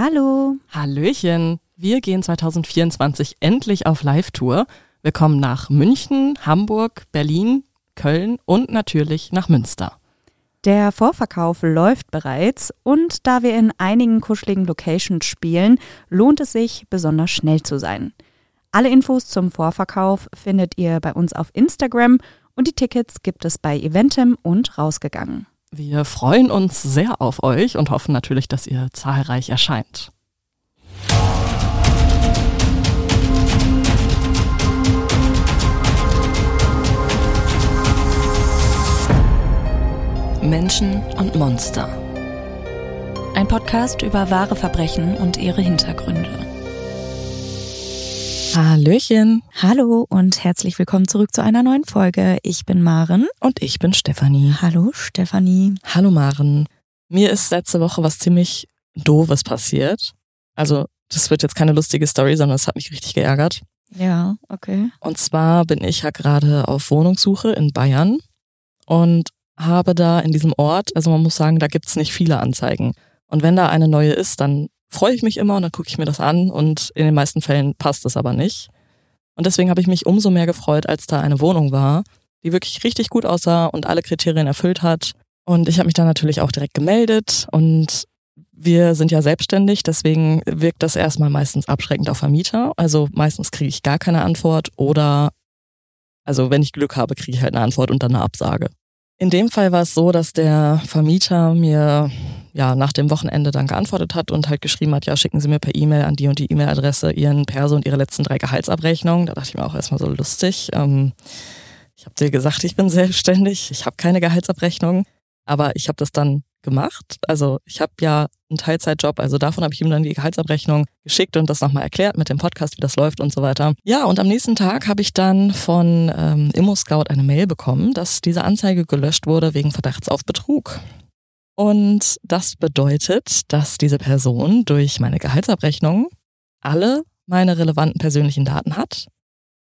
Hallo. Hallöchen. Wir gehen 2024 endlich auf Live-Tour. Wir kommen nach München, Hamburg, Berlin, Köln und natürlich nach Münster. Der Vorverkauf läuft bereits und da wir in einigen kuscheligen Locations spielen, lohnt es sich, besonders schnell zu sein. Alle Infos zum Vorverkauf findet ihr bei uns auf Instagram und die Tickets gibt es bei Eventim und rausgegangen. Wir freuen uns sehr auf euch und hoffen natürlich, dass ihr zahlreich erscheint. Menschen und Monster. Ein Podcast über wahre Verbrechen und ihre Hintergründe. Hallöchen. Hallo und herzlich willkommen zurück zu einer neuen Folge. Ich bin Maren. Und ich bin Stefanie. Hallo Stefanie. Hallo Maren. Mir ist letzte Woche was ziemlich doofes passiert. Also, das wird jetzt keine lustige Story, sondern es hat mich richtig geärgert. Ja, okay. Und zwar bin ich ja gerade auf Wohnungssuche in Bayern und habe da in diesem Ort, also man muss sagen, da gibt's nicht viele Anzeigen. Und wenn da eine neue ist, dann freue ich mich immer und dann gucke ich mir das an und in den meisten Fällen passt es aber nicht. Und deswegen habe ich mich umso mehr gefreut, als da eine Wohnung war, die wirklich richtig gut aussah und alle Kriterien erfüllt hat. Und ich habe mich da natürlich auch direkt gemeldet und wir sind ja selbstständig, deswegen wirkt das erstmal meistens abschreckend auf Vermieter. Also meistens kriege ich gar keine Antwort oder, also wenn ich Glück habe, kriege ich halt eine Antwort und dann eine Absage. In dem Fall war es so, dass der Vermieter mir ja nach dem Wochenende dann geantwortet hat und halt geschrieben hat, ja, schicken Sie mir per E-Mail an die und die E-Mail-Adresse Ihren Perso und Ihre letzten drei Gehaltsabrechnungen. Da dachte ich mir auch erstmal so lustig. Ähm, ich habe dir gesagt, ich bin selbstständig, ich habe keine Gehaltsabrechnung, aber ich habe das dann gemacht. Also ich habe ja einen Teilzeitjob, also davon habe ich ihm dann die Gehaltsabrechnung geschickt und das nochmal erklärt mit dem Podcast, wie das läuft und so weiter. Ja, und am nächsten Tag habe ich dann von ähm, ImmoScout eine Mail bekommen, dass diese Anzeige gelöscht wurde wegen Verdachts auf Betrug. Und das bedeutet, dass diese Person durch meine Gehaltsabrechnung alle meine relevanten persönlichen Daten hat.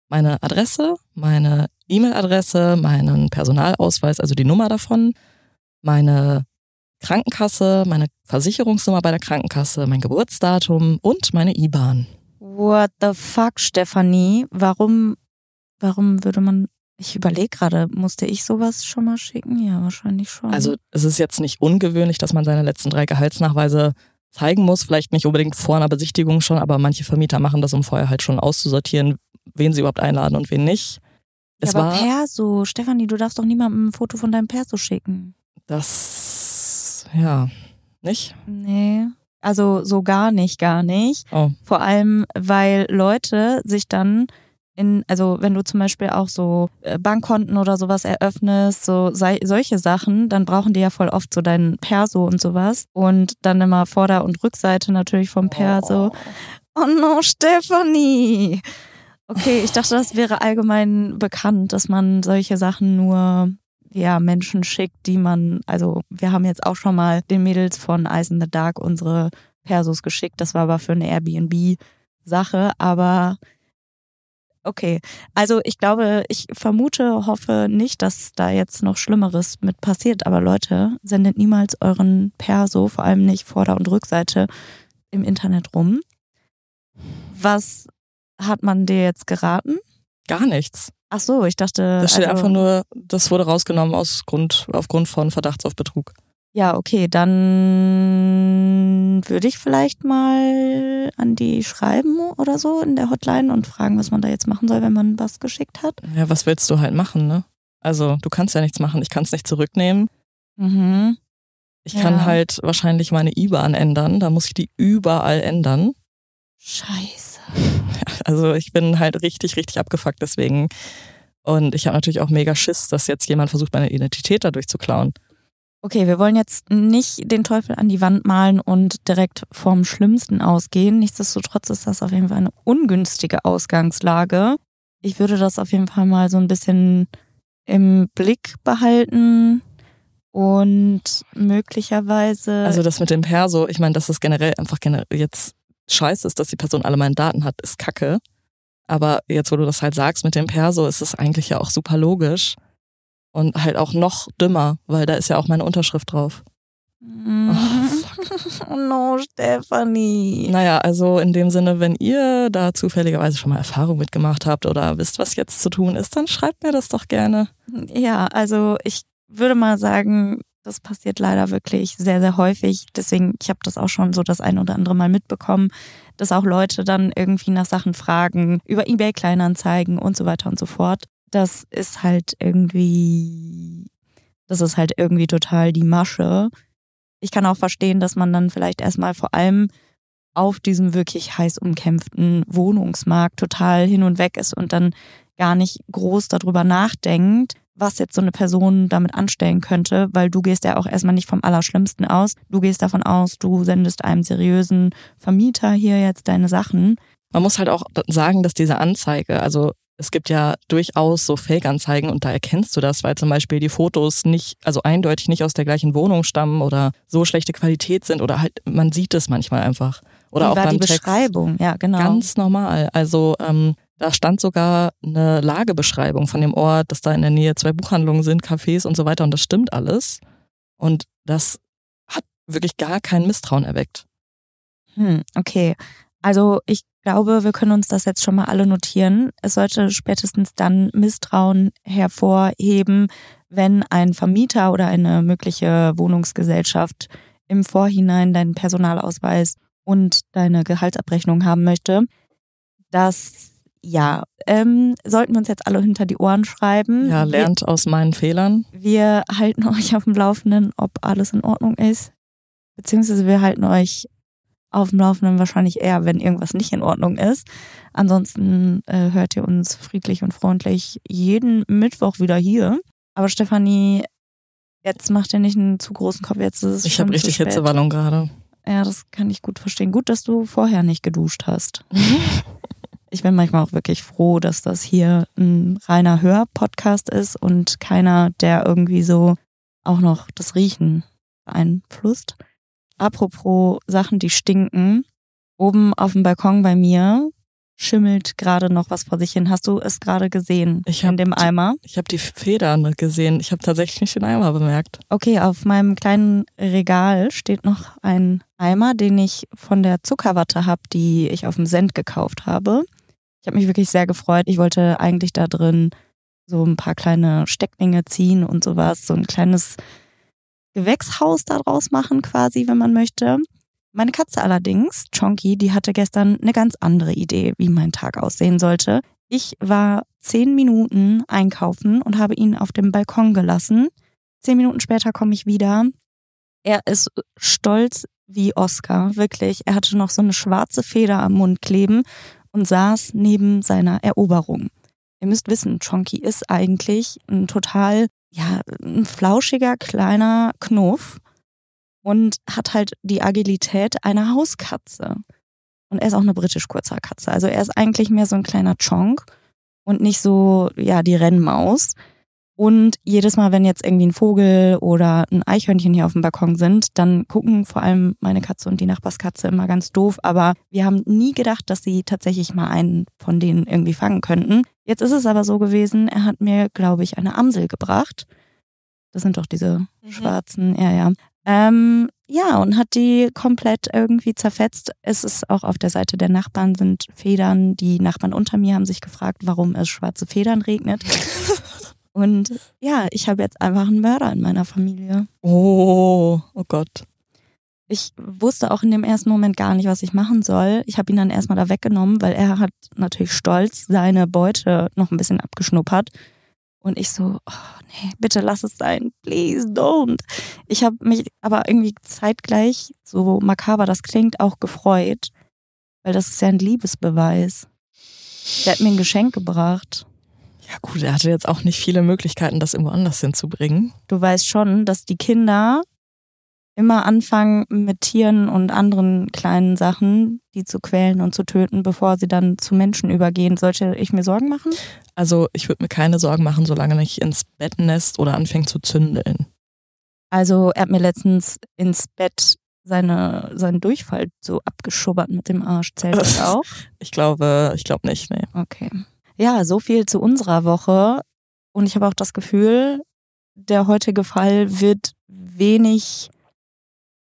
Meine Adresse, meine E-Mail-Adresse, meinen Personalausweis, also die Nummer davon, meine Krankenkasse, meine Versicherungsnummer bei der Krankenkasse, mein Geburtsdatum und meine IBAN. What the fuck, Stefanie? Warum, warum würde man ich überlege gerade, musste ich sowas schon mal schicken? Ja, wahrscheinlich schon. Also es ist jetzt nicht ungewöhnlich, dass man seine letzten drei Gehaltsnachweise zeigen muss. Vielleicht nicht unbedingt vor einer Besichtigung schon, aber manche Vermieter machen das, um vorher halt schon auszusortieren, wen sie überhaupt einladen und wen nicht. Es ja, aber war, Perso, Stefanie, du darfst doch niemandem ein Foto von deinem Perso schicken. Das, ja, nicht? Nee. Also so gar nicht, gar nicht. Oh. Vor allem, weil Leute sich dann in, also wenn du zum Beispiel auch so äh, Bankkonten oder sowas eröffnest, so sei, solche Sachen, dann brauchen die ja voll oft so deinen Perso und sowas. Und dann immer Vorder- und Rückseite natürlich vom Perso. Oh, oh no, Stephanie! Okay, ich dachte, das wäre allgemein bekannt, dass man solche Sachen nur ja, Menschen schickt, die man, also wir haben jetzt auch schon mal den Mädels von Eyes in the Dark unsere Persos geschickt. Das war aber für eine Airbnb-Sache, aber Okay, also ich glaube, ich vermute, hoffe nicht, dass da jetzt noch Schlimmeres mit passiert. Aber Leute, sendet niemals euren Perso, vor allem nicht Vorder- und Rückseite im Internet rum. Was hat man dir jetzt geraten? Gar nichts. Ach so, ich dachte. Da steht also, einfach nur, das wurde rausgenommen aus Grund, aufgrund von Verdachts auf Betrug. Ja, okay, dann würde ich vielleicht mal an die schreiben oder so in der Hotline und fragen, was man da jetzt machen soll, wenn man was geschickt hat. Ja, was willst du halt machen, ne? Also, du kannst ja nichts machen, ich kann es nicht zurücknehmen. Mhm. Ich ja. kann halt wahrscheinlich meine IBAN ändern, da muss ich die überall ändern. Scheiße. Also, ich bin halt richtig, richtig abgefuckt deswegen. Und ich habe natürlich auch mega Schiss, dass jetzt jemand versucht, meine Identität dadurch zu klauen. Okay, wir wollen jetzt nicht den Teufel an die Wand malen und direkt vom Schlimmsten ausgehen. Nichtsdestotrotz ist das auf jeden Fall eine ungünstige Ausgangslage. Ich würde das auf jeden Fall mal so ein bisschen im Blick behalten und möglicherweise. Also das mit dem Perso, ich meine, dass es generell einfach generell jetzt scheiße ist, dass die Person alle meine Daten hat, ist kacke. Aber jetzt, wo du das halt sagst mit dem Perso, ist es eigentlich ja auch super logisch. Und halt auch noch dümmer, weil da ist ja auch meine Unterschrift drauf. Oh, fuck. oh no, Stephanie. Naja, also in dem Sinne, wenn ihr da zufälligerweise schon mal Erfahrung mitgemacht habt oder wisst, was jetzt zu tun ist, dann schreibt mir das doch gerne. Ja, also ich würde mal sagen, das passiert leider wirklich sehr, sehr häufig. Deswegen, ich habe das auch schon so das ein oder andere Mal mitbekommen, dass auch Leute dann irgendwie nach Sachen fragen, über Ebay Kleinanzeigen und so weiter und so fort. Das ist halt irgendwie, das ist halt irgendwie total die Masche. Ich kann auch verstehen, dass man dann vielleicht erstmal vor allem auf diesem wirklich heiß umkämpften Wohnungsmarkt total hin und weg ist und dann gar nicht groß darüber nachdenkt, was jetzt so eine Person damit anstellen könnte, weil du gehst ja auch erstmal nicht vom Allerschlimmsten aus. Du gehst davon aus, du sendest einem seriösen Vermieter hier jetzt deine Sachen. Man muss halt auch sagen, dass diese Anzeige, also es gibt ja durchaus so Fake-Anzeigen und da erkennst du das, weil zum Beispiel die Fotos nicht, also eindeutig nicht aus der gleichen Wohnung stammen oder so schlechte Qualität sind oder halt, man sieht es manchmal einfach. Oder Wie auch war beim die Beschreibung, Text. ja, genau. Ganz normal. Also ähm, da stand sogar eine Lagebeschreibung von dem Ort, dass da in der Nähe zwei Buchhandlungen sind, Cafés und so weiter und das stimmt alles. Und das hat wirklich gar kein Misstrauen erweckt. Hm, okay. Also ich glaube, wir können uns das jetzt schon mal alle notieren. Es sollte spätestens dann Misstrauen hervorheben, wenn ein Vermieter oder eine mögliche Wohnungsgesellschaft im Vorhinein deinen Personalausweis und deine Gehaltsabrechnung haben möchte. Das ja, ähm, sollten wir uns jetzt alle hinter die Ohren schreiben. Ja, lernt wir, aus meinen Fehlern. Wir halten euch auf dem Laufenden, ob alles in Ordnung ist. Beziehungsweise wir halten euch auf dem Laufenden wahrscheinlich eher, wenn irgendwas nicht in Ordnung ist. Ansonsten äh, hört ihr uns friedlich und freundlich jeden Mittwoch wieder hier. Aber Stefanie, jetzt macht ihr nicht einen zu großen Kopf. Jetzt ist es Ich habe richtig Hitzewallung gerade. Ja, das kann ich gut verstehen. Gut, dass du vorher nicht geduscht hast. ich bin manchmal auch wirklich froh, dass das hier ein reiner Hör-Podcast ist und keiner, der irgendwie so auch noch das Riechen beeinflusst. Apropos Sachen, die stinken. Oben auf dem Balkon bei mir schimmelt gerade noch was vor sich hin. Hast du es gerade gesehen ich in dem Eimer? Die, ich habe die Federn gesehen. Ich habe tatsächlich nicht den Eimer bemerkt. Okay, auf meinem kleinen Regal steht noch ein Eimer, den ich von der Zuckerwatte habe, die ich auf dem Send gekauft habe. Ich habe mich wirklich sehr gefreut. Ich wollte eigentlich da drin so ein paar kleine Stecklinge ziehen und sowas, so ein kleines Gewächshaus daraus machen quasi, wenn man möchte. Meine Katze allerdings, Chonky, die hatte gestern eine ganz andere Idee, wie mein Tag aussehen sollte. Ich war zehn Minuten einkaufen und habe ihn auf dem Balkon gelassen. Zehn Minuten später komme ich wieder. Er ist stolz wie Oscar, wirklich. Er hatte noch so eine schwarze Feder am Mund kleben und saß neben seiner Eroberung. Ihr müsst wissen, Chonky ist eigentlich ein total, ja, ein flauschiger kleiner Knuff und hat halt die Agilität einer Hauskatze. Und er ist auch eine britisch kurzer Katze. Also er ist eigentlich mehr so ein kleiner Chonk und nicht so, ja, die Rennmaus. Und jedes Mal, wenn jetzt irgendwie ein Vogel oder ein Eichhörnchen hier auf dem Balkon sind, dann gucken vor allem meine Katze und die Nachbarskatze immer ganz doof. Aber wir haben nie gedacht, dass sie tatsächlich mal einen von denen irgendwie fangen könnten. Jetzt ist es aber so gewesen, er hat mir, glaube ich, eine Amsel gebracht. Das sind doch diese mhm. schwarzen, ja, ja. Ähm, ja, und hat die komplett irgendwie zerfetzt. Es ist auch auf der Seite der Nachbarn sind Federn. Die Nachbarn unter mir haben sich gefragt, warum es schwarze Federn regnet. und ja, ich habe jetzt einfach einen Mörder in meiner Familie. Oh, oh Gott. Ich wusste auch in dem ersten Moment gar nicht, was ich machen soll. Ich habe ihn dann erstmal da weggenommen, weil er hat natürlich stolz seine Beute noch ein bisschen abgeschnuppert. Und ich so, oh, nee, bitte lass es sein, please don't. Ich habe mich aber irgendwie zeitgleich, so makaber das klingt, auch gefreut, weil das ist ja ein Liebesbeweis. Der hat mir ein Geschenk gebracht. Ja gut, er hatte jetzt auch nicht viele Möglichkeiten, das irgendwo anders hinzubringen. Du weißt schon, dass die Kinder immer anfangen mit Tieren und anderen kleinen Sachen, die zu quälen und zu töten, bevor sie dann zu Menschen übergehen. Sollte ich mir Sorgen machen? Also ich würde mir keine Sorgen machen, solange nicht ins Bett nässt oder anfängt zu zündeln. Also er hat mir letztens ins Bett seine, seinen Durchfall so abgeschubbert mit dem Arsch. Zählt das auch? Ich glaube, ich glaube nicht, nee. Okay. Ja, so viel zu unserer Woche. Und ich habe auch das Gefühl, der heutige Fall wird wenig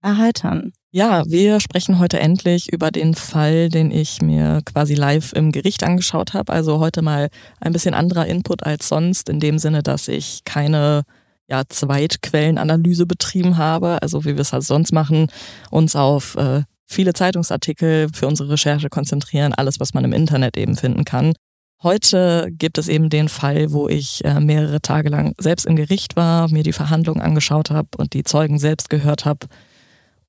erheitern. Ja, wir sprechen heute endlich über den Fall, den ich mir quasi live im Gericht angeschaut habe. Also heute mal ein bisschen anderer Input als sonst, in dem Sinne, dass ich keine ja, Zweitquellenanalyse betrieben habe, also wie wir es halt sonst machen, uns auf äh, viele Zeitungsartikel für unsere Recherche konzentrieren, alles, was man im Internet eben finden kann. Heute gibt es eben den Fall, wo ich äh, mehrere Tage lang selbst im Gericht war, mir die Verhandlungen angeschaut habe und die Zeugen selbst gehört habe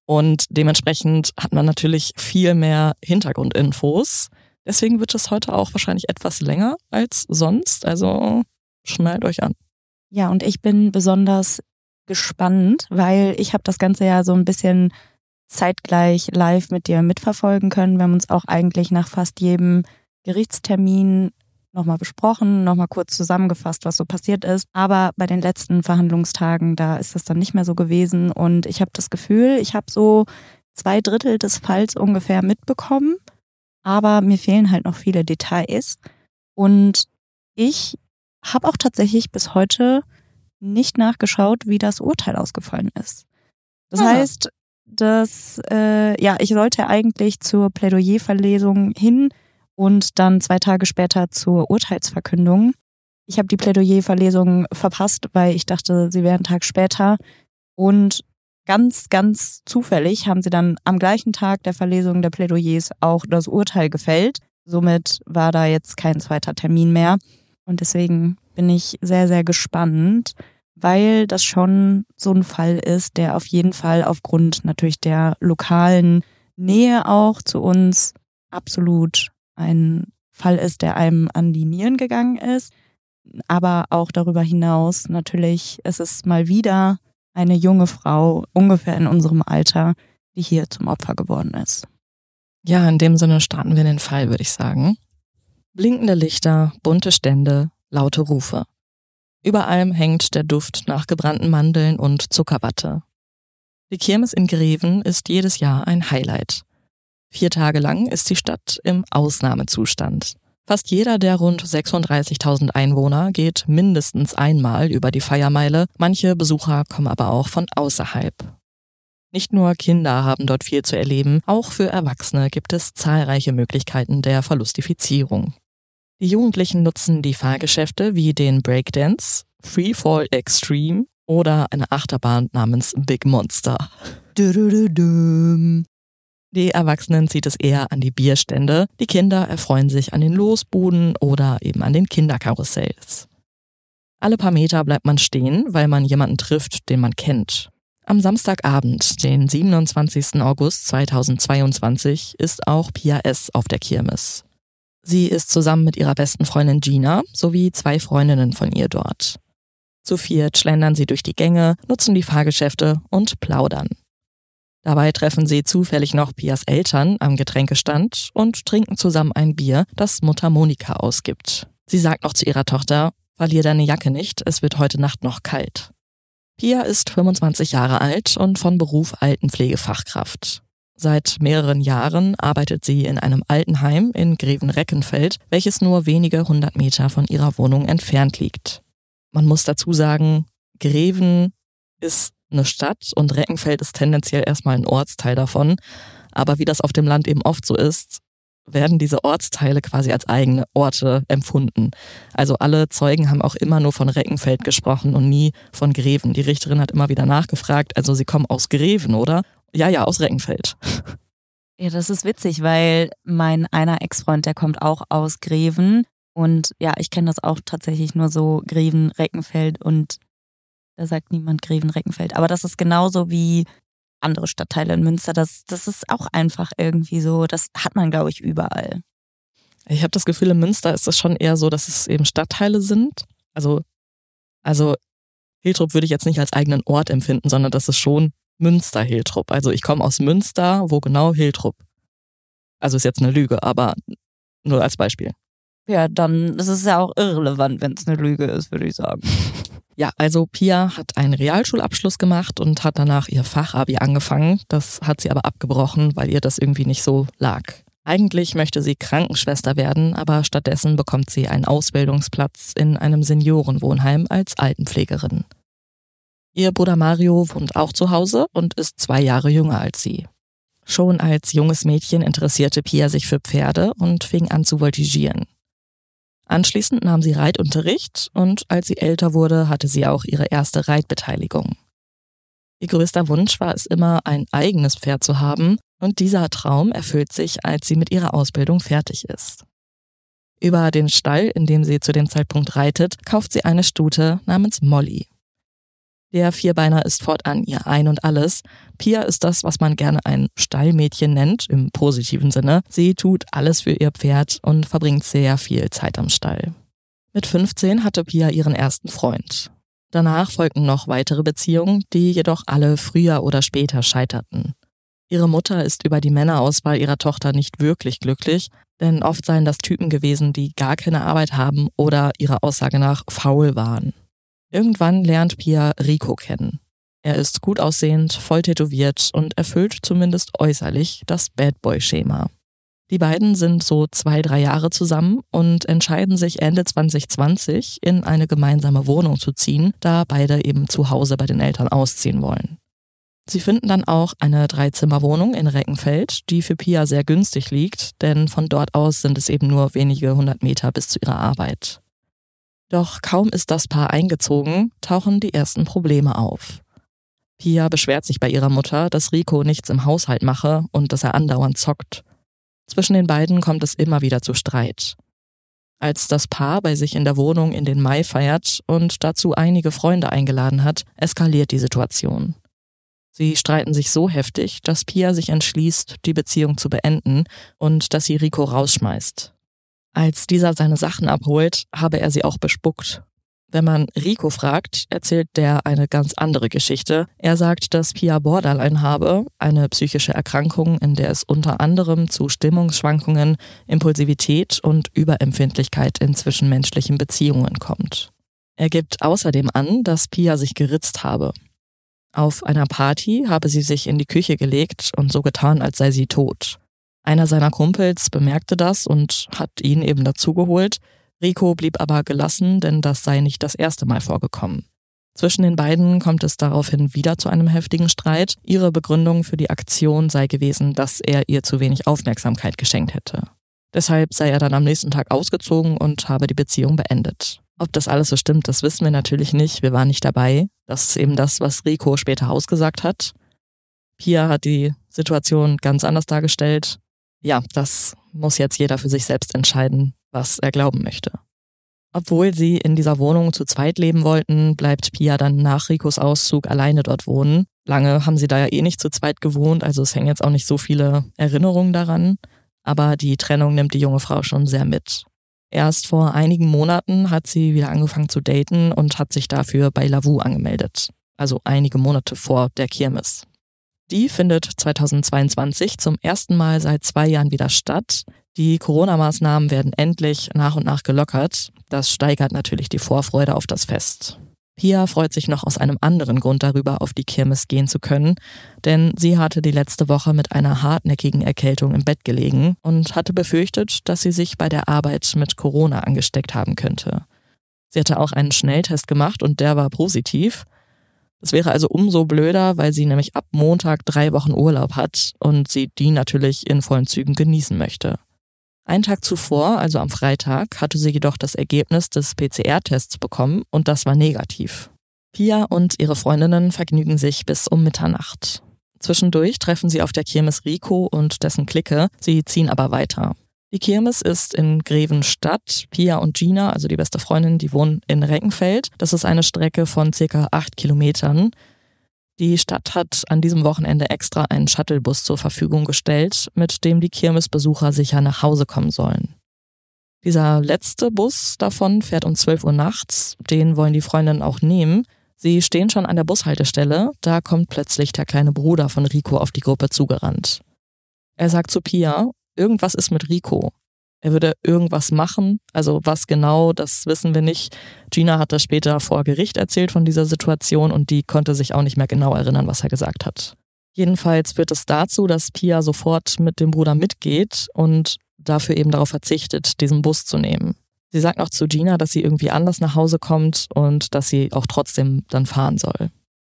und dementsprechend hat man natürlich viel mehr Hintergrundinfos. Deswegen wird es heute auch wahrscheinlich etwas länger als sonst. Also schnallt euch an. Ja, und ich bin besonders gespannt, weil ich habe das Ganze ja so ein bisschen zeitgleich live mit dir mitverfolgen können. Wir haben uns auch eigentlich nach fast jedem Gerichtstermin nochmal besprochen, nochmal kurz zusammengefasst, was so passiert ist. Aber bei den letzten Verhandlungstagen, da ist das dann nicht mehr so gewesen. Und ich habe das Gefühl, ich habe so zwei Drittel des Falls ungefähr mitbekommen. Aber mir fehlen halt noch viele Details. Und ich habe auch tatsächlich bis heute nicht nachgeschaut, wie das Urteil ausgefallen ist. Das ah. heißt, dass äh, ja, ich sollte eigentlich zur Plädoyerverlesung hin und dann zwei Tage später zur Urteilsverkündung. Ich habe die Plädoyerverlesung verpasst, weil ich dachte, sie wäre einen Tag später. Und ganz, ganz zufällig haben sie dann am gleichen Tag der Verlesung der Plädoyers auch das Urteil gefällt. Somit war da jetzt kein zweiter Termin mehr. Und deswegen bin ich sehr, sehr gespannt, weil das schon so ein Fall ist, der auf jeden Fall aufgrund natürlich der lokalen Nähe auch zu uns absolut ein Fall ist, der einem an die Nieren gegangen ist. Aber auch darüber hinaus natürlich ist es mal wieder eine junge Frau, ungefähr in unserem Alter, die hier zum Opfer geworden ist. Ja, in dem Sinne starten wir den Fall, würde ich sagen. Blinkende Lichter, bunte Stände, laute Rufe. Über allem hängt der Duft nach gebrannten Mandeln und Zuckerwatte. Die Kirmes in Greven ist jedes Jahr ein Highlight. Vier Tage lang ist die Stadt im Ausnahmezustand. Fast jeder der rund 36.000 Einwohner geht mindestens einmal über die Feiermeile, manche Besucher kommen aber auch von außerhalb. Nicht nur Kinder haben dort viel zu erleben, auch für Erwachsene gibt es zahlreiche Möglichkeiten der Verlustifizierung. Die Jugendlichen nutzen die Fahrgeschäfte wie den Breakdance, Freefall Extreme oder eine Achterbahn namens Big Monster. Die Erwachsenen zieht es eher an die Bierstände, die Kinder erfreuen sich an den Losbuden oder eben an den Kinderkarussells. Alle paar Meter bleibt man stehen, weil man jemanden trifft, den man kennt. Am Samstagabend, den 27. August 2022, ist auch Pia S. auf der Kirmes. Sie ist zusammen mit ihrer besten Freundin Gina sowie zwei Freundinnen von ihr dort. Zu viert schlendern sie durch die Gänge, nutzen die Fahrgeschäfte und plaudern. Dabei treffen sie zufällig noch Pias Eltern am Getränkestand und trinken zusammen ein Bier, das Mutter Monika ausgibt. Sie sagt noch zu ihrer Tochter, verlier deine Jacke nicht, es wird heute Nacht noch kalt. Pia ist 25 Jahre alt und von Beruf Altenpflegefachkraft. Seit mehreren Jahren arbeitet sie in einem Altenheim in Greven-Reckenfeld, welches nur wenige hundert Meter von ihrer Wohnung entfernt liegt. Man muss dazu sagen, Greven ist eine Stadt und Reckenfeld ist tendenziell erstmal ein Ortsteil davon. Aber wie das auf dem Land eben oft so ist, werden diese Ortsteile quasi als eigene Orte empfunden. Also alle Zeugen haben auch immer nur von Reckenfeld gesprochen und nie von Greven. Die Richterin hat immer wieder nachgefragt, also sie kommen aus Greven, oder? Ja, ja, aus Reckenfeld. Ja, das ist witzig, weil mein einer Ex-Freund, der kommt auch aus Greven. Und ja, ich kenne das auch tatsächlich nur so Greven, Reckenfeld und da sagt niemand Greven-Reckenfeld. Aber das ist genauso wie andere Stadtteile in Münster. Das, das ist auch einfach irgendwie so. Das hat man, glaube ich, überall. Ich habe das Gefühl, in Münster ist es schon eher so, dass es eben Stadtteile sind. Also, also Hiltrup würde ich jetzt nicht als eigenen Ort empfinden, sondern das ist schon Münster-Hiltrup. Also ich komme aus Münster, wo genau Hiltrup. Also ist jetzt eine Lüge, aber nur als Beispiel. Ja, dann ist es ja auch irrelevant, wenn es eine Lüge ist, würde ich sagen. Ja, also Pia hat einen Realschulabschluss gemacht und hat danach ihr Fachabi angefangen. Das hat sie aber abgebrochen, weil ihr das irgendwie nicht so lag. Eigentlich möchte sie Krankenschwester werden, aber stattdessen bekommt sie einen Ausbildungsplatz in einem Seniorenwohnheim als Altenpflegerin. Ihr Bruder Mario wohnt auch zu Hause und ist zwei Jahre jünger als sie. Schon als junges Mädchen interessierte Pia sich für Pferde und fing an zu voltigieren. Anschließend nahm sie Reitunterricht und als sie älter wurde, hatte sie auch ihre erste Reitbeteiligung. Ihr größter Wunsch war es immer, ein eigenes Pferd zu haben und dieser Traum erfüllt sich, als sie mit ihrer Ausbildung fertig ist. Über den Stall, in dem sie zu dem Zeitpunkt reitet, kauft sie eine Stute namens Molly. Der Vierbeiner ist fortan ihr Ein und Alles. Pia ist das, was man gerne ein Stallmädchen nennt, im positiven Sinne. Sie tut alles für ihr Pferd und verbringt sehr viel Zeit am Stall. Mit 15 hatte Pia ihren ersten Freund. Danach folgten noch weitere Beziehungen, die jedoch alle früher oder später scheiterten. Ihre Mutter ist über die Männerauswahl ihrer Tochter nicht wirklich glücklich, denn oft seien das Typen gewesen, die gar keine Arbeit haben oder ihrer Aussage nach faul waren. Irgendwann lernt Pia Rico kennen. Er ist gut aussehend, voll tätowiert und erfüllt zumindest äußerlich das Bad Boy-Schema. Die beiden sind so zwei, drei Jahre zusammen und entscheiden sich Ende 2020 in eine gemeinsame Wohnung zu ziehen, da beide eben zu Hause bei den Eltern ausziehen wollen. Sie finden dann auch eine Dreizimmerwohnung in Reckenfeld, die für Pia sehr günstig liegt, denn von dort aus sind es eben nur wenige hundert Meter bis zu ihrer Arbeit. Doch kaum ist das Paar eingezogen, tauchen die ersten Probleme auf. Pia beschwert sich bei ihrer Mutter, dass Rico nichts im Haushalt mache und dass er andauernd zockt. Zwischen den beiden kommt es immer wieder zu Streit. Als das Paar bei sich in der Wohnung in den Mai feiert und dazu einige Freunde eingeladen hat, eskaliert die Situation. Sie streiten sich so heftig, dass Pia sich entschließt, die Beziehung zu beenden und dass sie Rico rausschmeißt. Als dieser seine Sachen abholt, habe er sie auch bespuckt. Wenn man Rico fragt, erzählt der eine ganz andere Geschichte. Er sagt, dass Pia Borderline habe, eine psychische Erkrankung, in der es unter anderem zu Stimmungsschwankungen, Impulsivität und Überempfindlichkeit in zwischenmenschlichen Beziehungen kommt. Er gibt außerdem an, dass Pia sich geritzt habe. Auf einer Party habe sie sich in die Küche gelegt und so getan, als sei sie tot. Einer seiner Kumpels bemerkte das und hat ihn eben dazugeholt. Rico blieb aber gelassen, denn das sei nicht das erste Mal vorgekommen. Zwischen den beiden kommt es daraufhin wieder zu einem heftigen Streit. Ihre Begründung für die Aktion sei gewesen, dass er ihr zu wenig Aufmerksamkeit geschenkt hätte. Deshalb sei er dann am nächsten Tag ausgezogen und habe die Beziehung beendet. Ob das alles so stimmt, das wissen wir natürlich nicht. Wir waren nicht dabei. Das ist eben das, was Rico später ausgesagt hat. Pia hat die Situation ganz anders dargestellt ja, das muss jetzt jeder für sich selbst entscheiden, was er glauben möchte. Obwohl sie in dieser Wohnung zu zweit leben wollten, bleibt Pia dann nach Ricos Auszug alleine dort wohnen. Lange haben sie da ja eh nicht zu zweit gewohnt, also es hängen jetzt auch nicht so viele Erinnerungen daran. Aber die Trennung nimmt die junge Frau schon sehr mit. Erst vor einigen Monaten hat sie wieder angefangen zu daten und hat sich dafür bei Lavu angemeldet. Also einige Monate vor der Kirmes. Die findet 2022 zum ersten Mal seit zwei Jahren wieder statt. Die Corona-Maßnahmen werden endlich nach und nach gelockert. Das steigert natürlich die Vorfreude auf das Fest. Pia freut sich noch aus einem anderen Grund darüber, auf die Kirmes gehen zu können, denn sie hatte die letzte Woche mit einer hartnäckigen Erkältung im Bett gelegen und hatte befürchtet, dass sie sich bei der Arbeit mit Corona angesteckt haben könnte. Sie hatte auch einen Schnelltest gemacht und der war positiv. Es wäre also umso blöder, weil sie nämlich ab Montag drei Wochen Urlaub hat und sie die natürlich in vollen Zügen genießen möchte. Einen Tag zuvor, also am Freitag, hatte sie jedoch das Ergebnis des PCR-Tests bekommen und das war negativ. Pia und ihre Freundinnen vergnügen sich bis um Mitternacht. Zwischendurch treffen sie auf der Kirmes Rico und dessen Clique, sie ziehen aber weiter. Die Kirmes ist in Grevenstadt. Pia und Gina, also die beste Freundin, die wohnen in Reckenfeld. Das ist eine Strecke von circa acht Kilometern. Die Stadt hat an diesem Wochenende extra einen Shuttlebus zur Verfügung gestellt, mit dem die Kirmesbesucher sicher nach Hause kommen sollen. Dieser letzte Bus davon fährt um 12 Uhr nachts. Den wollen die Freundinnen auch nehmen. Sie stehen schon an der Bushaltestelle. Da kommt plötzlich der kleine Bruder von Rico auf die Gruppe zugerannt. Er sagt zu Pia, irgendwas ist mit Rico. Er würde irgendwas machen. Also was genau, das wissen wir nicht. Gina hat das später vor Gericht erzählt von dieser Situation und die konnte sich auch nicht mehr genau erinnern, was er gesagt hat. Jedenfalls führt es dazu, dass Pia sofort mit dem Bruder mitgeht und dafür eben darauf verzichtet, diesen Bus zu nehmen. Sie sagt noch zu Gina, dass sie irgendwie anders nach Hause kommt und dass sie auch trotzdem dann fahren soll.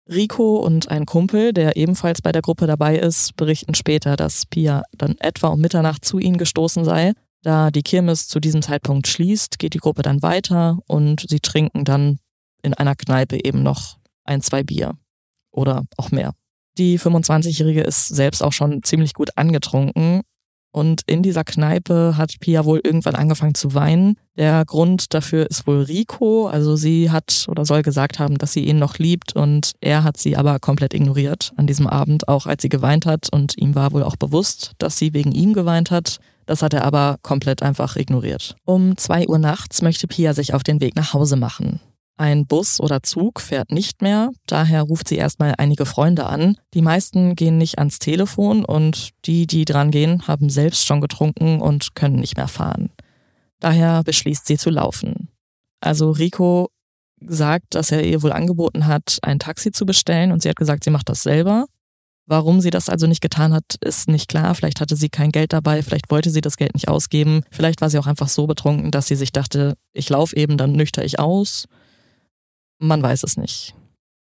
Rico und ein Kumpel, der ebenfalls bei der Gruppe dabei ist, berichten später, dass Pia dann etwa um Mitternacht zu ihnen gestoßen sei. Da die Kirmes zu diesem Zeitpunkt schließt, geht die Gruppe dann weiter und sie trinken dann in einer Kneipe eben noch ein, zwei Bier. Oder auch mehr. Die 25-Jährige ist selbst auch schon ziemlich gut angetrunken und in dieser Kneipe hat Pia wohl irgendwann angefangen zu weinen. Der Grund dafür ist wohl Rico. Also sie hat oder soll gesagt haben, dass sie ihn noch liebt und er hat sie aber komplett ignoriert an diesem Abend, auch als sie geweint hat. Und ihm war wohl auch bewusst, dass sie wegen ihm geweint hat. Das hat er aber komplett einfach ignoriert. Um zwei Uhr nachts möchte Pia sich auf den Weg nach Hause machen. Ein Bus oder Zug fährt nicht mehr, daher ruft sie erstmal einige Freunde an. Die meisten gehen nicht ans Telefon und die, die dran gehen, haben selbst schon getrunken und können nicht mehr fahren. Daher beschließt sie zu laufen. Also Rico sagt, dass er ihr wohl angeboten hat, ein Taxi zu bestellen und sie hat gesagt, sie macht das selber. Warum sie das also nicht getan hat, ist nicht klar. Vielleicht hatte sie kein Geld dabei, vielleicht wollte sie das Geld nicht ausgeben, vielleicht war sie auch einfach so betrunken, dass sie sich dachte, ich laufe eben, dann nüchter ich aus. Man weiß es nicht.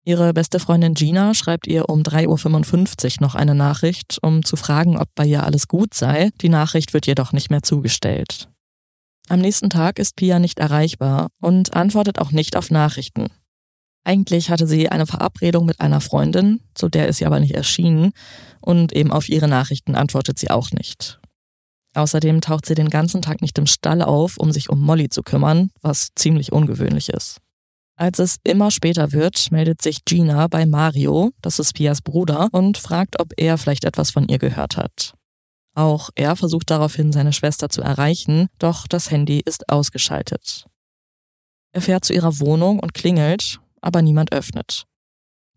Ihre beste Freundin Gina schreibt ihr um 3.55 Uhr noch eine Nachricht, um zu fragen, ob bei ihr alles gut sei. Die Nachricht wird jedoch nicht mehr zugestellt. Am nächsten Tag ist Pia nicht erreichbar und antwortet auch nicht auf Nachrichten. Eigentlich hatte sie eine Verabredung mit einer Freundin, zu der ist sie aber nicht erschienen, und eben auf ihre Nachrichten antwortet sie auch nicht. Außerdem taucht sie den ganzen Tag nicht im Stall auf, um sich um Molly zu kümmern, was ziemlich ungewöhnlich ist. Als es immer später wird, meldet sich Gina bei Mario, das ist Pias Bruder, und fragt, ob er vielleicht etwas von ihr gehört hat. Auch er versucht daraufhin, seine Schwester zu erreichen, doch das Handy ist ausgeschaltet. Er fährt zu ihrer Wohnung und klingelt, aber niemand öffnet.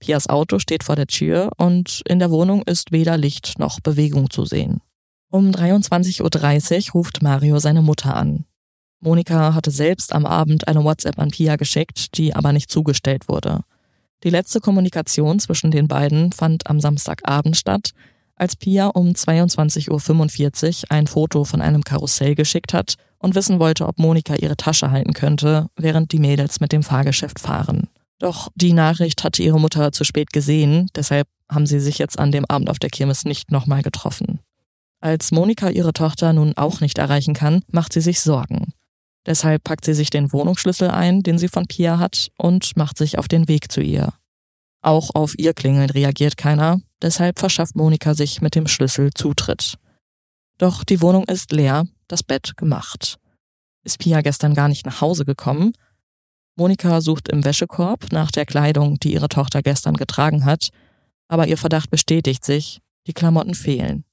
Pias Auto steht vor der Tür und in der Wohnung ist weder Licht noch Bewegung zu sehen. Um 23.30 Uhr ruft Mario seine Mutter an. Monika hatte selbst am Abend eine WhatsApp an Pia geschickt, die aber nicht zugestellt wurde. Die letzte Kommunikation zwischen den beiden fand am Samstagabend statt, als Pia um 22.45 Uhr ein Foto von einem Karussell geschickt hat und wissen wollte, ob Monika ihre Tasche halten könnte, während die Mädels mit dem Fahrgeschäft fahren. Doch die Nachricht hatte ihre Mutter zu spät gesehen, deshalb haben sie sich jetzt an dem Abend auf der Kirmes nicht nochmal getroffen. Als Monika ihre Tochter nun auch nicht erreichen kann, macht sie sich Sorgen. Deshalb packt sie sich den Wohnungsschlüssel ein, den sie von Pia hat, und macht sich auf den Weg zu ihr. Auch auf ihr Klingeln reagiert keiner, deshalb verschafft Monika sich mit dem Schlüssel Zutritt. Doch die Wohnung ist leer, das Bett gemacht. Ist Pia gestern gar nicht nach Hause gekommen? Monika sucht im Wäschekorb nach der Kleidung, die ihre Tochter gestern getragen hat, aber ihr Verdacht bestätigt sich, die Klamotten fehlen.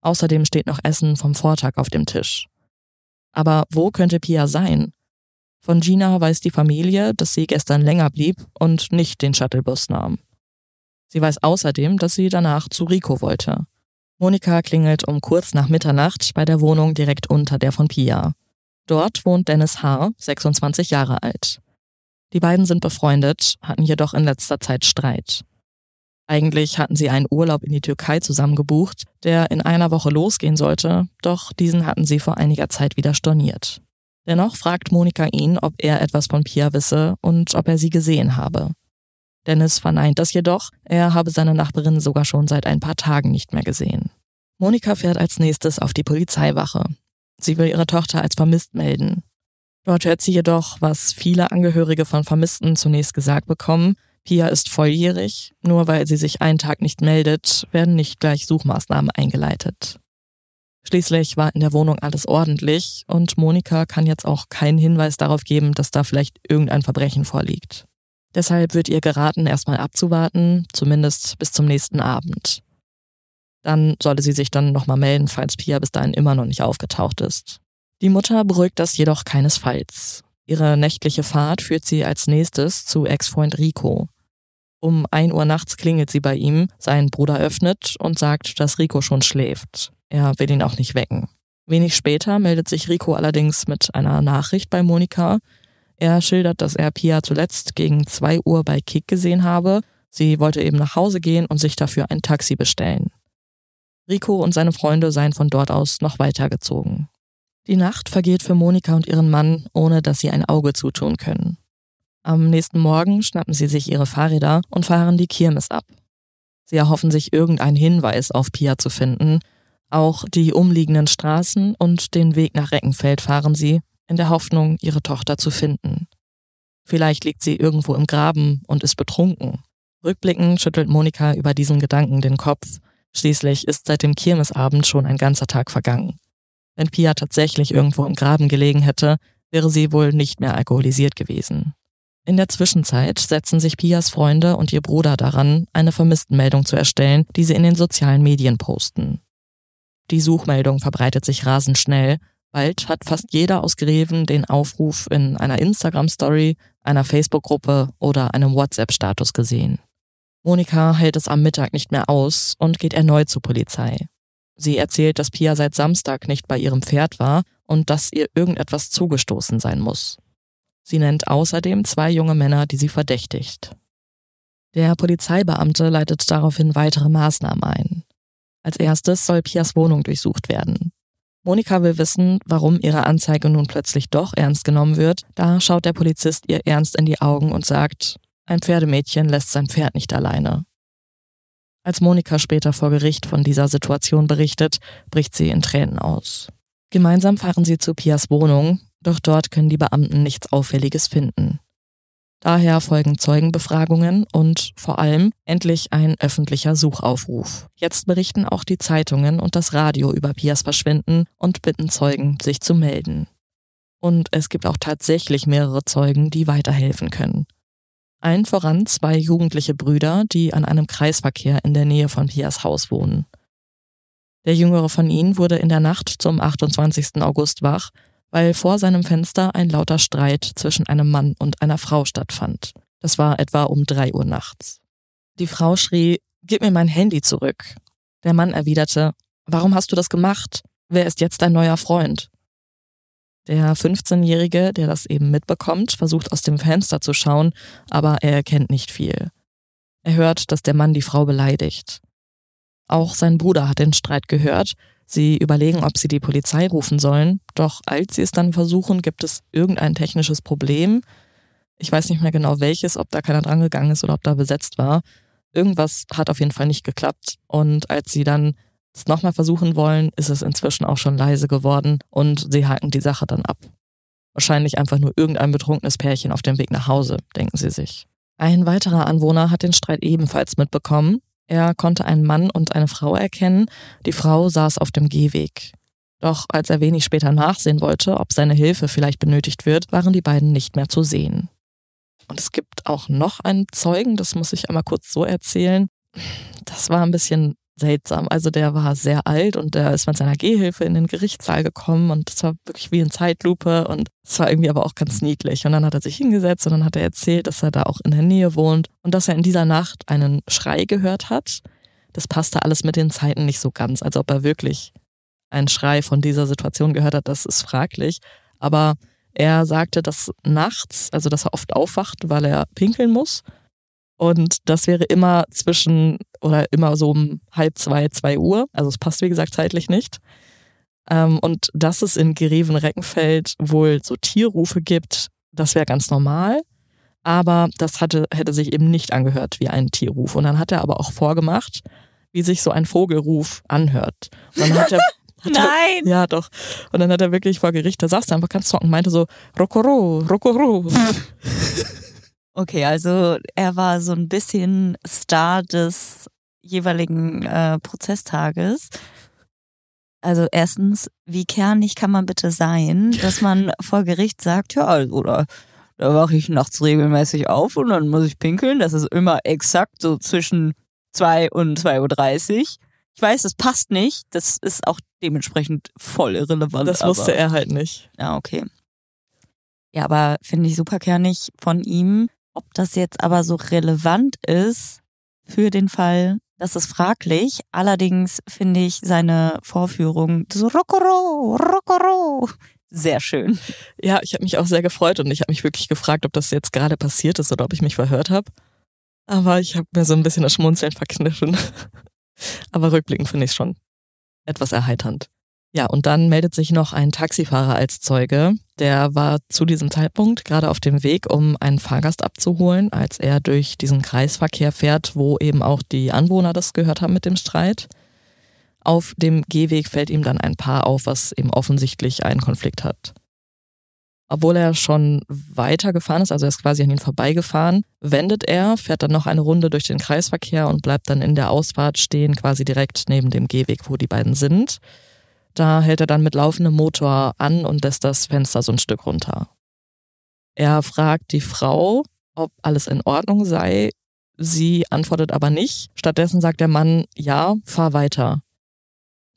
Außerdem steht noch Essen vom Vortag auf dem Tisch. Aber wo könnte Pia sein? Von Gina weiß die Familie, dass sie gestern länger blieb und nicht den Shuttlebus nahm. Sie weiß außerdem, dass sie danach zu Rico wollte. Monika klingelt um kurz nach Mitternacht bei der Wohnung direkt unter der von Pia. Dort wohnt Dennis H., 26 Jahre alt. Die beiden sind befreundet, hatten jedoch in letzter Zeit Streit. Eigentlich hatten sie einen Urlaub in die Türkei zusammen gebucht, der in einer Woche losgehen sollte, doch diesen hatten sie vor einiger Zeit wieder storniert. Dennoch fragt Monika ihn, ob er etwas von Pia wisse und ob er sie gesehen habe. Dennis verneint das jedoch, er habe seine Nachbarin sogar schon seit ein paar Tagen nicht mehr gesehen. Monika fährt als nächstes auf die Polizeiwache. Sie will ihre Tochter als vermisst melden. Dort hört sie jedoch, was viele Angehörige von Vermissten zunächst gesagt bekommen, Pia ist volljährig, nur weil sie sich einen Tag nicht meldet, werden nicht gleich Suchmaßnahmen eingeleitet. Schließlich war in der Wohnung alles ordentlich und Monika kann jetzt auch keinen Hinweis darauf geben, dass da vielleicht irgendein Verbrechen vorliegt. Deshalb wird ihr geraten, erstmal abzuwarten, zumindest bis zum nächsten Abend. Dann solle sie sich dann nochmal melden, falls Pia bis dahin immer noch nicht aufgetaucht ist. Die Mutter beruhigt das jedoch keinesfalls. Ihre nächtliche Fahrt führt sie als nächstes zu Ex-Freund Rico. Um ein Uhr nachts klingelt sie bei ihm, sein Bruder öffnet und sagt, dass Rico schon schläft. Er will ihn auch nicht wecken. Wenig später meldet sich Rico allerdings mit einer Nachricht bei Monika. Er schildert, dass er Pia zuletzt gegen zwei Uhr bei Kick gesehen habe. Sie wollte eben nach Hause gehen und sich dafür ein Taxi bestellen. Rico und seine Freunde seien von dort aus noch weitergezogen. Die Nacht vergeht für Monika und ihren Mann, ohne dass sie ein Auge zutun können. Am nächsten Morgen schnappen sie sich ihre Fahrräder und fahren die Kirmes ab. Sie erhoffen sich irgendeinen Hinweis auf Pia zu finden. Auch die umliegenden Straßen und den Weg nach Reckenfeld fahren sie, in der Hoffnung, ihre Tochter zu finden. Vielleicht liegt sie irgendwo im Graben und ist betrunken. Rückblickend schüttelt Monika über diesen Gedanken den Kopf. Schließlich ist seit dem Kirmesabend schon ein ganzer Tag vergangen. Wenn Pia tatsächlich irgendwo im Graben gelegen hätte, wäre sie wohl nicht mehr alkoholisiert gewesen. In der Zwischenzeit setzen sich Pias Freunde und ihr Bruder daran, eine Vermisstenmeldung zu erstellen, die sie in den sozialen Medien posten. Die Suchmeldung verbreitet sich rasend schnell. Bald hat fast jeder aus Greven den Aufruf in einer Instagram-Story, einer Facebook-Gruppe oder einem WhatsApp-Status gesehen. Monika hält es am Mittag nicht mehr aus und geht erneut zur Polizei. Sie erzählt, dass Pia seit Samstag nicht bei ihrem Pferd war und dass ihr irgendetwas zugestoßen sein muss. Sie nennt außerdem zwei junge Männer, die sie verdächtigt. Der Polizeibeamte leitet daraufhin weitere Maßnahmen ein. Als erstes soll Pias Wohnung durchsucht werden. Monika will wissen, warum ihre Anzeige nun plötzlich doch ernst genommen wird. Da schaut der Polizist ihr ernst in die Augen und sagt, ein Pferdemädchen lässt sein Pferd nicht alleine. Als Monika später vor Gericht von dieser Situation berichtet, bricht sie in Tränen aus. Gemeinsam fahren sie zu Pias Wohnung, doch dort können die Beamten nichts Auffälliges finden. Daher folgen Zeugenbefragungen und vor allem endlich ein öffentlicher Suchaufruf. Jetzt berichten auch die Zeitungen und das Radio über Pias Verschwinden und bitten Zeugen, sich zu melden. Und es gibt auch tatsächlich mehrere Zeugen, die weiterhelfen können. Allen voran zwei jugendliche Brüder, die an einem Kreisverkehr in der Nähe von Pias Haus wohnen. Der jüngere von ihnen wurde in der Nacht zum 28. August wach, weil vor seinem Fenster ein lauter Streit zwischen einem Mann und einer Frau stattfand. Das war etwa um drei Uhr nachts. Die Frau schrie, Gib mir mein Handy zurück. Der Mann erwiderte, Warum hast du das gemacht? Wer ist jetzt dein neuer Freund? Der 15-Jährige, der das eben mitbekommt, versucht aus dem Fenster zu schauen, aber er erkennt nicht viel. Er hört, dass der Mann die Frau beleidigt. Auch sein Bruder hat den Streit gehört. Sie überlegen, ob sie die Polizei rufen sollen, doch als sie es dann versuchen, gibt es irgendein technisches Problem. Ich weiß nicht mehr genau welches, ob da keiner drangegangen ist oder ob da besetzt war. Irgendwas hat auf jeden Fall nicht geklappt und als sie dann es nochmal versuchen wollen, ist es inzwischen auch schon leise geworden und sie haken die Sache dann ab. Wahrscheinlich einfach nur irgendein betrunkenes Pärchen auf dem Weg nach Hause, denken sie sich. Ein weiterer Anwohner hat den Streit ebenfalls mitbekommen. Er konnte einen Mann und eine Frau erkennen. Die Frau saß auf dem Gehweg. Doch als er wenig später nachsehen wollte, ob seine Hilfe vielleicht benötigt wird, waren die beiden nicht mehr zu sehen. Und es gibt auch noch einen Zeugen, das muss ich einmal kurz so erzählen. Das war ein bisschen seltsam. Also der war sehr alt und der ist mit seiner Gehhilfe in den Gerichtssaal gekommen und das war wirklich wie in Zeitlupe und es war irgendwie aber auch ganz niedlich. Und dann hat er sich hingesetzt und dann hat er erzählt, dass er da auch in der Nähe wohnt und dass er in dieser Nacht einen Schrei gehört hat. Das passte alles mit den Zeiten nicht so ganz. Also ob er wirklich einen Schrei von dieser Situation gehört hat, das ist fraglich. Aber er sagte, dass nachts, also dass er oft aufwacht, weil er pinkeln muss und das wäre immer zwischen oder immer so um halb zwei, zwei Uhr. Also es passt wie gesagt zeitlich nicht. Ähm, und dass es in Gereven-Reckenfeld wohl so Tierrufe gibt, das wäre ganz normal. Aber das hatte, hätte sich eben nicht angehört wie ein Tierruf. Und dann hat er aber auch vorgemacht, wie sich so ein Vogelruf anhört. Und dann hat er, Nein! Er, ja, doch. Und dann hat er wirklich vor Gericht, da saß er einfach ganz trocken, meinte so, Rokoro, Rokoro. Okay, also er war so ein bisschen Star des jeweiligen äh, Prozesstages. Also erstens, wie kernig kann man bitte sein, dass man vor Gericht sagt, ja, oder da wache ich nachts regelmäßig auf und dann muss ich pinkeln. Das ist immer exakt so zwischen 2 und 2.30 Uhr. Ich weiß, das passt nicht. Das ist auch dementsprechend voll irrelevant. Das wusste er halt nicht. Ja, okay. Ja, aber finde ich super kernig von ihm, ob das jetzt aber so relevant ist für den Fall, das ist fraglich. Allerdings finde ich seine Vorführung so Rockoro, Rockoro sehr schön. Ja, ich habe mich auch sehr gefreut und ich habe mich wirklich gefragt, ob das jetzt gerade passiert ist oder ob ich mich verhört habe. Aber ich habe mir so ein bisschen das Schmunzeln verkniffen. Aber rückblickend finde ich es schon etwas erheiternd. Ja, und dann meldet sich noch ein Taxifahrer als Zeuge. Der war zu diesem Zeitpunkt gerade auf dem Weg, um einen Fahrgast abzuholen, als er durch diesen Kreisverkehr fährt, wo eben auch die Anwohner das gehört haben mit dem Streit. Auf dem Gehweg fällt ihm dann ein Paar auf, was eben offensichtlich einen Konflikt hat. Obwohl er schon weiter gefahren ist, also er ist quasi an ihn vorbeigefahren, wendet er, fährt dann noch eine Runde durch den Kreisverkehr und bleibt dann in der Ausfahrt stehen, quasi direkt neben dem Gehweg, wo die beiden sind. Da hält er dann mit laufendem Motor an und lässt das Fenster so ein Stück runter. Er fragt die Frau, ob alles in Ordnung sei. Sie antwortet aber nicht. Stattdessen sagt der Mann, ja, fahr weiter.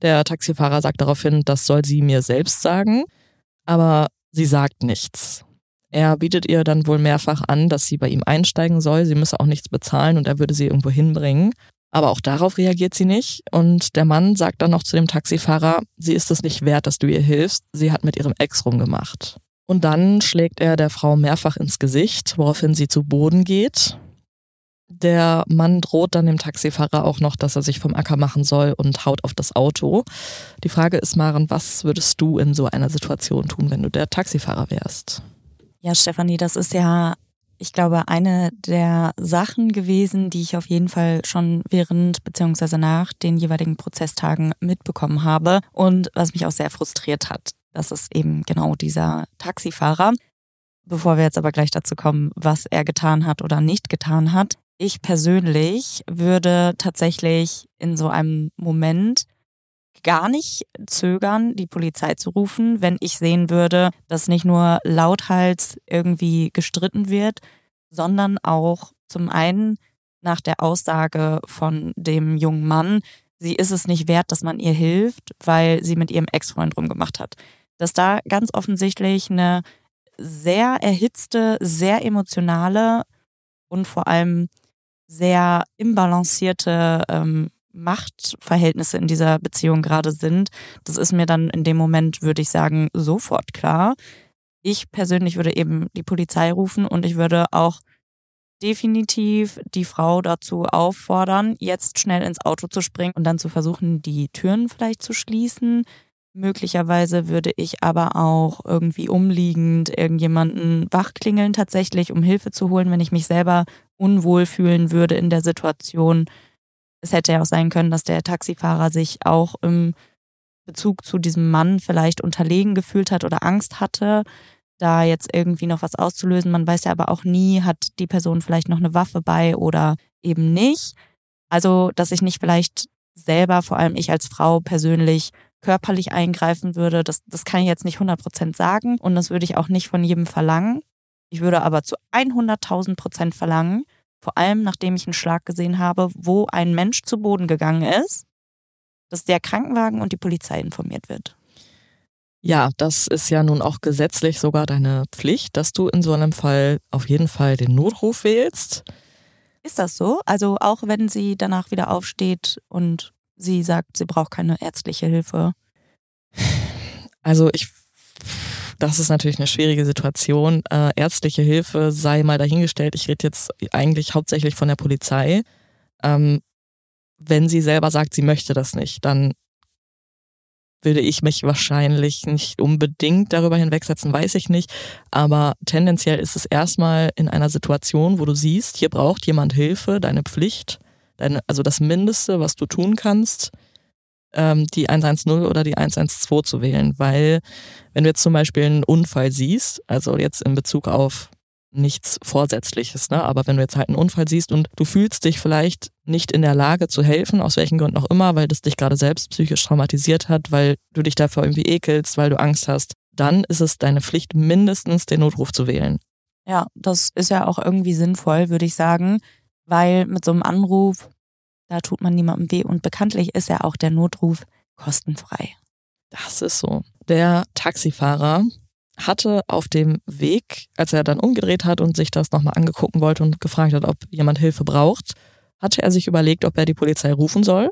Der Taxifahrer sagt daraufhin, das soll sie mir selbst sagen, aber sie sagt nichts. Er bietet ihr dann wohl mehrfach an, dass sie bei ihm einsteigen soll, sie müsse auch nichts bezahlen und er würde sie irgendwo hinbringen. Aber auch darauf reagiert sie nicht. Und der Mann sagt dann noch zu dem Taxifahrer, sie ist es nicht wert, dass du ihr hilfst. Sie hat mit ihrem Ex rumgemacht. Und dann schlägt er der Frau mehrfach ins Gesicht, woraufhin sie zu Boden geht. Der Mann droht dann dem Taxifahrer auch noch, dass er sich vom Acker machen soll und haut auf das Auto. Die Frage ist, Maren, was würdest du in so einer Situation tun, wenn du der Taxifahrer wärst? Ja, Stefanie, das ist ja ich glaube, eine der Sachen gewesen, die ich auf jeden Fall schon während beziehungsweise nach den jeweiligen Prozesstagen mitbekommen habe und was mich auch sehr frustriert hat. Das ist eben genau dieser Taxifahrer. Bevor wir jetzt aber gleich dazu kommen, was er getan hat oder nicht getan hat. Ich persönlich würde tatsächlich in so einem Moment gar nicht zögern, die Polizei zu rufen, wenn ich sehen würde, dass nicht nur lauthals irgendwie gestritten wird, sondern auch zum einen nach der Aussage von dem jungen Mann, sie ist es nicht wert, dass man ihr hilft, weil sie mit ihrem Ex-Freund rumgemacht hat. Dass da ganz offensichtlich eine sehr erhitzte, sehr emotionale und vor allem sehr imbalancierte ähm, Machtverhältnisse in dieser Beziehung gerade sind, das ist mir dann in dem Moment, würde ich sagen, sofort klar. Ich persönlich würde eben die Polizei rufen und ich würde auch definitiv die Frau dazu auffordern, jetzt schnell ins Auto zu springen und dann zu versuchen, die Türen vielleicht zu schließen. Möglicherweise würde ich aber auch irgendwie umliegend irgendjemanden wachklingeln tatsächlich, um Hilfe zu holen, wenn ich mich selber unwohl fühlen würde in der Situation es hätte ja auch sein können, dass der Taxifahrer sich auch im Bezug zu diesem Mann vielleicht unterlegen gefühlt hat oder Angst hatte, da jetzt irgendwie noch was auszulösen. Man weiß ja aber auch nie, hat die Person vielleicht noch eine Waffe bei oder eben nicht. Also, dass ich nicht vielleicht selber, vor allem ich als Frau persönlich, körperlich eingreifen würde, das, das kann ich jetzt nicht 100% sagen und das würde ich auch nicht von jedem verlangen. Ich würde aber zu 100.000 Prozent verlangen, vor allem nachdem ich einen Schlag gesehen habe, wo ein Mensch zu Boden gegangen ist, dass der Krankenwagen und die Polizei informiert wird. Ja, das ist ja nun auch gesetzlich sogar deine Pflicht, dass du in so einem Fall auf jeden Fall den Notruf wählst. Ist das so? Also auch wenn sie danach wieder aufsteht und sie sagt, sie braucht keine ärztliche Hilfe? Also ich das ist natürlich eine schwierige Situation. Äh, ärztliche Hilfe sei mal dahingestellt. Ich rede jetzt eigentlich hauptsächlich von der Polizei. Ähm, wenn sie selber sagt, sie möchte das nicht, dann würde ich mich wahrscheinlich nicht unbedingt darüber hinwegsetzen, weiß ich nicht. Aber tendenziell ist es erstmal in einer Situation, wo du siehst, hier braucht jemand Hilfe, deine Pflicht, deine, also das Mindeste, was du tun kannst, ähm, die 110 oder die 112 zu wählen, weil wenn du jetzt zum Beispiel einen Unfall siehst, also jetzt in Bezug auf nichts Vorsätzliches, ne? aber wenn du jetzt halt einen Unfall siehst und du fühlst dich vielleicht nicht in der Lage zu helfen, aus welchen Gründen auch immer, weil das dich gerade selbst psychisch traumatisiert hat, weil du dich dafür irgendwie ekelst, weil du Angst hast, dann ist es deine Pflicht, mindestens den Notruf zu wählen. Ja, das ist ja auch irgendwie sinnvoll, würde ich sagen, weil mit so einem Anruf da tut man niemandem weh und bekanntlich ist ja auch der Notruf kostenfrei. Das ist so. Der Taxifahrer hatte auf dem Weg, als er dann umgedreht hat und sich das nochmal angegucken wollte und gefragt hat, ob jemand Hilfe braucht, hatte er sich überlegt, ob er die Polizei rufen soll.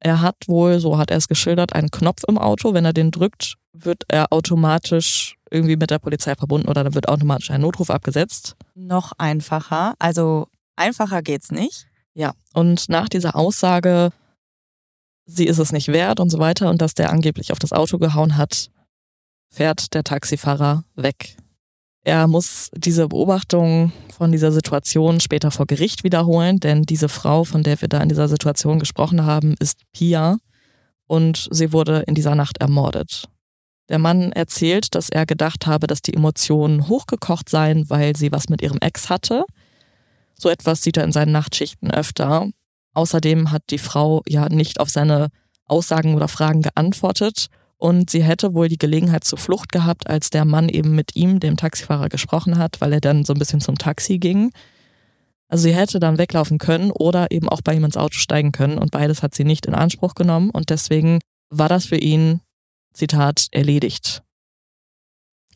Er hat wohl, so hat er es geschildert, einen Knopf im Auto. Wenn er den drückt, wird er automatisch irgendwie mit der Polizei verbunden oder dann wird automatisch ein Notruf abgesetzt. Noch einfacher. Also einfacher geht's nicht. Ja, und nach dieser Aussage sie ist es nicht wert und so weiter und dass der angeblich auf das Auto gehauen hat, fährt der Taxifahrer weg. Er muss diese Beobachtung von dieser Situation später vor Gericht wiederholen, denn diese Frau, von der wir da in dieser Situation gesprochen haben, ist Pia und sie wurde in dieser Nacht ermordet. Der Mann erzählt, dass er gedacht habe, dass die Emotionen hochgekocht seien, weil sie was mit ihrem Ex hatte. So etwas sieht er in seinen Nachtschichten öfter. Außerdem hat die Frau ja nicht auf seine Aussagen oder Fragen geantwortet und sie hätte wohl die Gelegenheit zur Flucht gehabt, als der Mann eben mit ihm, dem Taxifahrer, gesprochen hat, weil er dann so ein bisschen zum Taxi ging. Also sie hätte dann weglaufen können oder eben auch bei ihm ins Auto steigen können und beides hat sie nicht in Anspruch genommen und deswegen war das für ihn, Zitat, erledigt.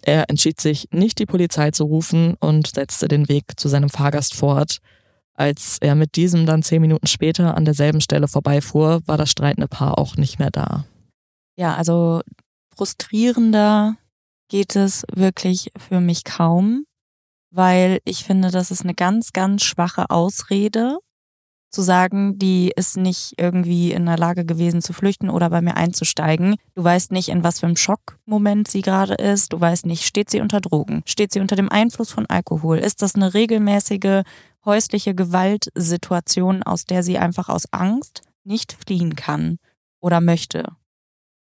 Er entschied sich, nicht die Polizei zu rufen und setzte den Weg zu seinem Fahrgast fort. Als er mit diesem dann zehn Minuten später an derselben Stelle vorbeifuhr, war das streitende Paar auch nicht mehr da. Ja, also frustrierender geht es wirklich für mich kaum, weil ich finde, das ist eine ganz, ganz schwache Ausrede, zu sagen, die ist nicht irgendwie in der Lage gewesen zu flüchten oder bei mir einzusteigen. Du weißt nicht, in was für einem Schockmoment sie gerade ist. Du weißt nicht, steht sie unter Drogen? Steht sie unter dem Einfluss von Alkohol? Ist das eine regelmäßige häusliche Gewaltsituation, aus der sie einfach aus Angst nicht fliehen kann oder möchte?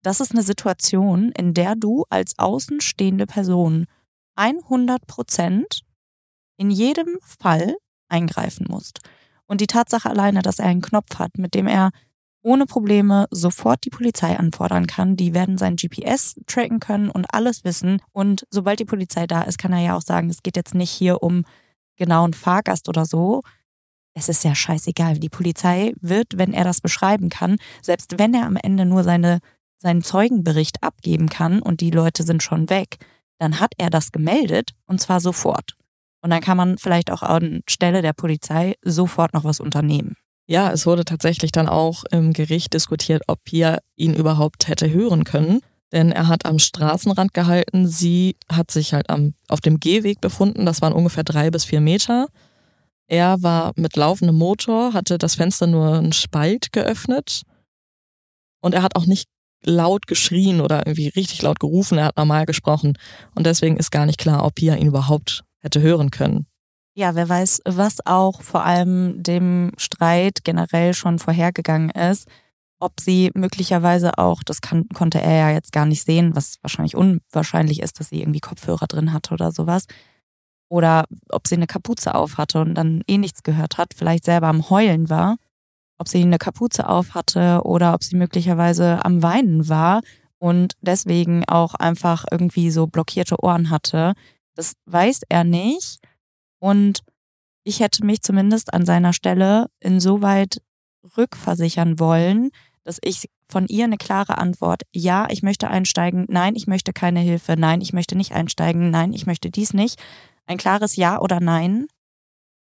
Das ist eine Situation, in der du als außenstehende Person 100 Prozent in jedem Fall eingreifen musst. Und die Tatsache alleine, dass er einen Knopf hat, mit dem er ohne Probleme sofort die Polizei anfordern kann. Die werden sein GPS tracken können und alles wissen. Und sobald die Polizei da ist, kann er ja auch sagen, es geht jetzt nicht hier um genauen Fahrgast oder so. Es ist ja scheißegal. Die Polizei wird, wenn er das beschreiben kann, selbst wenn er am Ende nur seine seinen Zeugenbericht abgeben kann und die Leute sind schon weg, dann hat er das gemeldet und zwar sofort. Und dann kann man vielleicht auch an Stelle der Polizei sofort noch was unternehmen. Ja, es wurde tatsächlich dann auch im Gericht diskutiert, ob Pia ihn überhaupt hätte hören können. Denn er hat am Straßenrand gehalten, sie hat sich halt am, auf dem Gehweg befunden, das waren ungefähr drei bis vier Meter. Er war mit laufendem Motor, hatte das Fenster nur einen Spalt geöffnet und er hat auch nicht laut geschrien oder irgendwie richtig laut gerufen, er hat normal gesprochen. Und deswegen ist gar nicht klar, ob Pia ihn überhaupt hätte hören können. Ja, wer weiß, was auch vor allem dem Streit generell schon vorhergegangen ist, ob sie möglicherweise auch, das kann, konnte er ja jetzt gar nicht sehen, was wahrscheinlich unwahrscheinlich ist, dass sie irgendwie Kopfhörer drin hatte oder sowas. Oder ob sie eine Kapuze auf hatte und dann eh nichts gehört hat, vielleicht selber am Heulen war ob sie eine Kapuze auf hatte oder ob sie möglicherweise am Weinen war und deswegen auch einfach irgendwie so blockierte Ohren hatte. Das weiß er nicht. Und ich hätte mich zumindest an seiner Stelle insoweit rückversichern wollen, dass ich von ihr eine klare Antwort, ja, ich möchte einsteigen, nein, ich möchte keine Hilfe, nein, ich möchte nicht einsteigen, nein, ich möchte dies nicht. Ein klares Ja oder Nein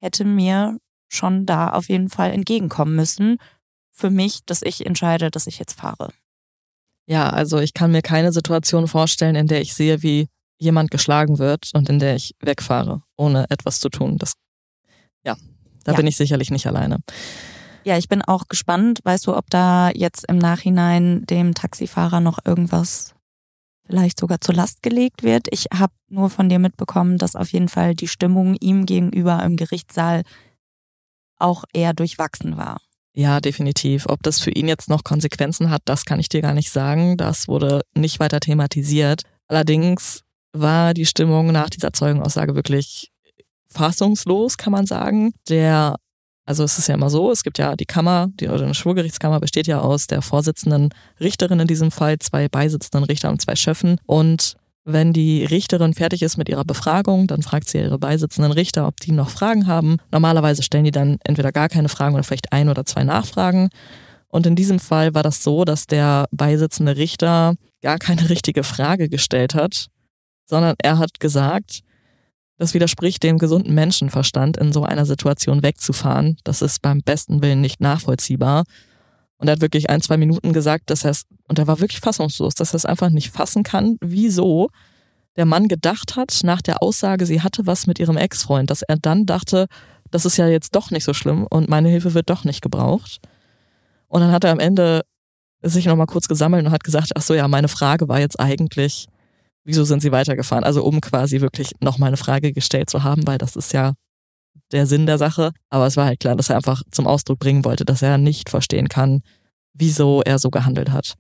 hätte mir schon da auf jeden Fall entgegenkommen müssen. Für mich, dass ich entscheide, dass ich jetzt fahre. Ja, also ich kann mir keine Situation vorstellen, in der ich sehe, wie jemand geschlagen wird und in der ich wegfahre, ohne etwas zu tun. Das, ja, da ja. bin ich sicherlich nicht alleine. Ja, ich bin auch gespannt. Weißt du, ob da jetzt im Nachhinein dem Taxifahrer noch irgendwas vielleicht sogar zur Last gelegt wird? Ich habe nur von dir mitbekommen, dass auf jeden Fall die Stimmung ihm gegenüber im Gerichtssaal auch eher durchwachsen war. Ja, definitiv. Ob das für ihn jetzt noch Konsequenzen hat, das kann ich dir gar nicht sagen. Das wurde nicht weiter thematisiert. Allerdings war die Stimmung nach dieser Zeugenaussage wirklich fassungslos, kann man sagen. Der, also es ist ja immer so, es gibt ja die Kammer, die oder eine Schwurgerichtskammer besteht ja aus der Vorsitzenden Richterin in diesem Fall, zwei beisitzenden Richter und zwei Schöffen. Und wenn die Richterin fertig ist mit ihrer Befragung, dann fragt sie ihre beisitzenden Richter, ob die noch Fragen haben. Normalerweise stellen die dann entweder gar keine Fragen oder vielleicht ein oder zwei Nachfragen. Und in diesem Fall war das so, dass der beisitzende Richter gar keine richtige Frage gestellt hat, sondern er hat gesagt, das widerspricht dem gesunden Menschenverstand, in so einer Situation wegzufahren. Das ist beim besten Willen nicht nachvollziehbar. Und er hat wirklich ein, zwei Minuten gesagt, dass er es, und er war wirklich fassungslos, dass er es einfach nicht fassen kann, wieso der Mann gedacht hat, nach der Aussage, sie hatte was mit ihrem Ex-Freund, dass er dann dachte, das ist ja jetzt doch nicht so schlimm und meine Hilfe wird doch nicht gebraucht. Und dann hat er am Ende sich nochmal kurz gesammelt und hat gesagt, ach so ja, meine Frage war jetzt eigentlich, wieso sind Sie weitergefahren? Also um quasi wirklich nochmal eine Frage gestellt zu haben, weil das ist ja der Sinn der Sache. Aber es war halt klar, dass er einfach zum Ausdruck bringen wollte, dass er nicht verstehen kann, wieso er so gehandelt hat.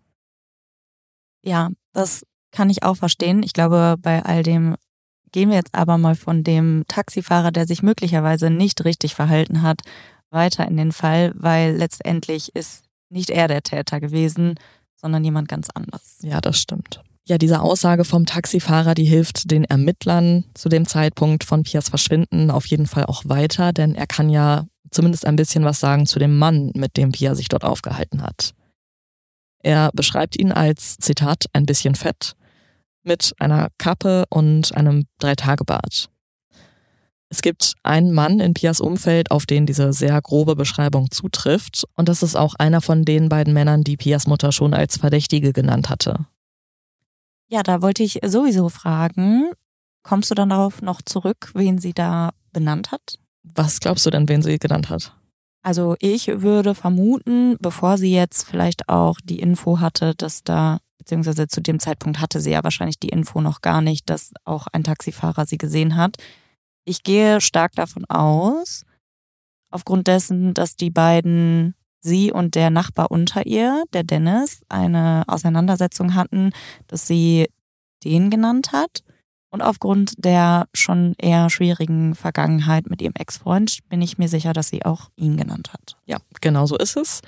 Ja, das kann ich auch verstehen. Ich glaube, bei all dem gehen wir jetzt aber mal von dem Taxifahrer, der sich möglicherweise nicht richtig verhalten hat, weiter in den Fall, weil letztendlich ist nicht er der Täter gewesen, sondern jemand ganz anders. Ja, das stimmt. Ja, diese Aussage vom Taxifahrer, die hilft den Ermittlern zu dem Zeitpunkt von Pias Verschwinden auf jeden Fall auch weiter, denn er kann ja zumindest ein bisschen was sagen zu dem Mann, mit dem Pia sich dort aufgehalten hat. Er beschreibt ihn als, Zitat, ein bisschen fett, mit einer Kappe und einem Dreitagebart. Es gibt einen Mann in Pias Umfeld, auf den diese sehr grobe Beschreibung zutrifft, und das ist auch einer von den beiden Männern, die Pias Mutter schon als Verdächtige genannt hatte. Ja, da wollte ich sowieso fragen, kommst du dann darauf noch zurück, wen sie da benannt hat? Was glaubst du denn, wen sie genannt hat? Also ich würde vermuten, bevor sie jetzt vielleicht auch die Info hatte, dass da, beziehungsweise zu dem Zeitpunkt hatte sie ja wahrscheinlich die Info noch gar nicht, dass auch ein Taxifahrer sie gesehen hat. Ich gehe stark davon aus, aufgrund dessen, dass die beiden sie und der Nachbar unter ihr, der Dennis, eine Auseinandersetzung hatten, dass sie den genannt hat. Und aufgrund der schon eher schwierigen Vergangenheit mit ihrem Ex-Freund bin ich mir sicher, dass sie auch ihn genannt hat. Ja, genau so ist es.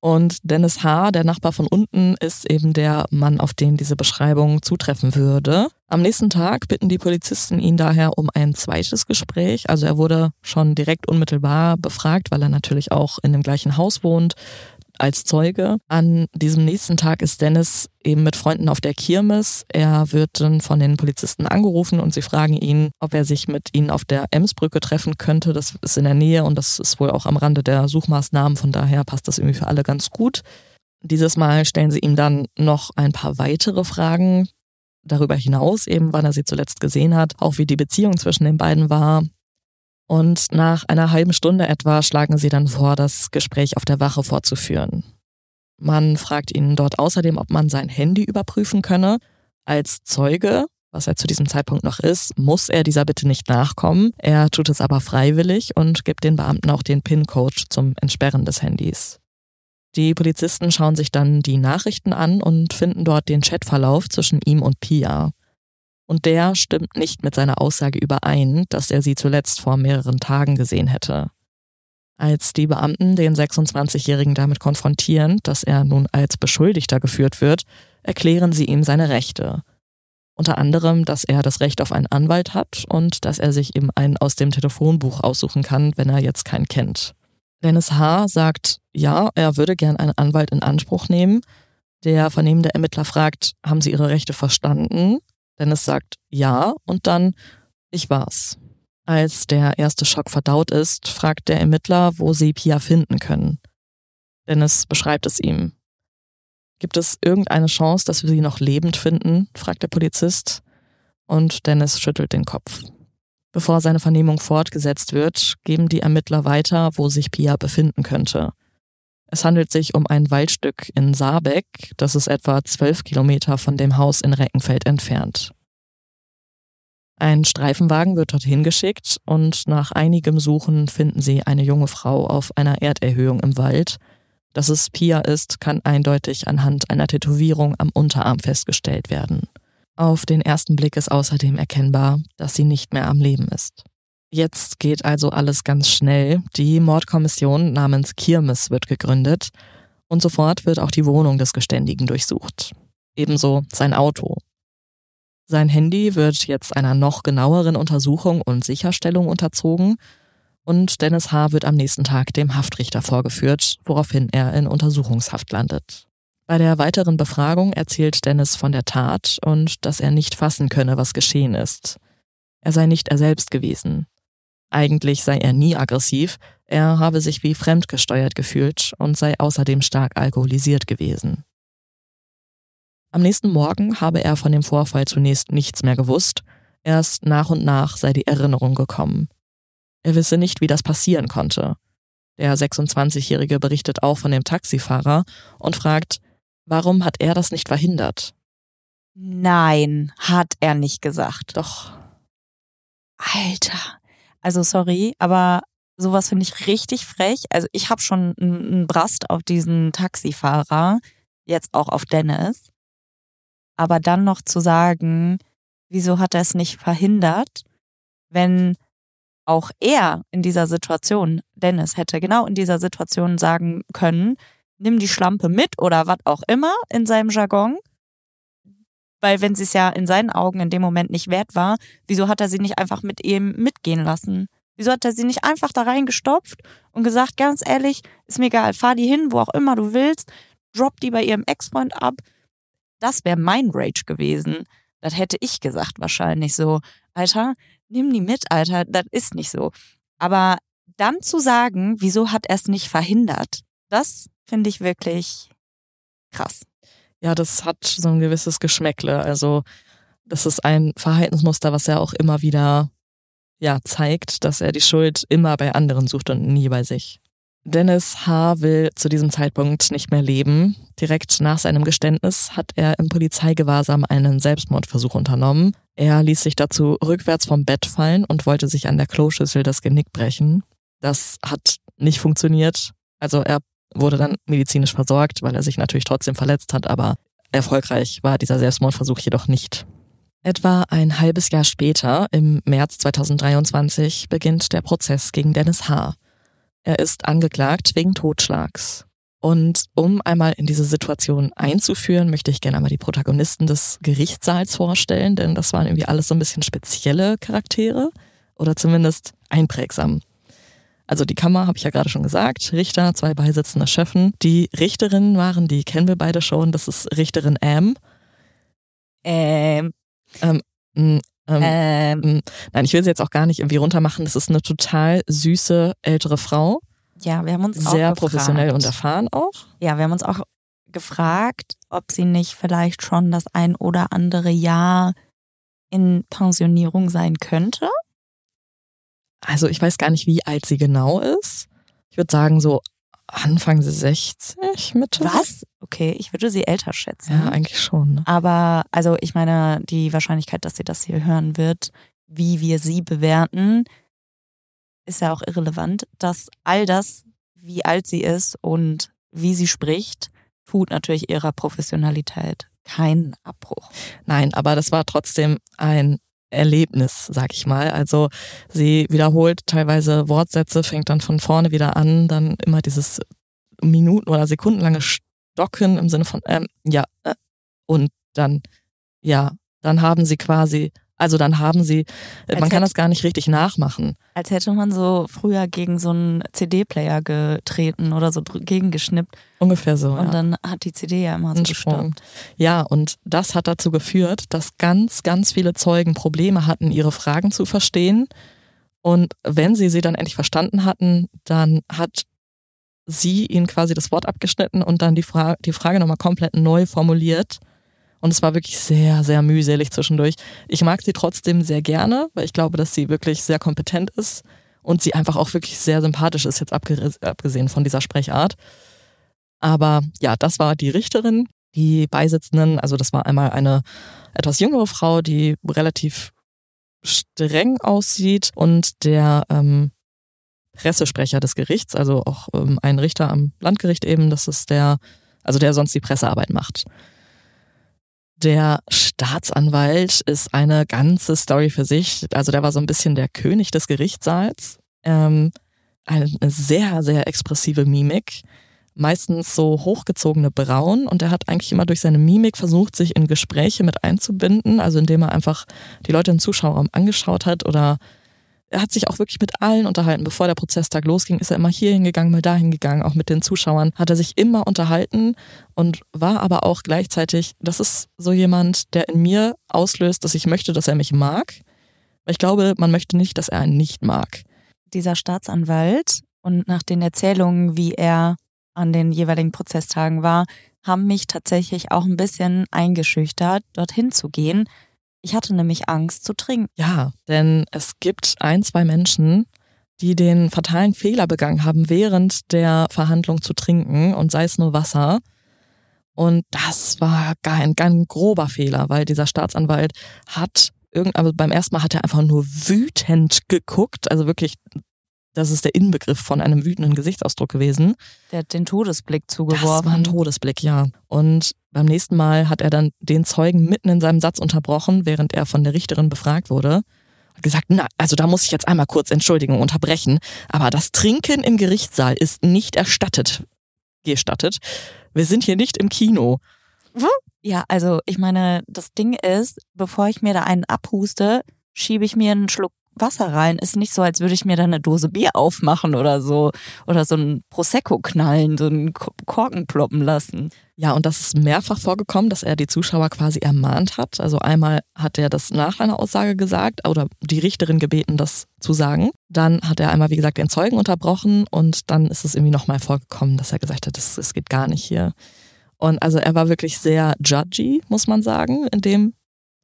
Und Dennis H., der Nachbar von unten, ist eben der Mann, auf den diese Beschreibung zutreffen würde. Am nächsten Tag bitten die Polizisten ihn daher um ein zweites Gespräch. Also er wurde schon direkt unmittelbar befragt, weil er natürlich auch in dem gleichen Haus wohnt als Zeuge. An diesem nächsten Tag ist Dennis eben mit Freunden auf der Kirmes. Er wird dann von den Polizisten angerufen und sie fragen ihn, ob er sich mit ihnen auf der Emsbrücke treffen könnte. Das ist in der Nähe und das ist wohl auch am Rande der Suchmaßnahmen. Von daher passt das irgendwie für alle ganz gut. Dieses Mal stellen sie ihm dann noch ein paar weitere Fragen. Darüber hinaus eben, wann er sie zuletzt gesehen hat, auch wie die Beziehung zwischen den beiden war, und nach einer halben Stunde etwa schlagen sie dann vor, das Gespräch auf der Wache fortzuführen. Man fragt ihn dort außerdem, ob man sein Handy überprüfen könne. Als Zeuge, was er zu diesem Zeitpunkt noch ist, muss er dieser Bitte nicht nachkommen. Er tut es aber freiwillig und gibt den Beamten auch den PIN-Code zum Entsperren des Handys. Die Polizisten schauen sich dann die Nachrichten an und finden dort den Chatverlauf zwischen ihm und Pia. Und der stimmt nicht mit seiner Aussage überein, dass er sie zuletzt vor mehreren Tagen gesehen hätte. Als die Beamten den 26-Jährigen damit konfrontieren, dass er nun als Beschuldigter geführt wird, erklären sie ihm seine Rechte. Unter anderem, dass er das Recht auf einen Anwalt hat und dass er sich eben einen aus dem Telefonbuch aussuchen kann, wenn er jetzt keinen kennt. Dennis H. sagt, ja, er würde gern einen Anwalt in Anspruch nehmen. Der vernehmende Ermittler fragt, haben Sie Ihre Rechte verstanden? Dennis sagt ja und dann ich war's. Als der erste Schock verdaut ist, fragt der Ermittler, wo sie Pia finden können. Dennis beschreibt es ihm. Gibt es irgendeine Chance, dass wir sie noch lebend finden? fragt der Polizist. Und Dennis schüttelt den Kopf. Bevor seine Vernehmung fortgesetzt wird, geben die Ermittler weiter, wo sich Pia befinden könnte. Es handelt sich um ein Waldstück in Saarbeck, das ist etwa zwölf Kilometer von dem Haus in Reckenfeld entfernt. Ein Streifenwagen wird dorthin geschickt und nach einigem Suchen finden sie eine junge Frau auf einer Erderhöhung im Wald. Dass es Pia ist, kann eindeutig anhand einer Tätowierung am Unterarm festgestellt werden. Auf den ersten Blick ist außerdem erkennbar, dass sie nicht mehr am Leben ist. Jetzt geht also alles ganz schnell. Die Mordkommission namens Kirmes wird gegründet und sofort wird auch die Wohnung des Geständigen durchsucht. Ebenso sein Auto. Sein Handy wird jetzt einer noch genaueren Untersuchung und Sicherstellung unterzogen und Dennis H. wird am nächsten Tag dem Haftrichter vorgeführt, woraufhin er in Untersuchungshaft landet. Bei der weiteren Befragung erzählt Dennis von der Tat und dass er nicht fassen könne, was geschehen ist. Er sei nicht er selbst gewesen. Eigentlich sei er nie aggressiv, er habe sich wie fremdgesteuert gefühlt und sei außerdem stark alkoholisiert gewesen. Am nächsten Morgen habe er von dem Vorfall zunächst nichts mehr gewusst, erst nach und nach sei die Erinnerung gekommen. Er wisse nicht, wie das passieren konnte. Der 26-Jährige berichtet auch von dem Taxifahrer und fragt, warum hat er das nicht verhindert? Nein, hat er nicht gesagt. Doch. Alter. Also sorry, aber sowas finde ich richtig frech. Also ich habe schon einen Brast auf diesen Taxifahrer, jetzt auch auf Dennis. Aber dann noch zu sagen, wieso hat er es nicht verhindert, wenn auch er in dieser Situation, Dennis hätte genau in dieser Situation sagen können, nimm die Schlampe mit oder was auch immer in seinem Jargon. Weil wenn sie es ja in seinen Augen in dem Moment nicht wert war, wieso hat er sie nicht einfach mit ihm mitgehen lassen? Wieso hat er sie nicht einfach da reingestopft und gesagt, ganz ehrlich, ist mir egal, fahr die hin, wo auch immer du willst, drop die bei ihrem Ex-Freund ab. Das wäre mein Rage gewesen. Das hätte ich gesagt wahrscheinlich so. Alter, nimm die mit, Alter, das ist nicht so. Aber dann zu sagen, wieso hat er es nicht verhindert, das finde ich wirklich krass. Ja, das hat so ein gewisses Geschmäckle. Also, das ist ein Verhaltensmuster, was er auch immer wieder ja, zeigt, dass er die Schuld immer bei anderen sucht und nie bei sich. Dennis H. will zu diesem Zeitpunkt nicht mehr leben. Direkt nach seinem Geständnis hat er im Polizeigewahrsam einen Selbstmordversuch unternommen. Er ließ sich dazu rückwärts vom Bett fallen und wollte sich an der Kloschüssel das Genick brechen. Das hat nicht funktioniert. Also er wurde dann medizinisch versorgt, weil er sich natürlich trotzdem verletzt hat, aber erfolgreich war dieser Selbstmordversuch jedoch nicht. Etwa ein halbes Jahr später, im März 2023, beginnt der Prozess gegen Dennis H. Er ist angeklagt wegen Totschlags. Und um einmal in diese Situation einzuführen, möchte ich gerne einmal die Protagonisten des Gerichtssaals vorstellen, denn das waren irgendwie alles so ein bisschen spezielle Charaktere oder zumindest einprägsam. Also die Kammer habe ich ja gerade schon gesagt, Richter, zwei beisitzende Schöffen. Die Richterinnen waren, die kennen wir beide schon, das ist Richterin Am. Ähm, ähm, ähm, ähm, nein, ich will sie jetzt auch gar nicht irgendwie runtermachen. Das ist eine total süße ältere Frau. Ja, wir haben uns auch sehr professionell und erfahren auch. Ja, wir haben uns auch gefragt, ob sie nicht vielleicht schon das ein oder andere Jahr in Pensionierung sein könnte. Also ich weiß gar nicht, wie alt sie genau ist. Ich würde sagen so Anfang 60, Mitte. Was? Okay, ich würde sie älter schätzen. Ja, eigentlich schon. Ne? Aber also ich meine, die Wahrscheinlichkeit, dass sie das hier hören wird, wie wir sie bewerten, ist ja auch irrelevant. Dass all das, wie alt sie ist und wie sie spricht, tut natürlich ihrer Professionalität keinen Abbruch. Nein, aber das war trotzdem ein Erlebnis, sag ich mal. Also sie wiederholt teilweise Wortsätze, fängt dann von vorne wieder an, dann immer dieses Minuten- oder sekundenlange Stocken im Sinne von, ähm, ja, äh, und dann, ja, dann haben sie quasi also dann haben sie, als man kann das gar nicht richtig nachmachen. Als hätte man so früher gegen so einen CD-Player getreten oder so gegengeschnippt. Ungefähr so. Und ja. dann hat die CD ja immer so gestoppt. Ja, und das hat dazu geführt, dass ganz, ganz viele Zeugen Probleme hatten, ihre Fragen zu verstehen. Und wenn sie sie dann endlich verstanden hatten, dann hat sie ihnen quasi das Wort abgeschnitten und dann die, Fra die Frage nochmal komplett neu formuliert. Und es war wirklich sehr, sehr mühselig zwischendurch. Ich mag sie trotzdem sehr gerne, weil ich glaube, dass sie wirklich sehr kompetent ist und sie einfach auch wirklich sehr sympathisch ist, jetzt abgesehen von dieser Sprechart. Aber ja, das war die Richterin. Die Beisitzenden, also das war einmal eine etwas jüngere Frau, die relativ streng aussieht und der ähm, Pressesprecher des Gerichts, also auch ähm, ein Richter am Landgericht eben, das ist der, also der sonst die Pressearbeit macht. Der Staatsanwalt ist eine ganze Story für sich. Also der war so ein bisschen der König des Gerichtssaals. Ähm, eine sehr, sehr expressive Mimik. Meistens so hochgezogene Brauen und er hat eigentlich immer durch seine Mimik versucht, sich in Gespräche mit einzubinden, also indem er einfach die Leute im Zuschauerraum angeschaut hat oder er hat sich auch wirklich mit allen unterhalten. Bevor der Prozesstag losging, ist er immer hier hingegangen, mal dahin gegangen. Auch mit den Zuschauern hat er sich immer unterhalten und war aber auch gleichzeitig, das ist so jemand, der in mir auslöst, dass ich möchte, dass er mich mag. Weil ich glaube, man möchte nicht, dass er einen nicht mag. Dieser Staatsanwalt und nach den Erzählungen, wie er an den jeweiligen Prozesstagen war, haben mich tatsächlich auch ein bisschen eingeschüchtert, dorthin zu gehen, ich hatte nämlich Angst zu trinken. Ja, denn es gibt ein, zwei Menschen, die den fatalen Fehler begangen haben, während der Verhandlung zu trinken und sei es nur Wasser. Und das war ein ganz grober Fehler, weil dieser Staatsanwalt hat irgend, aber beim ersten Mal hat er einfach nur wütend geguckt, also wirklich das ist der Inbegriff von einem wütenden Gesichtsausdruck gewesen. Der hat den Todesblick zugeworfen. Das war ein Todesblick, ja. Und beim nächsten Mal hat er dann den Zeugen mitten in seinem Satz unterbrochen, während er von der Richterin befragt wurde. Hat gesagt, na, also da muss ich jetzt einmal kurz Entschuldigung unterbrechen, aber das Trinken im Gerichtssaal ist nicht erstattet, gestattet. Wir sind hier nicht im Kino. Ja, also ich meine, das Ding ist, bevor ich mir da einen abhuste, schiebe ich mir einen Schluck Wasser rein. Ist nicht so, als würde ich mir da eine Dose Bier aufmachen oder so. Oder so ein Prosecco knallen, so einen Korken ploppen lassen. Ja, und das ist mehrfach vorgekommen, dass er die Zuschauer quasi ermahnt hat. Also einmal hat er das nach einer Aussage gesagt oder die Richterin gebeten, das zu sagen. Dann hat er einmal, wie gesagt, den Zeugen unterbrochen und dann ist es irgendwie nochmal vorgekommen, dass er gesagt hat, es geht gar nicht hier. Und also er war wirklich sehr judgy, muss man sagen, in dem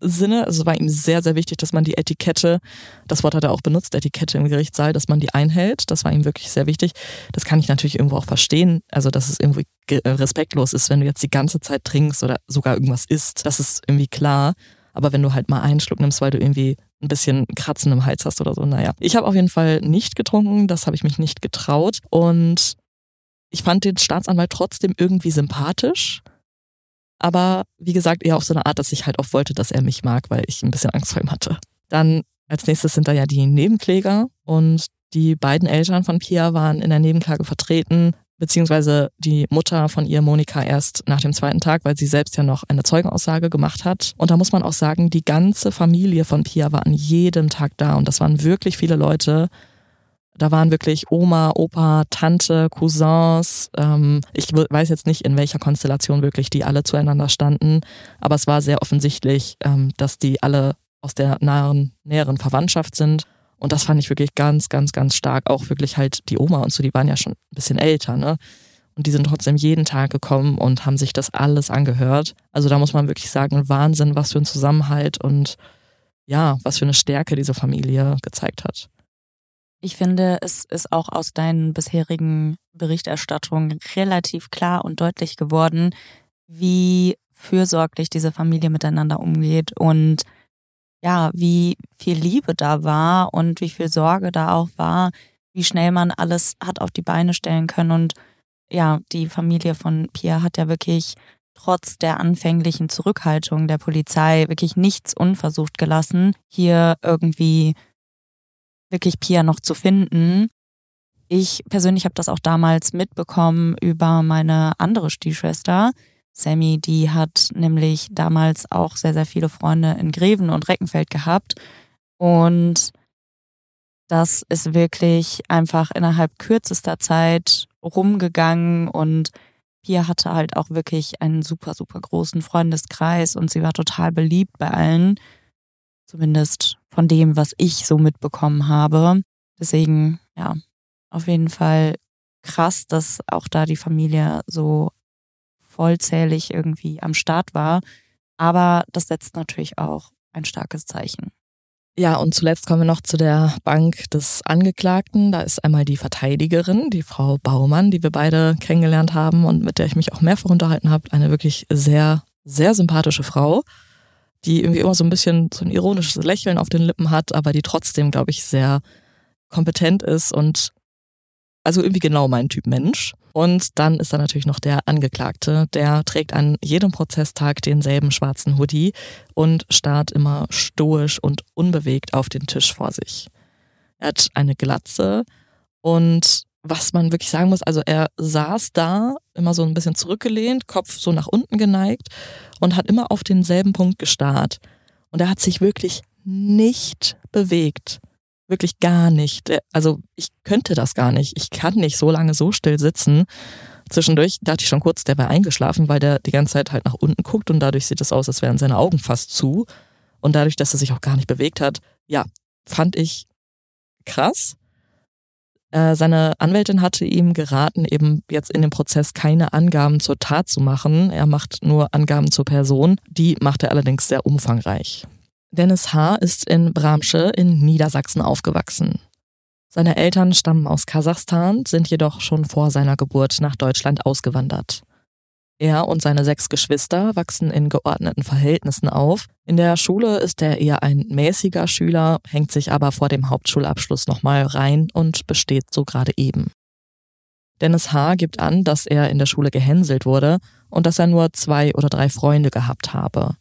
Sinne. Also war ihm sehr, sehr wichtig, dass man die Etikette, das Wort hat er auch benutzt, Etikette im Gerichtssaal, dass man die einhält. Das war ihm wirklich sehr wichtig. Das kann ich natürlich irgendwo auch verstehen. Also, dass es irgendwie respektlos ist, wenn du jetzt die ganze Zeit trinkst oder sogar irgendwas isst. Das ist irgendwie klar. Aber wenn du halt mal einen Schluck nimmst, weil du irgendwie ein bisschen Kratzen im Hals hast oder so, naja. Ich habe auf jeden Fall nicht getrunken, das habe ich mich nicht getraut. Und ich fand den Staatsanwalt trotzdem irgendwie sympathisch aber wie gesagt, eher auf so eine Art, dass ich halt auch wollte, dass er mich mag, weil ich ein bisschen Angst vor ihm hatte. Dann als nächstes sind da ja die Nebenkläger und die beiden Eltern von Pia waren in der Nebenklage vertreten, beziehungsweise die Mutter von ihr, Monika, erst nach dem zweiten Tag, weil sie selbst ja noch eine Zeugenaussage gemacht hat. Und da muss man auch sagen, die ganze Familie von Pia war an jedem Tag da und das waren wirklich viele Leute. Da waren wirklich Oma, Opa, Tante, Cousins. Ähm, ich weiß jetzt nicht, in welcher Konstellation wirklich die alle zueinander standen, aber es war sehr offensichtlich, ähm, dass die alle aus der nahen, näheren Verwandtschaft sind. Und das fand ich wirklich ganz, ganz, ganz stark. Auch wirklich halt die Oma und so, die waren ja schon ein bisschen älter, ne? Und die sind trotzdem jeden Tag gekommen und haben sich das alles angehört. Also da muss man wirklich sagen, Wahnsinn, was für ein Zusammenhalt und ja, was für eine Stärke diese Familie gezeigt hat. Ich finde, es ist auch aus deinen bisherigen Berichterstattungen relativ klar und deutlich geworden, wie fürsorglich diese Familie miteinander umgeht und ja, wie viel Liebe da war und wie viel Sorge da auch war, wie schnell man alles hat auf die Beine stellen können. Und ja, die Familie von Pierre hat ja wirklich trotz der anfänglichen Zurückhaltung der Polizei wirklich nichts unversucht gelassen, hier irgendwie wirklich Pia noch zu finden. Ich persönlich habe das auch damals mitbekommen über meine andere Stiefschwester. Sammy, die hat nämlich damals auch sehr, sehr viele Freunde in Greven und Reckenfeld gehabt. Und das ist wirklich einfach innerhalb kürzester Zeit rumgegangen und Pia hatte halt auch wirklich einen super, super großen Freundeskreis und sie war total beliebt bei allen. Zumindest von dem, was ich so mitbekommen habe. Deswegen, ja, auf jeden Fall krass, dass auch da die Familie so vollzählig irgendwie am Start war. Aber das setzt natürlich auch ein starkes Zeichen. Ja, und zuletzt kommen wir noch zu der Bank des Angeklagten. Da ist einmal die Verteidigerin, die Frau Baumann, die wir beide kennengelernt haben und mit der ich mich auch mehrfach unterhalten habe. Eine wirklich sehr, sehr sympathische Frau die irgendwie immer so ein bisschen so ein ironisches Lächeln auf den Lippen hat, aber die trotzdem, glaube ich, sehr kompetent ist und also irgendwie genau mein Typ Mensch. Und dann ist da natürlich noch der Angeklagte, der trägt an jedem Prozesstag denselben schwarzen Hoodie und starrt immer stoisch und unbewegt auf den Tisch vor sich. Er hat eine Glatze und was man wirklich sagen muss, also er saß da, immer so ein bisschen zurückgelehnt, Kopf so nach unten geneigt und hat immer auf denselben Punkt gestarrt. Und er hat sich wirklich nicht bewegt. Wirklich gar nicht. Also ich könnte das gar nicht. Ich kann nicht so lange so still sitzen. Zwischendurch dachte ich schon kurz, der wäre eingeschlafen, weil der die ganze Zeit halt nach unten guckt und dadurch sieht es aus, als wären seine Augen fast zu. Und dadurch, dass er sich auch gar nicht bewegt hat, ja, fand ich krass. Äh, seine Anwältin hatte ihm geraten, eben jetzt in dem Prozess keine Angaben zur Tat zu machen. Er macht nur Angaben zur Person. Die macht er allerdings sehr umfangreich. Dennis H. ist in Bramsche in Niedersachsen aufgewachsen. Seine Eltern stammen aus Kasachstan, sind jedoch schon vor seiner Geburt nach Deutschland ausgewandert. Er und seine sechs Geschwister wachsen in geordneten Verhältnissen auf. In der Schule ist er eher ein mäßiger Schüler, hängt sich aber vor dem Hauptschulabschluss nochmal rein und besteht so gerade eben. Dennis H. gibt an, dass er in der Schule gehänselt wurde und dass er nur zwei oder drei Freunde gehabt habe.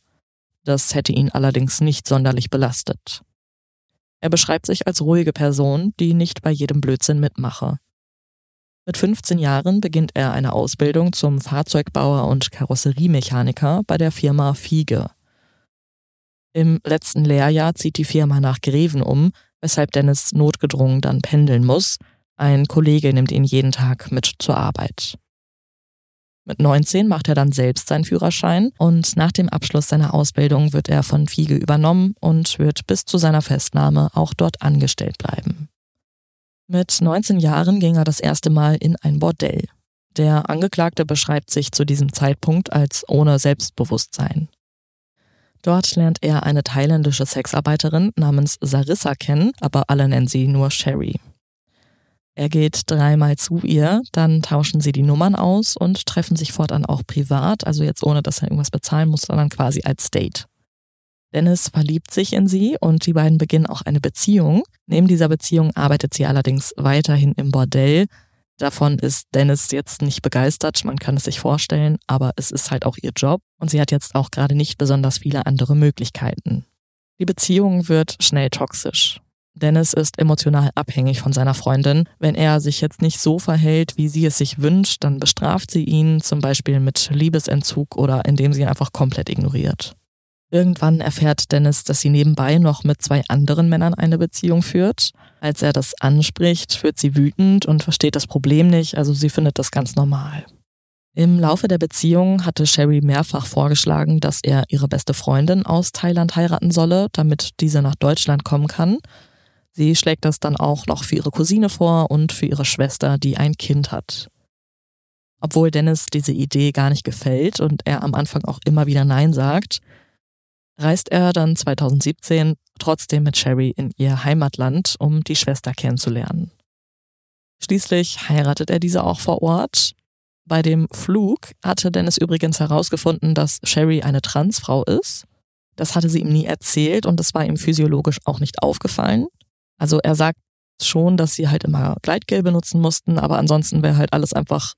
Das hätte ihn allerdings nicht sonderlich belastet. Er beschreibt sich als ruhige Person, die nicht bei jedem Blödsinn mitmache. Mit 15 Jahren beginnt er eine Ausbildung zum Fahrzeugbauer und Karosseriemechaniker bei der Firma Fiege. Im letzten Lehrjahr zieht die Firma nach Greven um, weshalb Dennis notgedrungen dann pendeln muss. Ein Kollege nimmt ihn jeden Tag mit zur Arbeit. Mit 19 macht er dann selbst seinen Führerschein und nach dem Abschluss seiner Ausbildung wird er von Fiege übernommen und wird bis zu seiner Festnahme auch dort angestellt bleiben. Mit 19 Jahren ging er das erste Mal in ein Bordell. Der Angeklagte beschreibt sich zu diesem Zeitpunkt als ohne Selbstbewusstsein. Dort lernt er eine thailändische Sexarbeiterin namens Sarissa kennen, aber alle nennen sie nur Sherry. Er geht dreimal zu ihr, dann tauschen sie die Nummern aus und treffen sich fortan auch privat, also jetzt ohne dass er irgendwas bezahlen muss, sondern quasi als Date. Dennis verliebt sich in sie und die beiden beginnen auch eine Beziehung. Neben dieser Beziehung arbeitet sie allerdings weiterhin im Bordell. Davon ist Dennis jetzt nicht begeistert, man kann es sich vorstellen, aber es ist halt auch ihr Job und sie hat jetzt auch gerade nicht besonders viele andere Möglichkeiten. Die Beziehung wird schnell toxisch. Dennis ist emotional abhängig von seiner Freundin. Wenn er sich jetzt nicht so verhält, wie sie es sich wünscht, dann bestraft sie ihn, zum Beispiel mit Liebesentzug oder indem sie ihn einfach komplett ignoriert. Irgendwann erfährt Dennis, dass sie nebenbei noch mit zwei anderen Männern eine Beziehung führt. Als er das anspricht, wird sie wütend und versteht das Problem nicht, also sie findet das ganz normal. Im Laufe der Beziehung hatte Sherry mehrfach vorgeschlagen, dass er ihre beste Freundin aus Thailand heiraten solle, damit diese nach Deutschland kommen kann. Sie schlägt das dann auch noch für ihre Cousine vor und für ihre Schwester, die ein Kind hat. Obwohl Dennis diese Idee gar nicht gefällt und er am Anfang auch immer wieder Nein sagt, reist er dann 2017 trotzdem mit Sherry in ihr Heimatland, um die Schwester kennenzulernen. Schließlich heiratet er diese auch vor Ort. Bei dem Flug hatte Dennis übrigens herausgefunden, dass Sherry eine Transfrau ist. Das hatte sie ihm nie erzählt und das war ihm physiologisch auch nicht aufgefallen. Also er sagt schon, dass sie halt immer Gleitgel benutzen mussten, aber ansonsten wäre halt alles einfach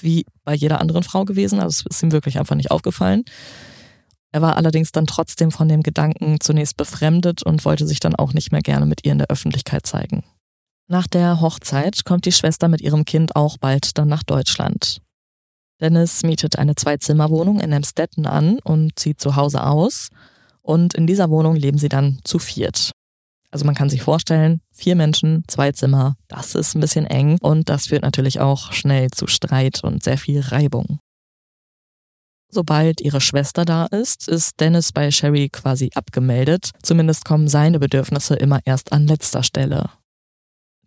wie bei jeder anderen Frau gewesen. Also es ist ihm wirklich einfach nicht aufgefallen. Er war allerdings dann trotzdem von dem Gedanken zunächst befremdet und wollte sich dann auch nicht mehr gerne mit ihr in der Öffentlichkeit zeigen. Nach der Hochzeit kommt die Schwester mit ihrem Kind auch bald dann nach Deutschland. Dennis mietet eine Zwei-Zimmer-Wohnung in Emstetten an und zieht zu Hause aus. Und in dieser Wohnung leben sie dann zu viert. Also man kann sich vorstellen, vier Menschen, zwei Zimmer, das ist ein bisschen eng und das führt natürlich auch schnell zu Streit und sehr viel Reibung. Sobald ihre Schwester da ist, ist Dennis bei Sherry quasi abgemeldet. Zumindest kommen seine Bedürfnisse immer erst an letzter Stelle.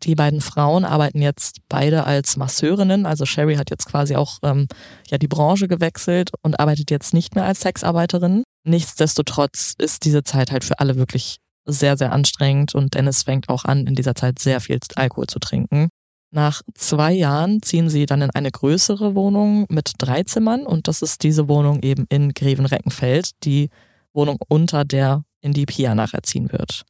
Die beiden Frauen arbeiten jetzt beide als Masseurinnen. Also Sherry hat jetzt quasi auch ähm, ja die Branche gewechselt und arbeitet jetzt nicht mehr als Sexarbeiterin. Nichtsdestotrotz ist diese Zeit halt für alle wirklich sehr, sehr anstrengend und Dennis fängt auch an, in dieser Zeit sehr viel Alkohol zu trinken. Nach zwei Jahren ziehen sie dann in eine größere Wohnung mit drei Zimmern und das ist diese Wohnung eben in Grevenreckenfeld, die Wohnung unter der, in die Pia nachher ziehen wird.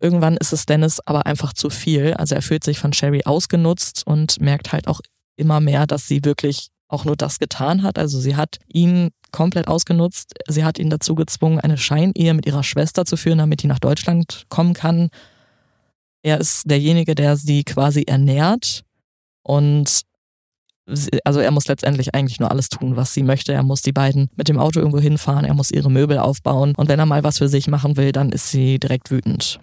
Irgendwann ist es Dennis aber einfach zu viel, also er fühlt sich von Sherry ausgenutzt und merkt halt auch immer mehr, dass sie wirklich auch nur das getan hat. Also sie hat ihn komplett ausgenutzt. Sie hat ihn dazu gezwungen, eine Scheinehe mit ihrer Schwester zu führen, damit die nach Deutschland kommen kann. Er ist derjenige, der sie quasi ernährt und also er muss letztendlich eigentlich nur alles tun, was sie möchte. Er muss die beiden mit dem Auto irgendwo hinfahren, er muss ihre Möbel aufbauen und wenn er mal was für sich machen will, dann ist sie direkt wütend.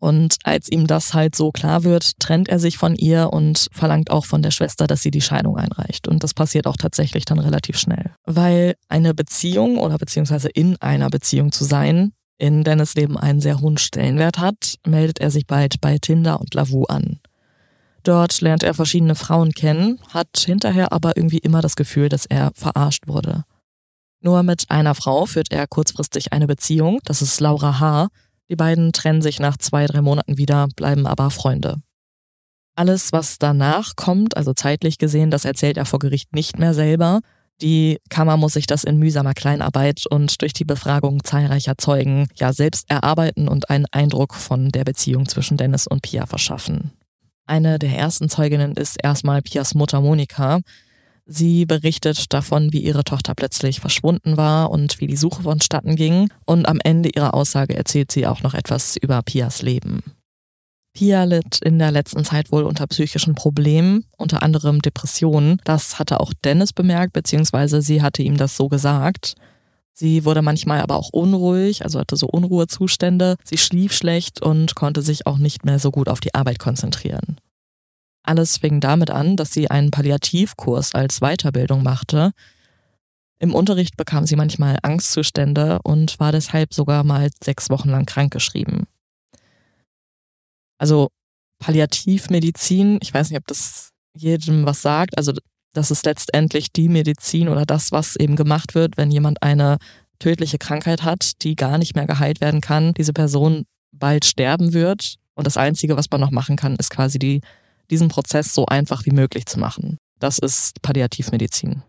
Und als ihm das halt so klar wird, trennt er sich von ihr und verlangt auch von der Schwester, dass sie die Scheidung einreicht. Und das passiert auch tatsächlich dann relativ schnell. Weil eine Beziehung oder beziehungsweise in einer Beziehung zu sein, in Dennis Leben einen sehr hohen Stellenwert hat, meldet er sich bald bei Tinder und Lavu an. Dort lernt er verschiedene Frauen kennen, hat hinterher aber irgendwie immer das Gefühl, dass er verarscht wurde. Nur mit einer Frau führt er kurzfristig eine Beziehung, das ist Laura H., die beiden trennen sich nach zwei, drei Monaten wieder, bleiben aber Freunde. Alles, was danach kommt, also zeitlich gesehen, das erzählt er vor Gericht nicht mehr selber. Die Kammer muss sich das in mühsamer Kleinarbeit und durch die Befragung zahlreicher Zeugen ja selbst erarbeiten und einen Eindruck von der Beziehung zwischen Dennis und Pia verschaffen. Eine der ersten Zeuginnen ist erstmal Pias Mutter Monika. Sie berichtet davon, wie ihre Tochter plötzlich verschwunden war und wie die Suche vonstatten ging. Und am Ende ihrer Aussage erzählt sie auch noch etwas über Pias Leben. Pia litt in der letzten Zeit wohl unter psychischen Problemen, unter anderem Depressionen. Das hatte auch Dennis bemerkt, beziehungsweise sie hatte ihm das so gesagt. Sie wurde manchmal aber auch unruhig, also hatte so Unruhezustände. Sie schlief schlecht und konnte sich auch nicht mehr so gut auf die Arbeit konzentrieren. Alles fing damit an, dass sie einen Palliativkurs als Weiterbildung machte. Im Unterricht bekam sie manchmal Angstzustände und war deshalb sogar mal sechs Wochen lang krankgeschrieben. Also Palliativmedizin, ich weiß nicht, ob das jedem was sagt. Also das ist letztendlich die Medizin oder das, was eben gemacht wird, wenn jemand eine tödliche Krankheit hat, die gar nicht mehr geheilt werden kann, diese Person bald sterben wird. Und das Einzige, was man noch machen kann, ist quasi die, diesen Prozess so einfach wie möglich zu machen. Das ist Palliativmedizin.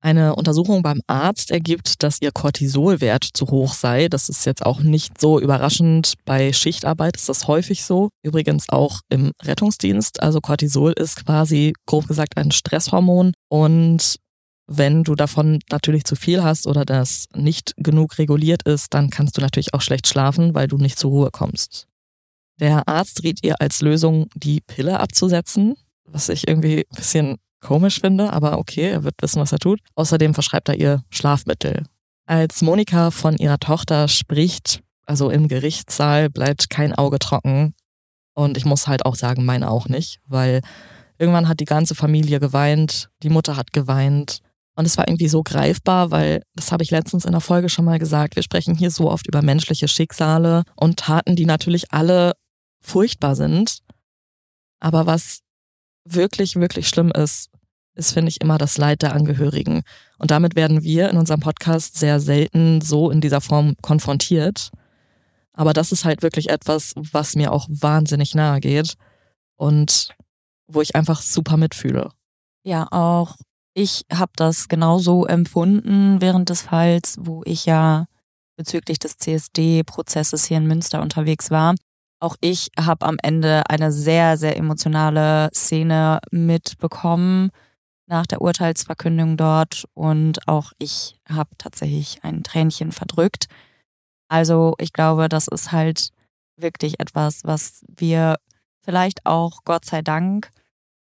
Eine Untersuchung beim Arzt ergibt, dass ihr Cortisolwert zu hoch sei. Das ist jetzt auch nicht so überraschend. Bei Schichtarbeit ist das häufig so. Übrigens auch im Rettungsdienst. Also Cortisol ist quasi, grob gesagt, ein Stresshormon. Und wenn du davon natürlich zu viel hast oder das nicht genug reguliert ist, dann kannst du natürlich auch schlecht schlafen, weil du nicht zur Ruhe kommst. Der Arzt riet ihr als Lösung, die Pille abzusetzen, was ich irgendwie ein bisschen komisch finde, aber okay, er wird wissen, was er tut. Außerdem verschreibt er ihr Schlafmittel. Als Monika von ihrer Tochter spricht, also im Gerichtssaal, bleibt kein Auge trocken. Und ich muss halt auch sagen, meine auch nicht, weil irgendwann hat die ganze Familie geweint, die Mutter hat geweint. Und es war irgendwie so greifbar, weil, das habe ich letztens in der Folge schon mal gesagt, wir sprechen hier so oft über menschliche Schicksale und Taten, die natürlich alle furchtbar sind. Aber was wirklich, wirklich schlimm ist, ist, finde ich, immer das Leid der Angehörigen. Und damit werden wir in unserem Podcast sehr selten so in dieser Form konfrontiert. Aber das ist halt wirklich etwas, was mir auch wahnsinnig nahe geht und wo ich einfach super mitfühle. Ja, auch ich habe das genauso empfunden während des Falls, wo ich ja bezüglich des CSD-Prozesses hier in Münster unterwegs war. Auch ich habe am Ende eine sehr, sehr emotionale Szene mitbekommen nach der Urteilsverkündung dort und auch ich habe tatsächlich ein Tränchen verdrückt. Also ich glaube, das ist halt wirklich etwas, was wir vielleicht auch Gott sei Dank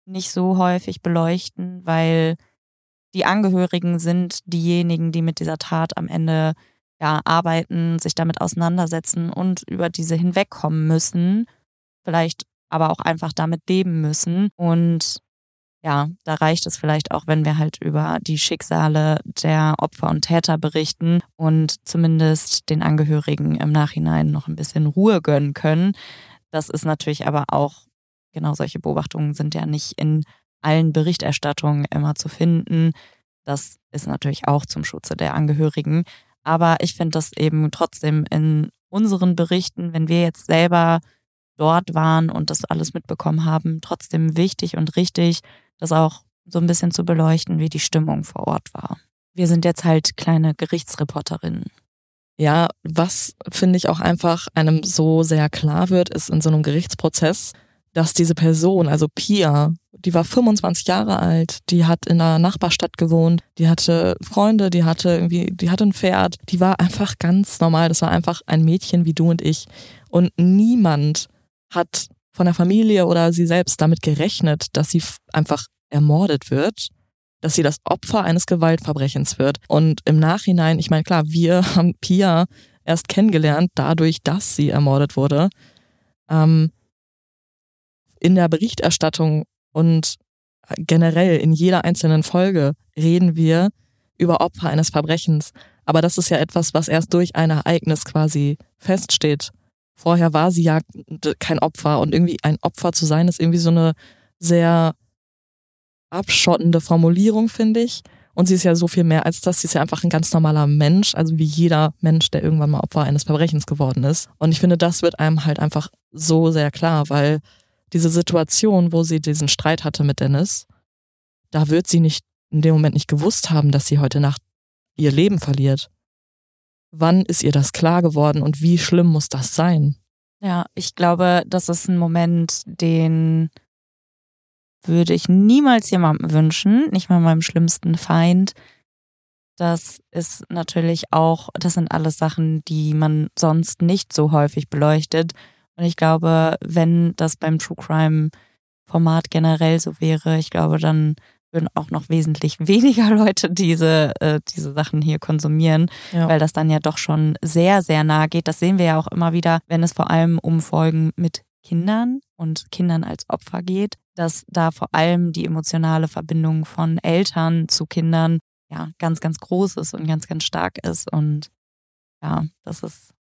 nicht so häufig beleuchten, weil die Angehörigen sind diejenigen, die mit dieser Tat am Ende ja, arbeiten, sich damit auseinandersetzen und über diese hinwegkommen müssen, vielleicht aber auch einfach damit leben müssen. Und ja, da reicht es vielleicht auch, wenn wir halt über die Schicksale der Opfer und Täter berichten und zumindest den Angehörigen im Nachhinein noch ein bisschen Ruhe gönnen können. Das ist natürlich aber auch, genau solche Beobachtungen sind ja nicht in allen Berichterstattungen immer zu finden. Das ist natürlich auch zum Schutze der Angehörigen. Aber ich finde das eben trotzdem in unseren Berichten, wenn wir jetzt selber dort waren und das alles mitbekommen haben, trotzdem wichtig und richtig, das auch so ein bisschen zu beleuchten, wie die Stimmung vor Ort war. Wir sind jetzt halt kleine Gerichtsreporterinnen. Ja, was finde ich auch einfach einem so sehr klar wird, ist in so einem Gerichtsprozess, dass diese Person, also Pia, die war 25 Jahre alt, die hat in einer Nachbarstadt gewohnt, die hatte Freunde, die hatte irgendwie, die hatte ein Pferd, die war einfach ganz normal, das war einfach ein Mädchen wie du und ich. Und niemand hat von der Familie oder sie selbst damit gerechnet, dass sie einfach ermordet wird, dass sie das Opfer eines Gewaltverbrechens wird. Und im Nachhinein, ich meine, klar, wir haben Pia erst kennengelernt, dadurch, dass sie ermordet wurde. Ähm, in der Berichterstattung und generell in jeder einzelnen Folge reden wir über Opfer eines Verbrechens. Aber das ist ja etwas, was erst durch ein Ereignis quasi feststeht. Vorher war sie ja kein Opfer und irgendwie ein Opfer zu sein, ist irgendwie so eine sehr abschottende Formulierung, finde ich. Und sie ist ja so viel mehr als das. Sie ist ja einfach ein ganz normaler Mensch, also wie jeder Mensch, der irgendwann mal Opfer eines Verbrechens geworden ist. Und ich finde, das wird einem halt einfach so sehr klar, weil diese Situation, wo sie diesen Streit hatte mit Dennis, da wird sie nicht in dem Moment nicht gewusst haben, dass sie heute Nacht ihr Leben verliert. Wann ist ihr das klar geworden und wie schlimm muss das sein? Ja, ich glaube, das ist ein Moment, den würde ich niemals jemandem wünschen, nicht mal meinem schlimmsten Feind. Das ist natürlich auch, das sind alles Sachen, die man sonst nicht so häufig beleuchtet. Und ich glaube, wenn das beim True Crime Format generell so wäre, ich glaube, dann würden auch noch wesentlich weniger Leute diese, äh, diese Sachen hier konsumieren, ja. weil das dann ja doch schon sehr, sehr nah geht. Das sehen wir ja auch immer wieder, wenn es vor allem um Folgen mit Kindern und Kindern als Opfer geht, dass da vor allem die emotionale Verbindung von Eltern zu Kindern ja ganz, ganz groß ist und ganz, ganz stark ist. Und ja, das ist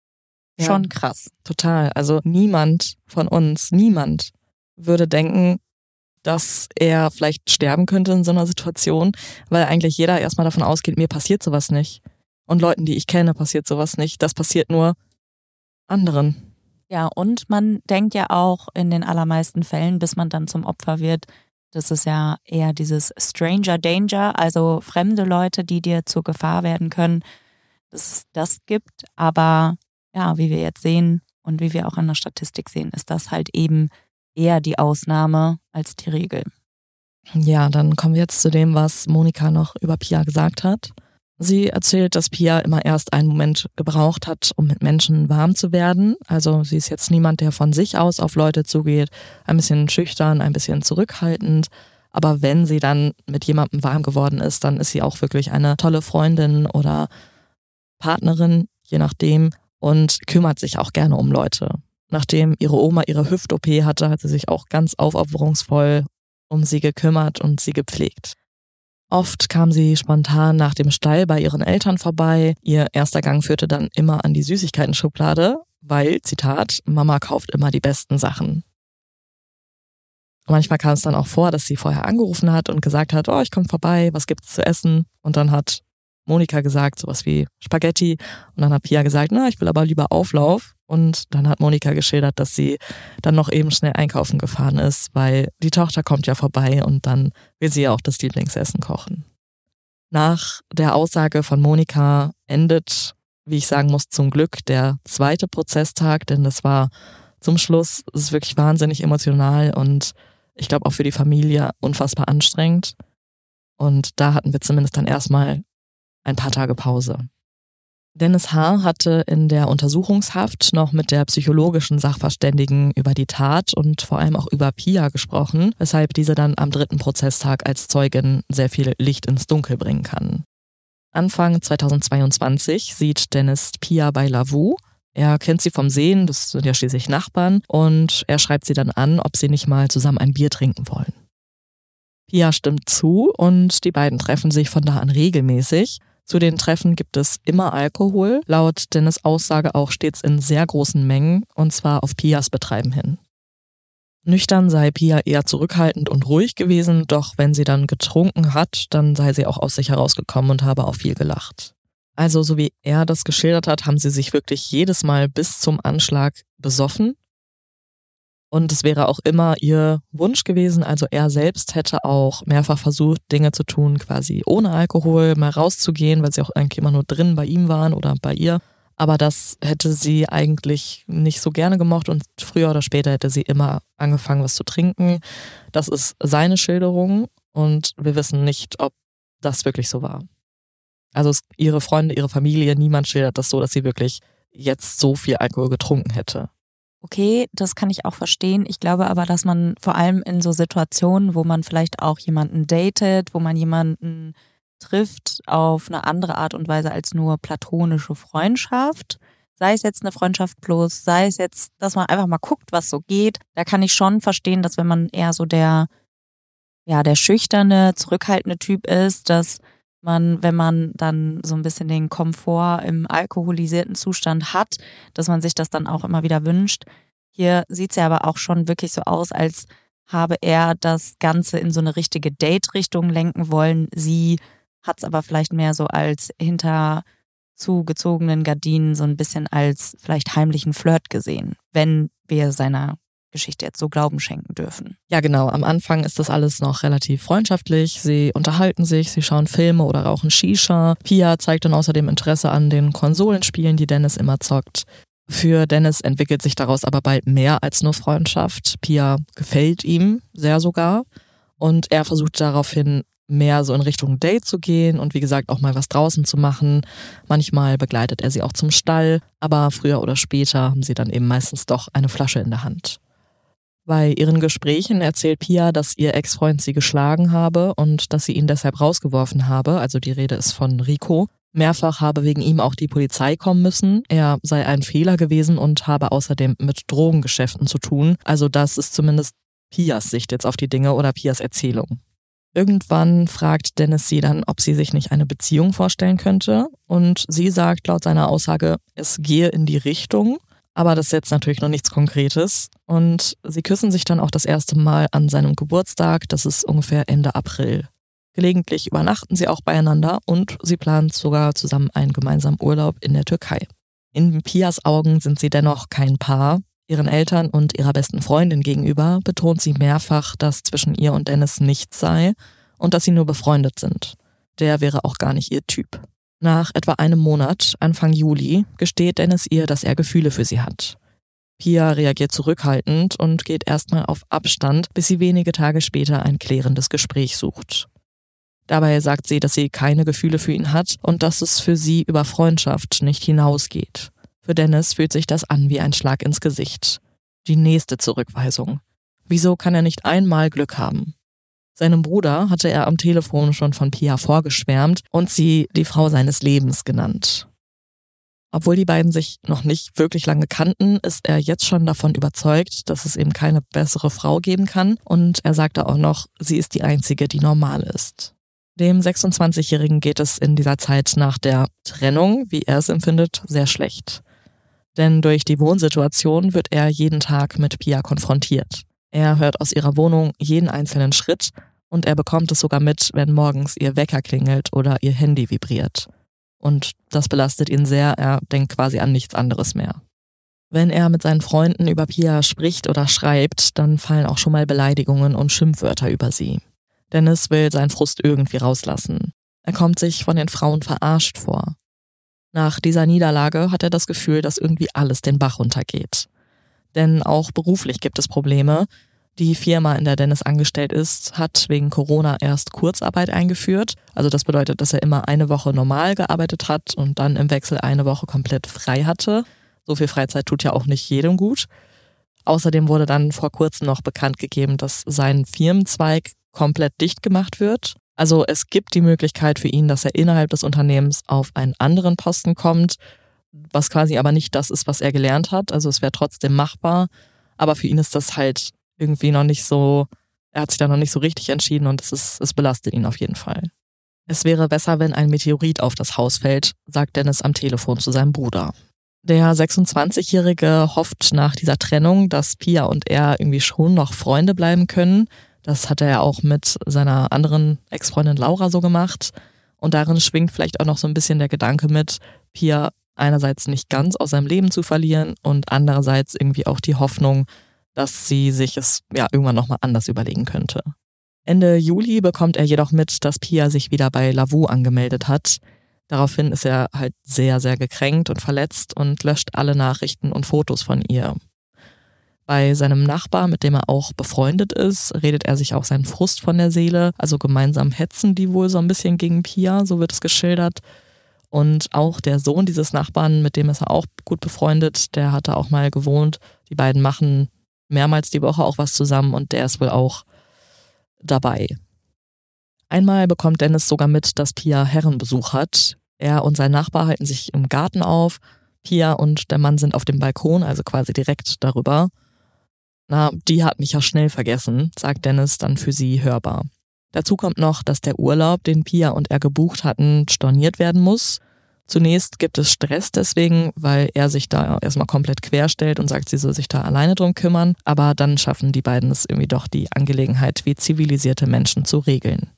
ja, schon krass. Total. Also niemand von uns, niemand würde denken, dass er vielleicht sterben könnte in so einer Situation, weil eigentlich jeder erstmal davon ausgeht, mir passiert sowas nicht. Und Leuten, die ich kenne, passiert sowas nicht. Das passiert nur anderen. Ja, und man denkt ja auch in den allermeisten Fällen, bis man dann zum Opfer wird, das ist ja eher dieses Stranger Danger, also fremde Leute, die dir zur Gefahr werden können, dass es das gibt. Aber ja, wie wir jetzt sehen und wie wir auch an der Statistik sehen, ist das halt eben eher die Ausnahme als die Regel. Ja, dann kommen wir jetzt zu dem, was Monika noch über Pia gesagt hat. Sie erzählt, dass Pia immer erst einen Moment gebraucht hat, um mit Menschen warm zu werden. Also sie ist jetzt niemand, der von sich aus auf Leute zugeht, ein bisschen schüchtern, ein bisschen zurückhaltend. Aber wenn sie dann mit jemandem warm geworden ist, dann ist sie auch wirklich eine tolle Freundin oder Partnerin, je nachdem, und kümmert sich auch gerne um Leute. Nachdem ihre Oma ihre Hüft-OP hatte, hat sie sich auch ganz aufopferungsvoll um sie gekümmert und sie gepflegt. Oft kam sie spontan nach dem Stall bei ihren Eltern vorbei. Ihr erster Gang führte dann immer an die Süßigkeiten-Schublade, weil, Zitat, Mama kauft immer die besten Sachen. Manchmal kam es dann auch vor, dass sie vorher angerufen hat und gesagt hat, oh, ich komme vorbei, was gibt's zu essen? Und dann hat Monika gesagt, sowas wie Spaghetti. Und dann hat Pia gesagt, na, ich will aber lieber Auflauf. Und dann hat Monika geschildert, dass sie dann noch eben schnell einkaufen gefahren ist, weil die Tochter kommt ja vorbei und dann will sie ja auch das Lieblingsessen kochen. Nach der Aussage von Monika endet, wie ich sagen muss, zum Glück der zweite Prozesstag, denn das war zum Schluss, es ist wirklich wahnsinnig emotional und ich glaube auch für die Familie unfassbar anstrengend. Und da hatten wir zumindest dann erstmal ein paar Tage Pause. Dennis H. hatte in der Untersuchungshaft noch mit der psychologischen Sachverständigen über die Tat und vor allem auch über Pia gesprochen, weshalb diese dann am dritten Prozesstag als Zeugin sehr viel Licht ins Dunkel bringen kann. Anfang 2022 sieht Dennis Pia bei Lavu. Er kennt sie vom Sehen, das sind ja schließlich Nachbarn, und er schreibt sie dann an, ob sie nicht mal zusammen ein Bier trinken wollen. Pia stimmt zu und die beiden treffen sich von da an regelmäßig. Zu den Treffen gibt es immer Alkohol, laut Dennis Aussage auch stets in sehr großen Mengen, und zwar auf Pias Betreiben hin. Nüchtern sei Pia eher zurückhaltend und ruhig gewesen, doch wenn sie dann getrunken hat, dann sei sie auch aus sich herausgekommen und habe auch viel gelacht. Also, so wie er das geschildert hat, haben sie sich wirklich jedes Mal bis zum Anschlag besoffen und es wäre auch immer ihr Wunsch gewesen. Also er selbst hätte auch mehrfach versucht, Dinge zu tun, quasi ohne Alkohol, mal rauszugehen, weil sie auch eigentlich immer nur drin bei ihm waren oder bei ihr. Aber das hätte sie eigentlich nicht so gerne gemocht und früher oder später hätte sie immer angefangen, was zu trinken. Das ist seine Schilderung und wir wissen nicht, ob das wirklich so war. Also ihre Freunde, ihre Familie, niemand schildert das so, dass sie wirklich jetzt so viel Alkohol getrunken hätte. Okay, das kann ich auch verstehen. Ich glaube aber, dass man vor allem in so Situationen, wo man vielleicht auch jemanden datet, wo man jemanden trifft auf eine andere Art und Weise als nur platonische Freundschaft, sei es jetzt eine Freundschaft bloß, sei es jetzt, dass man einfach mal guckt, was so geht, da kann ich schon verstehen, dass wenn man eher so der, ja, der schüchterne, zurückhaltende Typ ist, dass man, wenn man dann so ein bisschen den Komfort im alkoholisierten Zustand hat, dass man sich das dann auch immer wieder wünscht. Hier sieht es ja aber auch schon wirklich so aus, als habe er das Ganze in so eine richtige Date-Richtung lenken wollen. Sie hat es aber vielleicht mehr so als hinter zugezogenen Gardinen so ein bisschen als vielleicht heimlichen Flirt gesehen, wenn wir seiner Geschichte jetzt so Glauben schenken dürfen. Ja, genau. Am Anfang ist das alles noch relativ freundschaftlich. Sie unterhalten sich, sie schauen Filme oder rauchen Shisha. Pia zeigt dann außerdem Interesse an den Konsolenspielen, die Dennis immer zockt. Für Dennis entwickelt sich daraus aber bald mehr als nur Freundschaft. Pia gefällt ihm sehr sogar. Und er versucht daraufhin mehr so in Richtung Date zu gehen und wie gesagt auch mal was draußen zu machen. Manchmal begleitet er sie auch zum Stall, aber früher oder später haben sie dann eben meistens doch eine Flasche in der Hand. Bei ihren Gesprächen erzählt Pia, dass ihr Ex-Freund sie geschlagen habe und dass sie ihn deshalb rausgeworfen habe, also die Rede ist von Rico. Mehrfach habe wegen ihm auch die Polizei kommen müssen. Er sei ein Fehler gewesen und habe außerdem mit Drogengeschäften zu tun. Also das ist zumindest Pias Sicht jetzt auf die Dinge oder Pias Erzählung. Irgendwann fragt Dennis sie dann, ob sie sich nicht eine Beziehung vorstellen könnte. Und sie sagt laut seiner Aussage, es gehe in die Richtung. Aber das ist jetzt natürlich noch nichts Konkretes. Und sie küssen sich dann auch das erste Mal an seinem Geburtstag. Das ist ungefähr Ende April. Gelegentlich übernachten sie auch beieinander und sie planen sogar zusammen einen gemeinsamen Urlaub in der Türkei. In Pias Augen sind sie dennoch kein Paar. Ihren Eltern und ihrer besten Freundin gegenüber betont sie mehrfach, dass zwischen ihr und Dennis nichts sei und dass sie nur befreundet sind. Der wäre auch gar nicht ihr Typ. Nach etwa einem Monat, Anfang Juli, gesteht Dennis ihr, dass er Gefühle für sie hat. Pia reagiert zurückhaltend und geht erstmal auf Abstand, bis sie wenige Tage später ein klärendes Gespräch sucht. Dabei sagt sie, dass sie keine Gefühle für ihn hat und dass es für sie über Freundschaft nicht hinausgeht. Für Dennis fühlt sich das an wie ein Schlag ins Gesicht. Die nächste Zurückweisung. Wieso kann er nicht einmal Glück haben? Seinem Bruder hatte er am Telefon schon von Pia vorgeschwärmt und sie die Frau seines Lebens genannt. Obwohl die beiden sich noch nicht wirklich lange kannten, ist er jetzt schon davon überzeugt, dass es eben keine bessere Frau geben kann und er sagte auch noch, sie ist die einzige, die normal ist. Dem 26-Jährigen geht es in dieser Zeit nach der Trennung, wie er es empfindet, sehr schlecht. Denn durch die Wohnsituation wird er jeden Tag mit Pia konfrontiert. Er hört aus ihrer Wohnung jeden einzelnen Schritt und er bekommt es sogar mit, wenn morgens ihr Wecker klingelt oder ihr Handy vibriert. Und das belastet ihn sehr, er denkt quasi an nichts anderes mehr. Wenn er mit seinen Freunden über Pia spricht oder schreibt, dann fallen auch schon mal Beleidigungen und Schimpfwörter über sie. Dennis will seinen Frust irgendwie rauslassen. Er kommt sich von den Frauen verarscht vor. Nach dieser Niederlage hat er das Gefühl, dass irgendwie alles den Bach runtergeht. Denn auch beruflich gibt es Probleme. Die Firma, in der Dennis angestellt ist, hat wegen Corona erst Kurzarbeit eingeführt. Also das bedeutet, dass er immer eine Woche normal gearbeitet hat und dann im Wechsel eine Woche komplett frei hatte. So viel Freizeit tut ja auch nicht jedem gut. Außerdem wurde dann vor kurzem noch bekannt gegeben, dass sein Firmenzweig komplett dicht gemacht wird. Also es gibt die Möglichkeit für ihn, dass er innerhalb des Unternehmens auf einen anderen Posten kommt, was quasi aber nicht das ist, was er gelernt hat. Also es wäre trotzdem machbar, aber für ihn ist das halt irgendwie noch nicht so, er hat sich da noch nicht so richtig entschieden und es, ist, es belastet ihn auf jeden Fall. Es wäre besser, wenn ein Meteorit auf das Haus fällt, sagt Dennis am Telefon zu seinem Bruder. Der 26-Jährige hofft nach dieser Trennung, dass Pia und er irgendwie schon noch Freunde bleiben können, das hat er ja auch mit seiner anderen Ex-Freundin Laura so gemacht. Und darin schwingt vielleicht auch noch so ein bisschen der Gedanke mit, Pia einerseits nicht ganz aus seinem Leben zu verlieren und andererseits irgendwie auch die Hoffnung, dass sie sich es ja irgendwann nochmal anders überlegen könnte. Ende Juli bekommt er jedoch mit, dass Pia sich wieder bei Lavu angemeldet hat. Daraufhin ist er halt sehr, sehr gekränkt und verletzt und löscht alle Nachrichten und Fotos von ihr. Bei seinem Nachbar, mit dem er auch befreundet ist, redet er sich auch seinen Frust von der Seele. Also gemeinsam hetzen die wohl so ein bisschen gegen Pia, so wird es geschildert. Und auch der Sohn dieses Nachbarn, mit dem ist er auch gut befreundet, der hatte auch mal gewohnt. Die beiden machen mehrmals die Woche auch was zusammen und der ist wohl auch dabei. Einmal bekommt Dennis sogar mit, dass Pia Herrenbesuch hat. Er und sein Nachbar halten sich im Garten auf. Pia und der Mann sind auf dem Balkon, also quasi direkt darüber. Na, die hat mich ja schnell vergessen, sagt Dennis dann für sie hörbar. Dazu kommt noch, dass der Urlaub, den Pia und er gebucht hatten, storniert werden muss. Zunächst gibt es Stress deswegen, weil er sich da erstmal komplett querstellt und sagt, sie soll sich da alleine drum kümmern. Aber dann schaffen die beiden es irgendwie doch, die Angelegenheit wie zivilisierte Menschen zu regeln.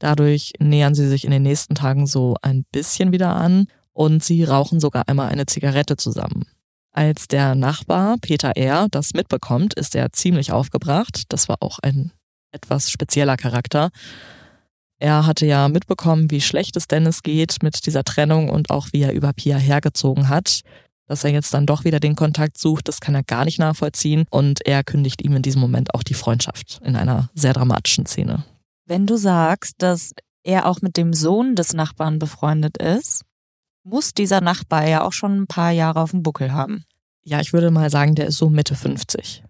Dadurch nähern sie sich in den nächsten Tagen so ein bisschen wieder an und sie rauchen sogar einmal eine Zigarette zusammen. Als der Nachbar Peter R. das mitbekommt, ist er ziemlich aufgebracht. Das war auch ein etwas spezieller Charakter. Er hatte ja mitbekommen, wie schlecht es Dennis geht mit dieser Trennung und auch wie er über Pia hergezogen hat. Dass er jetzt dann doch wieder den Kontakt sucht, das kann er gar nicht nachvollziehen. Und er kündigt ihm in diesem Moment auch die Freundschaft in einer sehr dramatischen Szene. Wenn du sagst, dass er auch mit dem Sohn des Nachbarn befreundet ist, muss dieser Nachbar ja auch schon ein paar Jahre auf dem Buckel haben. Ja, ich würde mal sagen, der ist so Mitte 50.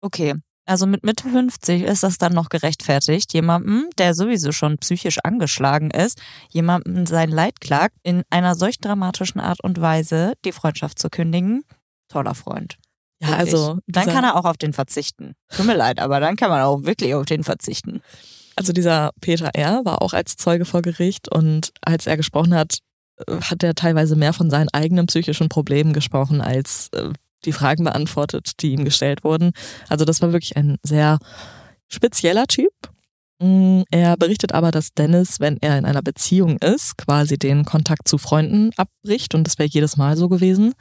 Okay, also mit Mitte 50 ist das dann noch gerechtfertigt, jemandem, der sowieso schon psychisch angeschlagen ist, jemandem sein Leid klagt, in einer solch dramatischen Art und Weise die Freundschaft zu kündigen. Toller Freund. Ja, also. Dann kann er auch auf den verzichten. Tut mir leid, aber dann kann man auch wirklich auf den verzichten. Also dieser Peter R. war auch als Zeuge vor Gericht und als er gesprochen hat, hat er teilweise mehr von seinen eigenen psychischen Problemen gesprochen, als äh, die Fragen beantwortet, die ihm gestellt wurden. Also das war wirklich ein sehr spezieller Typ. Mm, er berichtet aber, dass Dennis, wenn er in einer Beziehung ist, quasi den Kontakt zu Freunden abbricht und das wäre jedes Mal so gewesen.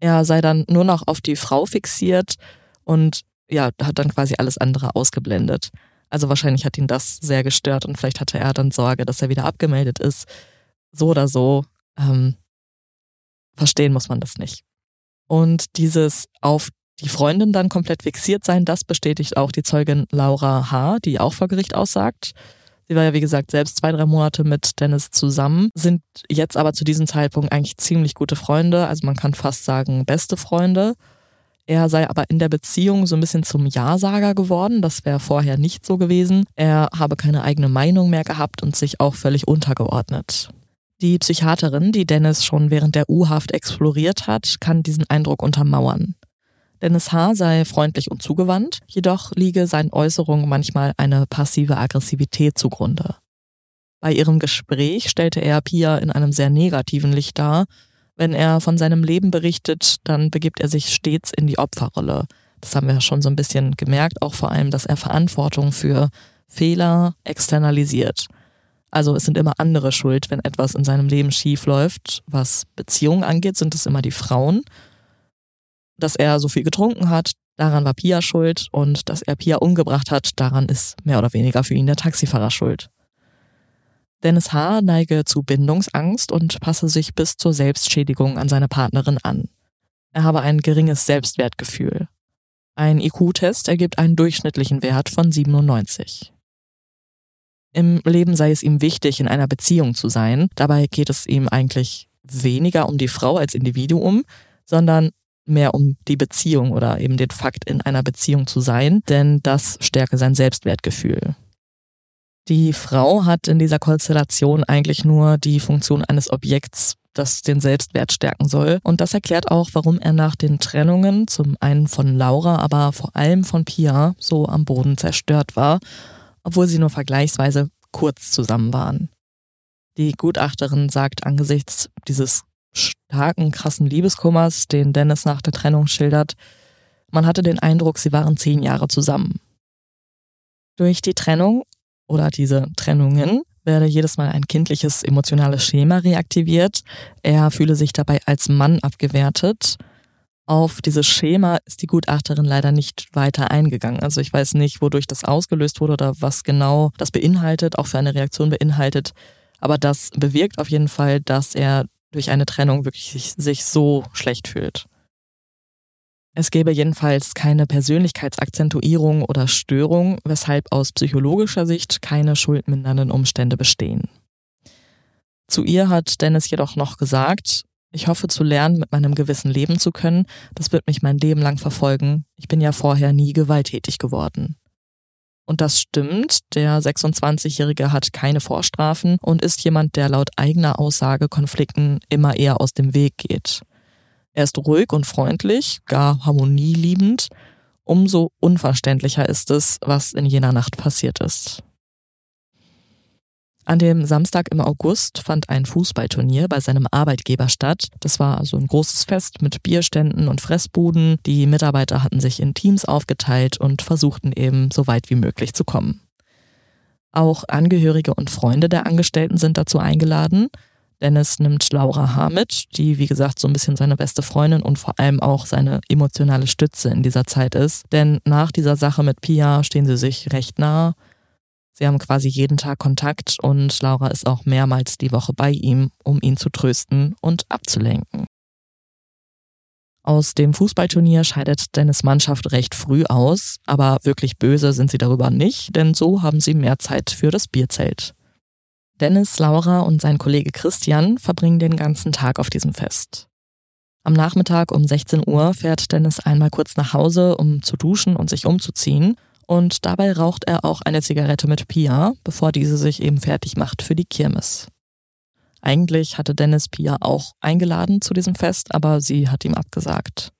Er sei dann nur noch auf die Frau fixiert und ja, hat dann quasi alles andere ausgeblendet. Also wahrscheinlich hat ihn das sehr gestört und vielleicht hatte er dann Sorge, dass er wieder abgemeldet ist so oder so ähm, verstehen muss man das nicht. Und dieses auf die Freundin dann komplett fixiert sein, das bestätigt auch die Zeugin Laura H., die auch vor Gericht aussagt. Sie war ja, wie gesagt, selbst zwei, drei Monate mit Dennis zusammen, sind jetzt aber zu diesem Zeitpunkt eigentlich ziemlich gute Freunde. Also man kann fast sagen, beste Freunde. Er sei aber in der Beziehung so ein bisschen zum Ja-Sager geworden. Das wäre vorher nicht so gewesen. Er habe keine eigene Meinung mehr gehabt und sich auch völlig untergeordnet. Die Psychiaterin, die Dennis schon während der U-Haft exploriert hat, kann diesen Eindruck untermauern. Dennis H. sei freundlich und zugewandt, jedoch liege seinen Äußerungen manchmal eine passive Aggressivität zugrunde. Bei ihrem Gespräch stellte er Pia in einem sehr negativen Licht dar. Wenn er von seinem Leben berichtet, dann begibt er sich stets in die Opferrolle. Das haben wir schon so ein bisschen gemerkt, auch vor allem, dass er Verantwortung für Fehler externalisiert. Also es sind immer andere schuld, wenn etwas in seinem Leben schief läuft. Was Beziehungen angeht, sind es immer die Frauen. Dass er so viel getrunken hat, daran war Pia schuld. Und dass er Pia umgebracht hat, daran ist mehr oder weniger für ihn der Taxifahrer schuld. Dennis H. neige zu Bindungsangst und passe sich bis zur Selbstschädigung an seine Partnerin an. Er habe ein geringes Selbstwertgefühl. Ein IQ-Test ergibt einen durchschnittlichen Wert von 97. Im Leben sei es ihm wichtig, in einer Beziehung zu sein. Dabei geht es ihm eigentlich weniger um die Frau als Individuum, sondern mehr um die Beziehung oder eben den Fakt, in einer Beziehung zu sein, denn das stärke sein Selbstwertgefühl. Die Frau hat in dieser Konstellation eigentlich nur die Funktion eines Objekts, das den Selbstwert stärken soll. Und das erklärt auch, warum er nach den Trennungen, zum einen von Laura, aber vor allem von Pia, so am Boden zerstört war obwohl sie nur vergleichsweise kurz zusammen waren. Die Gutachterin sagt angesichts dieses starken, krassen Liebeskummers, den Dennis nach der Trennung schildert, man hatte den Eindruck, sie waren zehn Jahre zusammen. Durch die Trennung oder diese Trennungen werde jedes Mal ein kindliches emotionales Schema reaktiviert. Er fühle sich dabei als Mann abgewertet auf dieses Schema ist die Gutachterin leider nicht weiter eingegangen. Also ich weiß nicht, wodurch das ausgelöst wurde oder was genau das beinhaltet, auch für eine Reaktion beinhaltet. Aber das bewirkt auf jeden Fall, dass er durch eine Trennung wirklich sich so schlecht fühlt. Es gäbe jedenfalls keine Persönlichkeitsakzentuierung oder Störung, weshalb aus psychologischer Sicht keine schuldmindernden Umstände bestehen. Zu ihr hat Dennis jedoch noch gesagt, ich hoffe zu lernen, mit meinem Gewissen leben zu können. Das wird mich mein Leben lang verfolgen. Ich bin ja vorher nie gewalttätig geworden. Und das stimmt, der 26-Jährige hat keine Vorstrafen und ist jemand, der laut eigener Aussage Konflikten immer eher aus dem Weg geht. Er ist ruhig und freundlich, gar harmonieliebend. Umso unverständlicher ist es, was in jener Nacht passiert ist. An dem Samstag im August fand ein Fußballturnier bei seinem Arbeitgeber statt. Das war also ein großes Fest mit Bierständen und Fressbuden. Die Mitarbeiter hatten sich in Teams aufgeteilt und versuchten eben so weit wie möglich zu kommen. Auch Angehörige und Freunde der Angestellten sind dazu eingeladen. Dennis nimmt Laura H. mit, die wie gesagt so ein bisschen seine beste Freundin und vor allem auch seine emotionale Stütze in dieser Zeit ist. Denn nach dieser Sache mit Pia stehen sie sich recht nah. Sie haben quasi jeden Tag Kontakt und Laura ist auch mehrmals die Woche bei ihm, um ihn zu trösten und abzulenken. Aus dem Fußballturnier scheidet Dennis Mannschaft recht früh aus, aber wirklich böse sind sie darüber nicht, denn so haben sie mehr Zeit für das Bierzelt. Dennis, Laura und sein Kollege Christian verbringen den ganzen Tag auf diesem Fest. Am Nachmittag um 16 Uhr fährt Dennis einmal kurz nach Hause, um zu duschen und sich umzuziehen, und dabei raucht er auch eine Zigarette mit Pia, bevor diese sich eben fertig macht für die Kirmes. Eigentlich hatte Dennis Pia auch eingeladen zu diesem Fest, aber sie hat ihm abgesagt.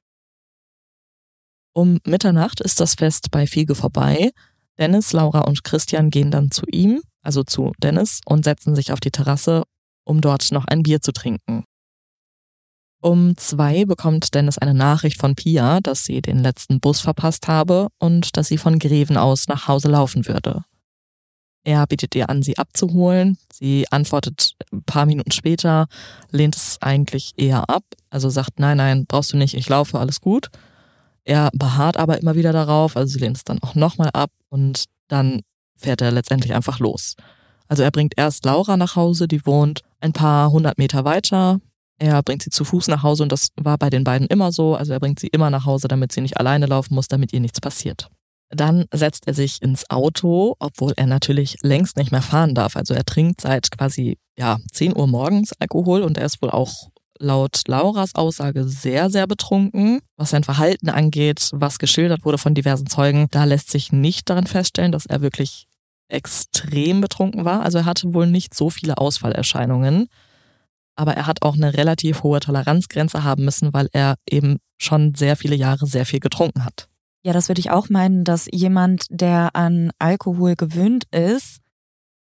Um Mitternacht ist das Fest bei Fiege vorbei. Dennis, Laura und Christian gehen dann zu ihm, also zu Dennis, und setzen sich auf die Terrasse, um dort noch ein Bier zu trinken. Um zwei bekommt Dennis eine Nachricht von Pia, dass sie den letzten Bus verpasst habe und dass sie von Greven aus nach Hause laufen würde. Er bietet ihr an, sie abzuholen. Sie antwortet ein paar Minuten später, lehnt es eigentlich eher ab. Also sagt, nein, nein, brauchst du nicht, ich laufe, alles gut. Er beharrt aber immer wieder darauf, also sie lehnt es dann auch nochmal ab und dann fährt er letztendlich einfach los. Also er bringt erst Laura nach Hause, die wohnt ein paar hundert Meter weiter. Er bringt sie zu Fuß nach Hause und das war bei den beiden immer so. Also er bringt sie immer nach Hause, damit sie nicht alleine laufen muss, damit ihr nichts passiert. Dann setzt er sich ins Auto, obwohl er natürlich längst nicht mehr fahren darf. Also er trinkt seit quasi ja, 10 Uhr morgens Alkohol und er ist wohl auch laut Lauras Aussage sehr, sehr betrunken. Was sein Verhalten angeht, was geschildert wurde von diversen Zeugen, da lässt sich nicht daran feststellen, dass er wirklich extrem betrunken war. Also er hatte wohl nicht so viele Ausfallerscheinungen. Aber er hat auch eine relativ hohe Toleranzgrenze haben müssen, weil er eben schon sehr viele Jahre sehr viel getrunken hat. Ja, das würde ich auch meinen, dass jemand, der an Alkohol gewöhnt ist,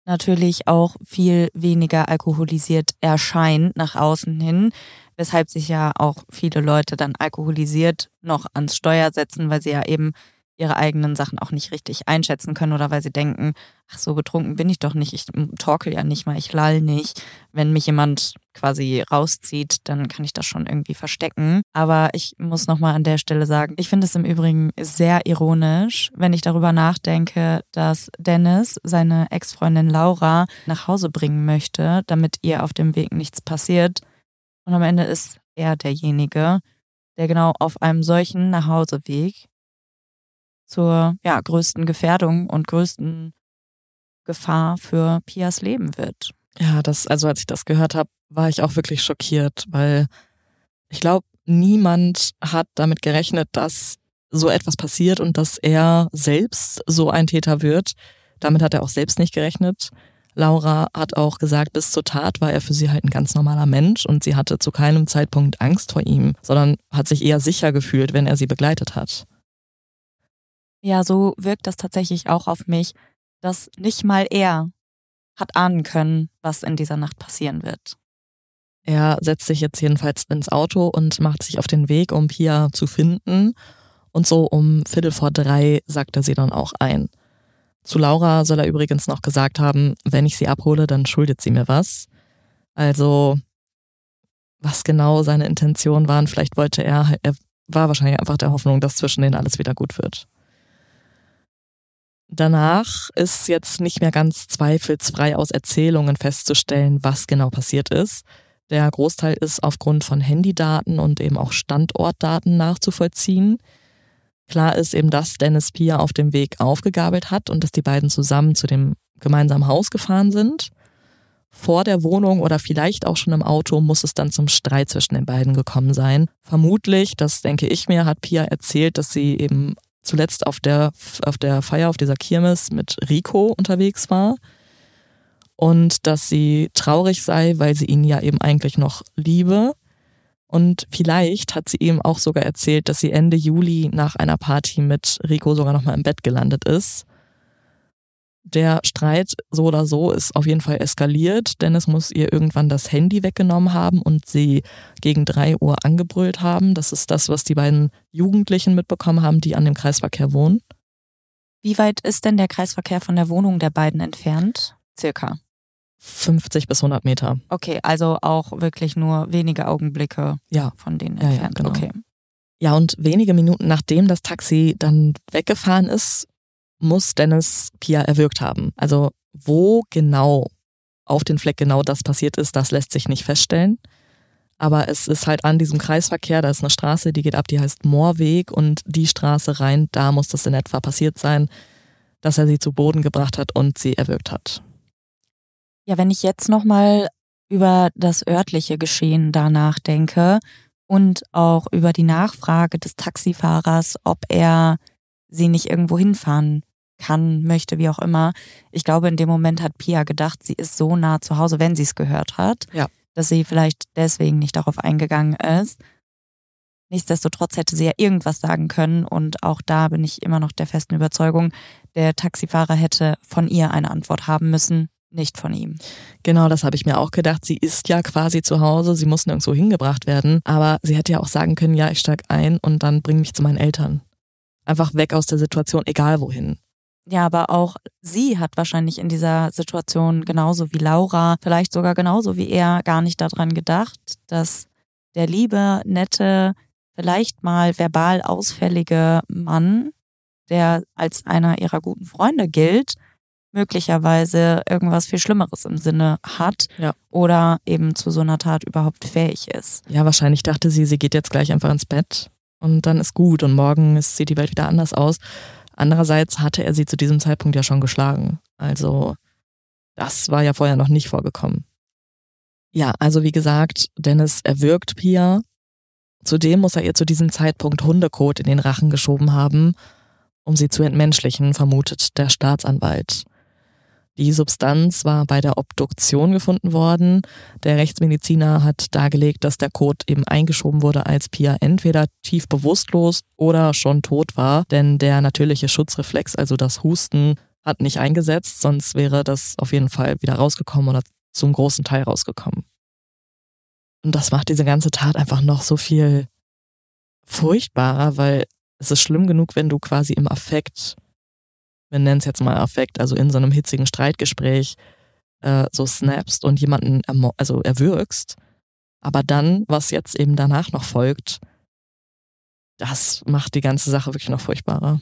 natürlich auch viel weniger alkoholisiert erscheint nach außen hin, weshalb sich ja auch viele Leute dann alkoholisiert noch ans Steuer setzen, weil sie ja eben ihre eigenen Sachen auch nicht richtig einschätzen können oder weil sie denken, ach so betrunken bin ich doch nicht, ich torkel ja nicht mal, ich lall nicht. Wenn mich jemand quasi rauszieht, dann kann ich das schon irgendwie verstecken. Aber ich muss nochmal an der Stelle sagen, ich finde es im Übrigen sehr ironisch, wenn ich darüber nachdenke, dass Dennis seine Ex-Freundin Laura nach Hause bringen möchte, damit ihr auf dem Weg nichts passiert. Und am Ende ist er derjenige, der genau auf einem solchen Nachhauseweg zur ja, größten Gefährdung und größten Gefahr für Pias Leben wird. Ja, das, also als ich das gehört habe, war ich auch wirklich schockiert, weil ich glaube, niemand hat damit gerechnet, dass so etwas passiert und dass er selbst so ein Täter wird. Damit hat er auch selbst nicht gerechnet. Laura hat auch gesagt, bis zur Tat war er für sie halt ein ganz normaler Mensch und sie hatte zu keinem Zeitpunkt Angst vor ihm, sondern hat sich eher sicher gefühlt, wenn er sie begleitet hat. Ja, so wirkt das tatsächlich auch auf mich, dass nicht mal er hat ahnen können, was in dieser Nacht passieren wird. Er setzt sich jetzt jedenfalls ins Auto und macht sich auf den Weg, um Pia zu finden. Und so um Viertel vor drei sagt er sie dann auch ein. Zu Laura soll er übrigens noch gesagt haben, wenn ich sie abhole, dann schuldet sie mir was. Also, was genau seine Intentionen waren, vielleicht wollte er, er war wahrscheinlich einfach der Hoffnung, dass zwischen denen alles wieder gut wird. Danach ist jetzt nicht mehr ganz zweifelsfrei aus Erzählungen festzustellen, was genau passiert ist. Der Großteil ist aufgrund von Handydaten und eben auch Standortdaten nachzuvollziehen. Klar ist eben, dass Dennis Pia auf dem Weg aufgegabelt hat und dass die beiden zusammen zu dem gemeinsamen Haus gefahren sind. Vor der Wohnung oder vielleicht auch schon im Auto muss es dann zum Streit zwischen den beiden gekommen sein. Vermutlich, das denke ich mir, hat Pia erzählt, dass sie eben zuletzt auf der, auf der Feier, auf dieser Kirmes mit Rico unterwegs war und dass sie traurig sei, weil sie ihn ja eben eigentlich noch liebe. Und vielleicht hat sie ihm auch sogar erzählt, dass sie Ende Juli nach einer Party mit Rico sogar nochmal im Bett gelandet ist. Der Streit so oder so ist auf jeden Fall eskaliert. Dennis muss ihr irgendwann das Handy weggenommen haben und sie gegen drei Uhr angebrüllt haben. Das ist das, was die beiden Jugendlichen mitbekommen haben, die an dem Kreisverkehr wohnen. Wie weit ist denn der Kreisverkehr von der Wohnung der beiden entfernt? Circa. 50 bis 100 Meter. Okay, also auch wirklich nur wenige Augenblicke ja. von denen ja, entfernt. Ja, genau. Okay. Ja, und wenige Minuten nachdem das Taxi dann weggefahren ist, muss Dennis Pia erwürgt haben. Also wo genau auf den Fleck genau das passiert ist, das lässt sich nicht feststellen. Aber es ist halt an diesem Kreisverkehr, da ist eine Straße, die geht ab, die heißt Moorweg und die Straße rein, da muss das in etwa passiert sein, dass er sie zu Boden gebracht hat und sie erwürgt hat. Ja, wenn ich jetzt nochmal über das örtliche Geschehen da nachdenke und auch über die Nachfrage des Taxifahrers, ob er sie nicht irgendwo hinfahren kann, möchte, wie auch immer. Ich glaube, in dem Moment hat Pia gedacht, sie ist so nah zu Hause, wenn sie es gehört hat, ja. dass sie vielleicht deswegen nicht darauf eingegangen ist. Nichtsdestotrotz hätte sie ja irgendwas sagen können und auch da bin ich immer noch der festen Überzeugung, der Taxifahrer hätte von ihr eine Antwort haben müssen, nicht von ihm. Genau, das habe ich mir auch gedacht. Sie ist ja quasi zu Hause, sie muss nirgendwo hingebracht werden, aber sie hätte ja auch sagen können, ja, ich steig ein und dann bring mich zu meinen Eltern. Einfach weg aus der Situation, egal wohin. Ja, aber auch sie hat wahrscheinlich in dieser Situation genauso wie Laura, vielleicht sogar genauso wie er, gar nicht daran gedacht, dass der liebe, nette, vielleicht mal verbal ausfällige Mann, der als einer ihrer guten Freunde gilt, möglicherweise irgendwas viel Schlimmeres im Sinne hat ja. oder eben zu so einer Tat überhaupt fähig ist. Ja, wahrscheinlich dachte sie, sie geht jetzt gleich einfach ins Bett und dann ist gut und morgen sieht die Welt wieder anders aus. Andererseits hatte er sie zu diesem Zeitpunkt ja schon geschlagen. Also das war ja vorher noch nicht vorgekommen. Ja, also wie gesagt, Dennis erwürgt Pia. Zudem muss er ihr zu diesem Zeitpunkt Hundekot in den Rachen geschoben haben, um sie zu entmenschlichen, vermutet der Staatsanwalt. Die Substanz war bei der Obduktion gefunden worden. Der Rechtsmediziner hat dargelegt, dass der Kot eben eingeschoben wurde, als Pia entweder tief bewusstlos oder schon tot war, denn der natürliche Schutzreflex, also das Husten, hat nicht eingesetzt, sonst wäre das auf jeden Fall wieder rausgekommen oder zum großen Teil rausgekommen. Und das macht diese ganze Tat einfach noch so viel furchtbarer, weil es ist schlimm genug, wenn du quasi im Affekt wir nennen es jetzt mal Affekt, also in so einem hitzigen Streitgespräch äh, so snapst und jemanden also erwürgst. Aber dann, was jetzt eben danach noch folgt, das macht die ganze Sache wirklich noch furchtbarer.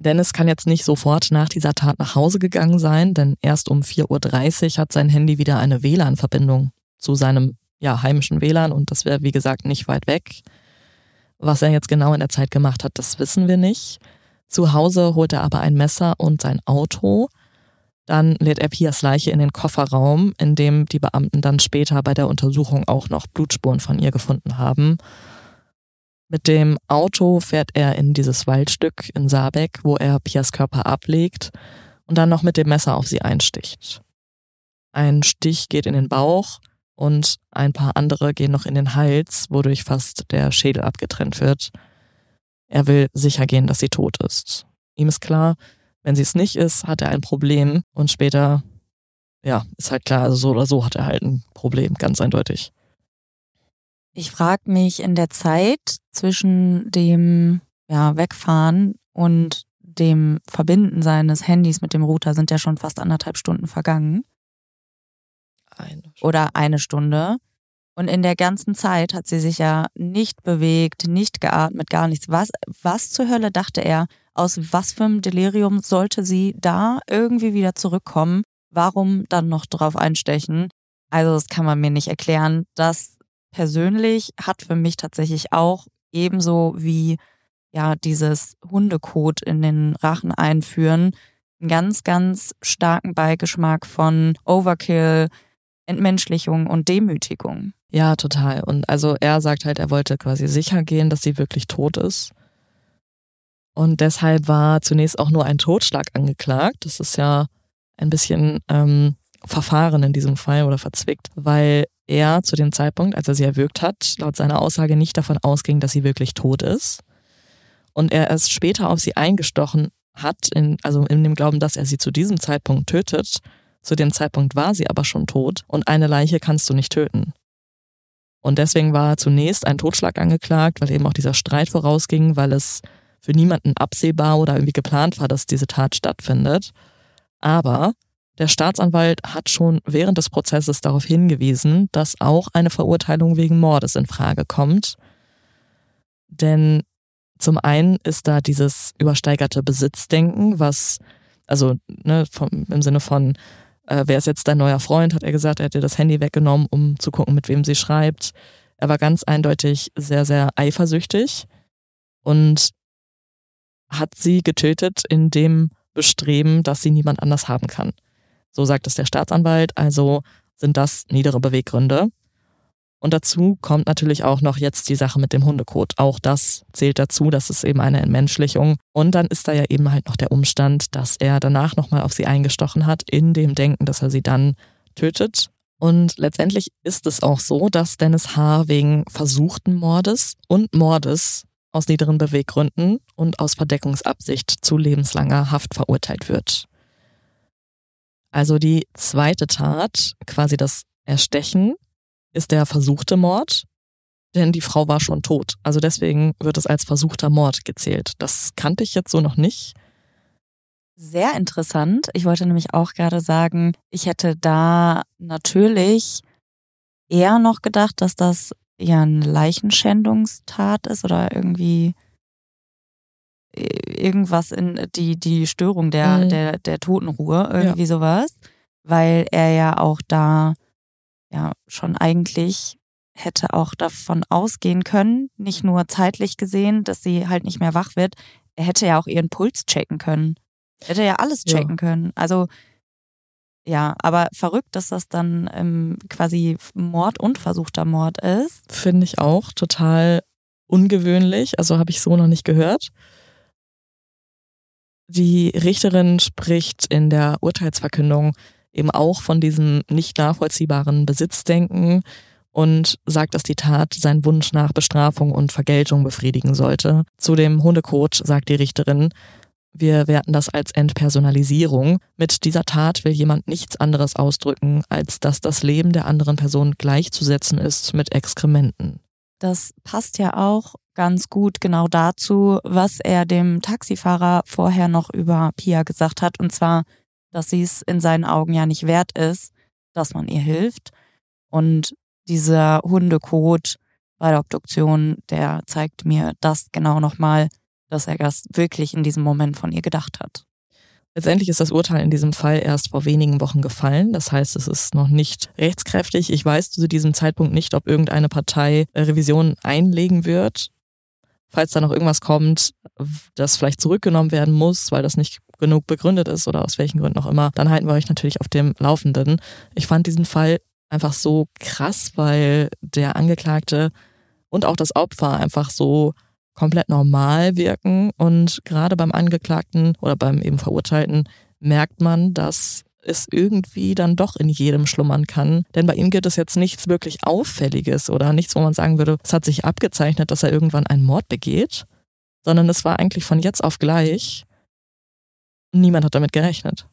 Dennis kann jetzt nicht sofort nach dieser Tat nach Hause gegangen sein, denn erst um 4.30 Uhr hat sein Handy wieder eine WLAN-Verbindung zu seinem ja, heimischen WLAN und das wäre, wie gesagt, nicht weit weg. Was er jetzt genau in der Zeit gemacht hat, das wissen wir nicht. Zu Hause holt er aber ein Messer und sein Auto. Dann lädt er Pias Leiche in den Kofferraum, in dem die Beamten dann später bei der Untersuchung auch noch Blutspuren von ihr gefunden haben. Mit dem Auto fährt er in dieses Waldstück in Saarbeck, wo er Pias Körper ablegt und dann noch mit dem Messer auf sie einsticht. Ein Stich geht in den Bauch und ein paar andere gehen noch in den Hals, wodurch fast der Schädel abgetrennt wird. Er will sicher gehen, dass sie tot ist. Ihm ist klar, wenn sie es nicht ist, hat er ein Problem und später, ja, ist halt klar, also so oder so hat er halt ein Problem, ganz eindeutig. Ich frage mich in der Zeit zwischen dem ja, Wegfahren und dem Verbinden seines Handys mit dem Router sind ja schon fast anderthalb Stunden vergangen. Eine Oder eine Stunde. Und in der ganzen Zeit hat sie sich ja nicht bewegt, nicht geatmet, gar nichts. Was, was zur Hölle dachte er? Aus was für einem Delirium sollte sie da irgendwie wieder zurückkommen? Warum dann noch drauf einstechen? Also, das kann man mir nicht erklären. Das persönlich hat für mich tatsächlich auch ebenso wie ja dieses Hundekot in den Rachen einführen einen ganz, ganz starken Beigeschmack von Overkill, Entmenschlichung und Demütigung. Ja, total. Und also er sagt halt, er wollte quasi sicher gehen, dass sie wirklich tot ist. Und deshalb war zunächst auch nur ein Totschlag angeklagt. Das ist ja ein bisschen ähm, Verfahren in diesem Fall oder verzwickt, weil er zu dem Zeitpunkt, als er sie erwürgt hat, laut seiner Aussage nicht davon ausging, dass sie wirklich tot ist. Und er erst später auf sie eingestochen hat, in, also in dem Glauben, dass er sie zu diesem Zeitpunkt tötet. Zu dem Zeitpunkt war sie aber schon tot und eine Leiche kannst du nicht töten. Und deswegen war zunächst ein Totschlag angeklagt, weil eben auch dieser Streit vorausging, weil es für niemanden absehbar oder irgendwie geplant war, dass diese Tat stattfindet. Aber Der Staatsanwalt hat schon während des Prozesses darauf hingewiesen, dass auch eine Verurteilung wegen Mordes in Frage kommt. Denn zum einen ist da dieses übersteigerte Besitzdenken, was, also ne, vom, im Sinne von, äh, wer ist jetzt dein neuer Freund, hat er gesagt, er hat dir das Handy weggenommen, um zu gucken, mit wem sie schreibt. Er war ganz eindeutig sehr, sehr eifersüchtig und hat sie getötet in dem Bestreben, dass sie niemand anders haben kann. So sagt es der Staatsanwalt, also sind das niedere Beweggründe. Und dazu kommt natürlich auch noch jetzt die Sache mit dem Hundekot. Auch das zählt dazu, das ist eben eine Entmenschlichung. Und dann ist da ja eben halt noch der Umstand, dass er danach nochmal auf sie eingestochen hat, in dem Denken, dass er sie dann tötet. Und letztendlich ist es auch so, dass Dennis H. wegen versuchten Mordes und Mordes aus niederen Beweggründen und aus Verdeckungsabsicht zu lebenslanger Haft verurteilt wird. Also die zweite Tat, quasi das Erstechen, ist der versuchte Mord, denn die Frau war schon tot. Also deswegen wird es als versuchter Mord gezählt. Das kannte ich jetzt so noch nicht. Sehr interessant. Ich wollte nämlich auch gerade sagen, ich hätte da natürlich eher noch gedacht, dass das ja eine Leichenschändungstat ist oder irgendwie irgendwas in die, die Störung der, mhm. der, der Totenruhe, irgendwie ja. sowas. Weil er ja auch da ja schon eigentlich hätte auch davon ausgehen können, nicht nur zeitlich gesehen, dass sie halt nicht mehr wach wird, er hätte ja auch ihren Puls checken können. Er hätte ja alles checken ja. können. Also ja, aber verrückt, dass das dann ähm, quasi Mord und versuchter Mord ist. Finde ich auch total ungewöhnlich. Also habe ich so noch nicht gehört. Die Richterin spricht in der Urteilsverkündung eben auch von diesem nicht nachvollziehbaren Besitzdenken und sagt, dass die Tat seinen Wunsch nach Bestrafung und Vergeltung befriedigen sollte. Zu dem Hundekot sagt die Richterin, wir werten das als Entpersonalisierung. Mit dieser Tat will jemand nichts anderes ausdrücken, als dass das Leben der anderen Person gleichzusetzen ist mit Exkrementen. Das passt ja auch ganz gut genau dazu, was er dem Taxifahrer vorher noch über Pia gesagt hat. Und zwar, dass sie es in seinen Augen ja nicht wert ist, dass man ihr hilft. Und dieser Hundekot bei der Obduktion, der zeigt mir das genau nochmal, dass er das wirklich in diesem Moment von ihr gedacht hat. Letztendlich ist das Urteil in diesem Fall erst vor wenigen Wochen gefallen. Das heißt, es ist noch nicht rechtskräftig. Ich weiß zu diesem Zeitpunkt nicht, ob irgendeine Partei Revision einlegen wird. Falls da noch irgendwas kommt, das vielleicht zurückgenommen werden muss, weil das nicht genug begründet ist oder aus welchen Gründen auch immer, dann halten wir euch natürlich auf dem Laufenden. Ich fand diesen Fall einfach so krass, weil der Angeklagte und auch das Opfer einfach so komplett normal wirken. Und gerade beim Angeklagten oder beim eben Verurteilten merkt man, dass es irgendwie dann doch in jedem schlummern kann. Denn bei ihm gibt es jetzt nichts wirklich Auffälliges oder nichts, wo man sagen würde, es hat sich abgezeichnet, dass er irgendwann einen Mord begeht, sondern es war eigentlich von jetzt auf gleich. Niemand hat damit gerechnet.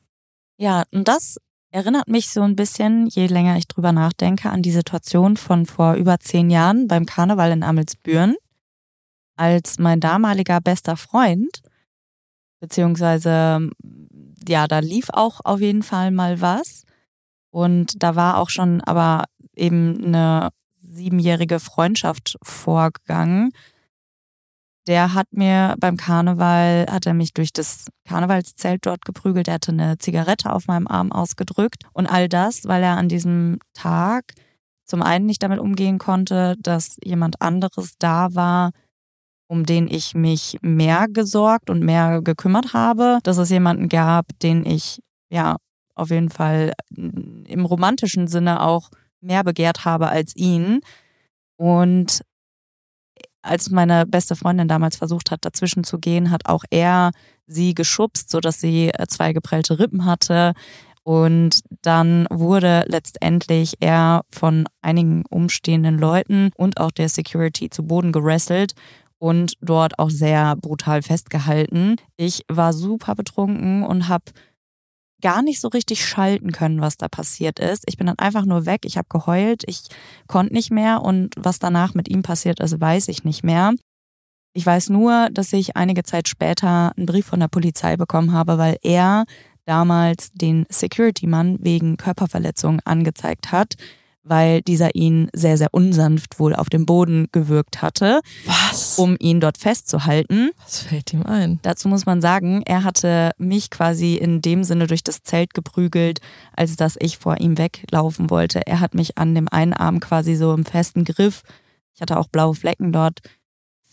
Ja, und das erinnert mich so ein bisschen, je länger ich drüber nachdenke, an die Situation von vor über zehn Jahren beim Karneval in Amelsbüren als mein damaliger bester Freund, beziehungsweise ja, da lief auch auf jeden Fall mal was. Und da war auch schon aber eben eine siebenjährige Freundschaft vorgegangen. Der hat mir beim Karneval, hat er mich durch das Karnevalszelt dort geprügelt. Er hatte eine Zigarette auf meinem Arm ausgedrückt. Und all das, weil er an diesem Tag zum einen nicht damit umgehen konnte, dass jemand anderes da war, um den ich mich mehr gesorgt und mehr gekümmert habe, dass es jemanden gab, den ich ja auf jeden Fall im romantischen Sinne auch mehr begehrt habe als ihn. Und als meine beste Freundin damals versucht hat, dazwischen zu gehen, hat auch er sie geschubst, sodass sie äh, zwei geprellte Rippen hatte. Und dann wurde letztendlich er von einigen umstehenden Leuten und auch der Security zu Boden gerasselt und dort auch sehr brutal festgehalten. Ich war super betrunken und habe gar nicht so richtig schalten können, was da passiert ist. Ich bin dann einfach nur weg, ich habe geheult, ich konnte nicht mehr und was danach mit ihm passiert ist, weiß ich nicht mehr. Ich weiß nur, dass ich einige Zeit später einen Brief von der Polizei bekommen habe, weil er damals den Security-Mann wegen Körperverletzung angezeigt hat, weil dieser ihn sehr, sehr unsanft wohl auf dem Boden gewürgt hatte. Was? Um ihn dort festzuhalten. Was fällt ihm ein? Dazu muss man sagen, er hatte mich quasi in dem Sinne durch das Zelt geprügelt, als dass ich vor ihm weglaufen wollte. Er hat mich an dem einen Arm quasi so im festen Griff, ich hatte auch blaue Flecken dort,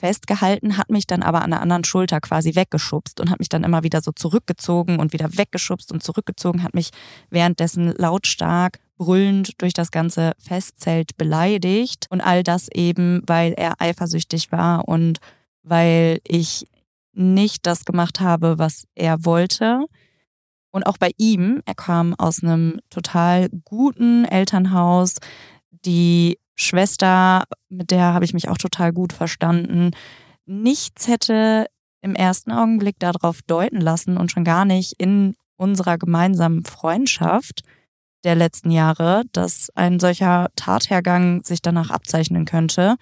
festgehalten, hat mich dann aber an der anderen Schulter quasi weggeschubst und hat mich dann immer wieder so zurückgezogen und wieder weggeschubst und zurückgezogen, hat mich währenddessen lautstark brüllend durch das ganze Festzelt beleidigt. Und all das eben, weil er eifersüchtig war und weil ich nicht das gemacht habe, was er wollte. Und auch bei ihm, er kam aus einem total guten Elternhaus. Die Schwester, mit der habe ich mich auch total gut verstanden. Nichts hätte im ersten Augenblick darauf deuten lassen und schon gar nicht in unserer gemeinsamen Freundschaft, der letzten Jahre, dass ein solcher Tathergang sich danach abzeichnen könnte.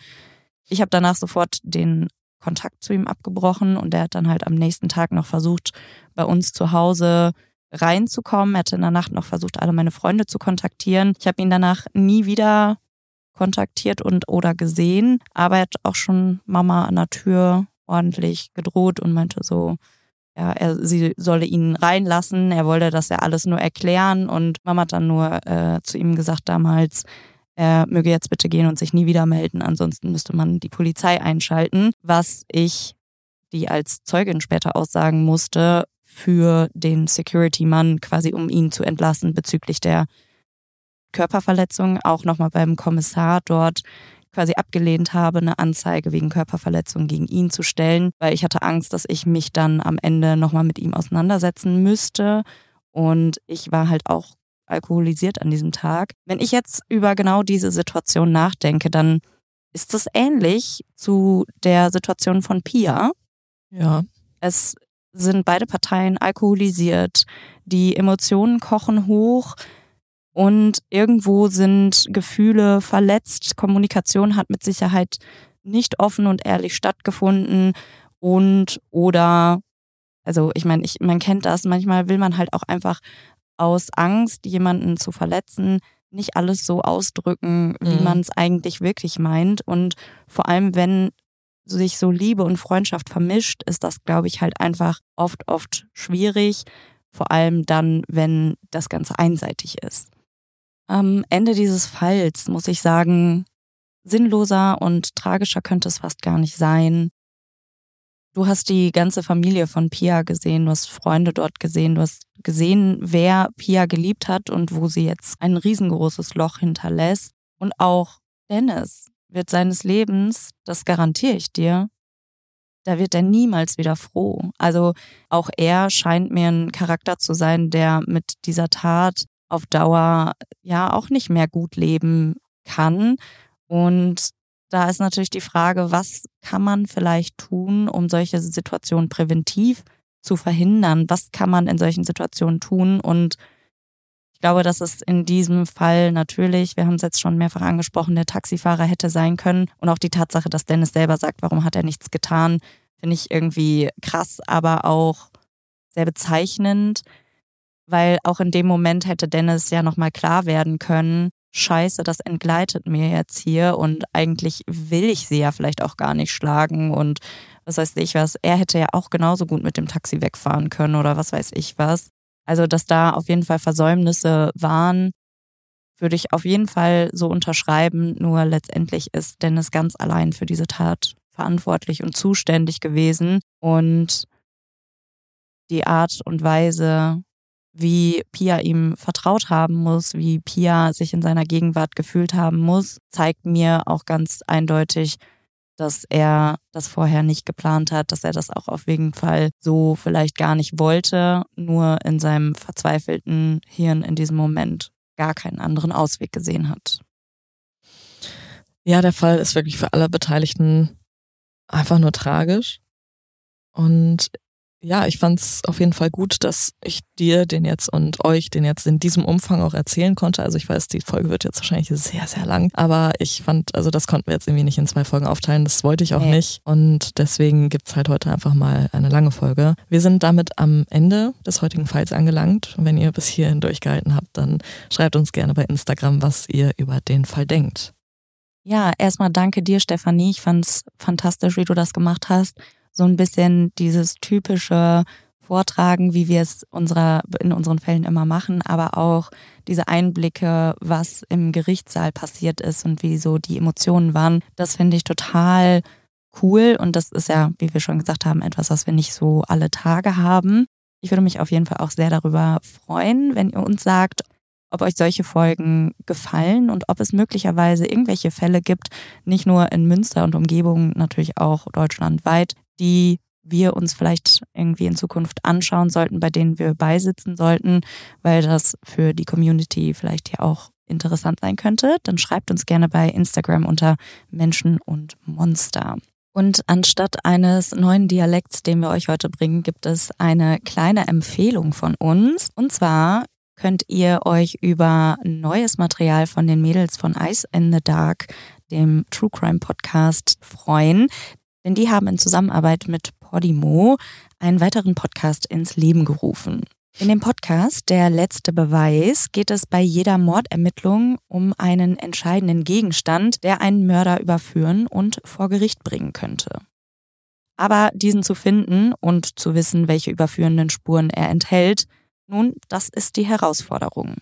Ich habe danach sofort den Kontakt zu ihm abgebrochen und er hat dann halt am nächsten Tag noch versucht, bei uns zu Hause reinzukommen. Er hat in der Nacht noch versucht, alle meine Freunde zu kontaktieren. Ich habe ihn danach nie wieder kontaktiert und oder gesehen, aber er hat auch schon Mama an der Tür ordentlich gedroht und meinte so, ja, er, sie solle ihn reinlassen. Er wollte das ja alles nur erklären. Und Mama hat dann nur äh, zu ihm gesagt damals, er möge jetzt bitte gehen und sich nie wieder melden, ansonsten müsste man die Polizei einschalten, was ich, die als Zeugin später aussagen musste, für den Security-Mann quasi, um ihn zu entlassen bezüglich der Körperverletzung, auch nochmal beim Kommissar dort quasi abgelehnt habe, eine Anzeige wegen Körperverletzung gegen ihn zu stellen, weil ich hatte Angst, dass ich mich dann am Ende nochmal mit ihm auseinandersetzen müsste. Und ich war halt auch alkoholisiert an diesem Tag. Wenn ich jetzt über genau diese Situation nachdenke, dann ist es ähnlich zu der Situation von Pia. Ja. Es sind beide Parteien alkoholisiert, die Emotionen kochen hoch, und irgendwo sind Gefühle verletzt. Kommunikation hat mit Sicherheit nicht offen und ehrlich stattgefunden. Und oder, also ich meine, ich, man kennt das, manchmal will man halt auch einfach aus Angst, jemanden zu verletzen, nicht alles so ausdrücken, wie mhm. man es eigentlich wirklich meint. Und vor allem, wenn sich so Liebe und Freundschaft vermischt, ist das, glaube ich, halt einfach oft, oft schwierig. Vor allem dann, wenn das Ganze einseitig ist. Am Ende dieses Falls muss ich sagen, sinnloser und tragischer könnte es fast gar nicht sein. Du hast die ganze Familie von Pia gesehen, du hast Freunde dort gesehen, du hast gesehen, wer Pia geliebt hat und wo sie jetzt ein riesengroßes Loch hinterlässt. Und auch Dennis wird seines Lebens, das garantiere ich dir, da wird er niemals wieder froh. Also auch er scheint mir ein Charakter zu sein, der mit dieser Tat auf Dauer ja auch nicht mehr gut leben kann. Und da ist natürlich die Frage, was kann man vielleicht tun, um solche Situationen präventiv zu verhindern? Was kann man in solchen Situationen tun? Und ich glaube, dass es in diesem Fall natürlich, wir haben es jetzt schon mehrfach angesprochen, der Taxifahrer hätte sein können. Und auch die Tatsache, dass Dennis selber sagt, warum hat er nichts getan, finde ich irgendwie krass, aber auch sehr bezeichnend weil auch in dem Moment hätte Dennis ja nochmal klar werden können, scheiße, das entgleitet mir jetzt hier und eigentlich will ich sie ja vielleicht auch gar nicht schlagen und was weiß ich was. Er hätte ja auch genauso gut mit dem Taxi wegfahren können oder was weiß ich was. Also, dass da auf jeden Fall Versäumnisse waren, würde ich auf jeden Fall so unterschreiben. Nur letztendlich ist Dennis ganz allein für diese Tat verantwortlich und zuständig gewesen. Und die Art und Weise, wie Pia ihm vertraut haben muss, wie Pia sich in seiner Gegenwart gefühlt haben muss, zeigt mir auch ganz eindeutig, dass er das vorher nicht geplant hat, dass er das auch auf jeden Fall so vielleicht gar nicht wollte, nur in seinem verzweifelten Hirn in diesem Moment gar keinen anderen Ausweg gesehen hat. Ja, der Fall ist wirklich für alle Beteiligten einfach nur tragisch. Und ja, ich fand es auf jeden Fall gut, dass ich dir den jetzt und euch den jetzt in diesem Umfang auch erzählen konnte. Also ich weiß, die Folge wird jetzt wahrscheinlich sehr, sehr lang, aber ich fand, also das konnten wir jetzt irgendwie nicht in zwei Folgen aufteilen. Das wollte ich auch nee. nicht. Und deswegen gibt's halt heute einfach mal eine lange Folge. Wir sind damit am Ende des heutigen Falls angelangt. Und wenn ihr bis hierhin durchgehalten habt, dann schreibt uns gerne bei Instagram, was ihr über den Fall denkt. Ja, erstmal danke dir, Stefanie. Ich fand's fantastisch, wie du das gemacht hast so ein bisschen dieses typische Vortragen, wie wir es unserer, in unseren Fällen immer machen, aber auch diese Einblicke, was im Gerichtssaal passiert ist und wie so die Emotionen waren. Das finde ich total cool und das ist ja, wie wir schon gesagt haben, etwas, was wir nicht so alle Tage haben. Ich würde mich auf jeden Fall auch sehr darüber freuen, wenn ihr uns sagt, ob euch solche Folgen gefallen und ob es möglicherweise irgendwelche Fälle gibt, nicht nur in Münster und Umgebung, natürlich auch deutschlandweit, die wir uns vielleicht irgendwie in Zukunft anschauen sollten, bei denen wir beisitzen sollten, weil das für die Community vielleicht ja auch interessant sein könnte, dann schreibt uns gerne bei Instagram unter Menschen und Monster. Und anstatt eines neuen Dialekts, den wir euch heute bringen, gibt es eine kleine Empfehlung von uns. Und zwar könnt ihr euch über neues Material von den Mädels von Ice in the Dark, dem True Crime Podcast, freuen. Denn die haben in Zusammenarbeit mit Podimo einen weiteren Podcast ins Leben gerufen. In dem Podcast Der letzte Beweis geht es bei jeder Mordermittlung um einen entscheidenden Gegenstand, der einen Mörder überführen und vor Gericht bringen könnte. Aber diesen zu finden und zu wissen, welche überführenden Spuren er enthält, nun, das ist die Herausforderung.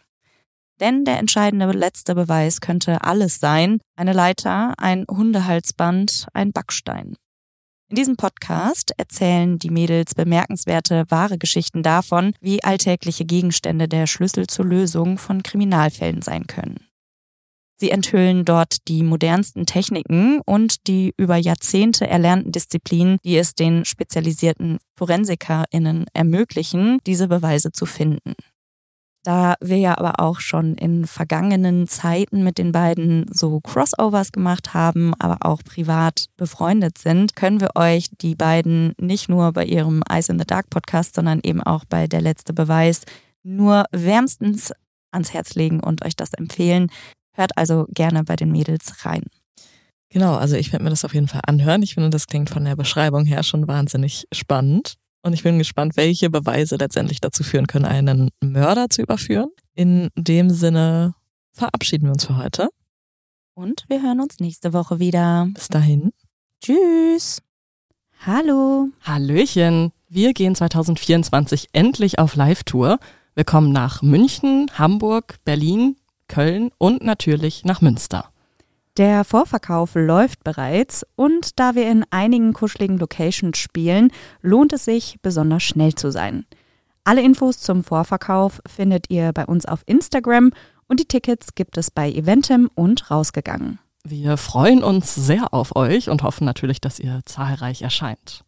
Denn der entscheidende letzte Beweis könnte alles sein. Eine Leiter, ein Hundehalsband, ein Backstein. In diesem Podcast erzählen die Mädels bemerkenswerte wahre Geschichten davon, wie alltägliche Gegenstände der Schlüssel zur Lösung von Kriminalfällen sein können. Sie enthüllen dort die modernsten Techniken und die über Jahrzehnte erlernten Disziplinen, die es den spezialisierten ForensikerInnen ermöglichen, diese Beweise zu finden. Da wir ja aber auch schon in vergangenen Zeiten mit den beiden so Crossovers gemacht haben, aber auch privat befreundet sind, können wir euch die beiden nicht nur bei ihrem Ice in the Dark Podcast, sondern eben auch bei Der letzte Beweis nur wärmstens ans Herz legen und euch das empfehlen. Hört also gerne bei den Mädels rein. Genau, also ich werde mir das auf jeden Fall anhören. Ich finde, das klingt von der Beschreibung her schon wahnsinnig spannend. Und ich bin gespannt, welche Beweise letztendlich dazu führen können, einen Mörder zu überführen. In dem Sinne verabschieden wir uns für heute. Und wir hören uns nächste Woche wieder. Bis dahin. Tschüss. Hallo. Hallöchen. Wir gehen 2024 endlich auf Live-Tour. Wir kommen nach München, Hamburg, Berlin, Köln und natürlich nach Münster. Der Vorverkauf läuft bereits und da wir in einigen kuscheligen Locations spielen, lohnt es sich, besonders schnell zu sein. Alle Infos zum Vorverkauf findet ihr bei uns auf Instagram und die Tickets gibt es bei Eventim und rausgegangen. Wir freuen uns sehr auf euch und hoffen natürlich, dass ihr zahlreich erscheint.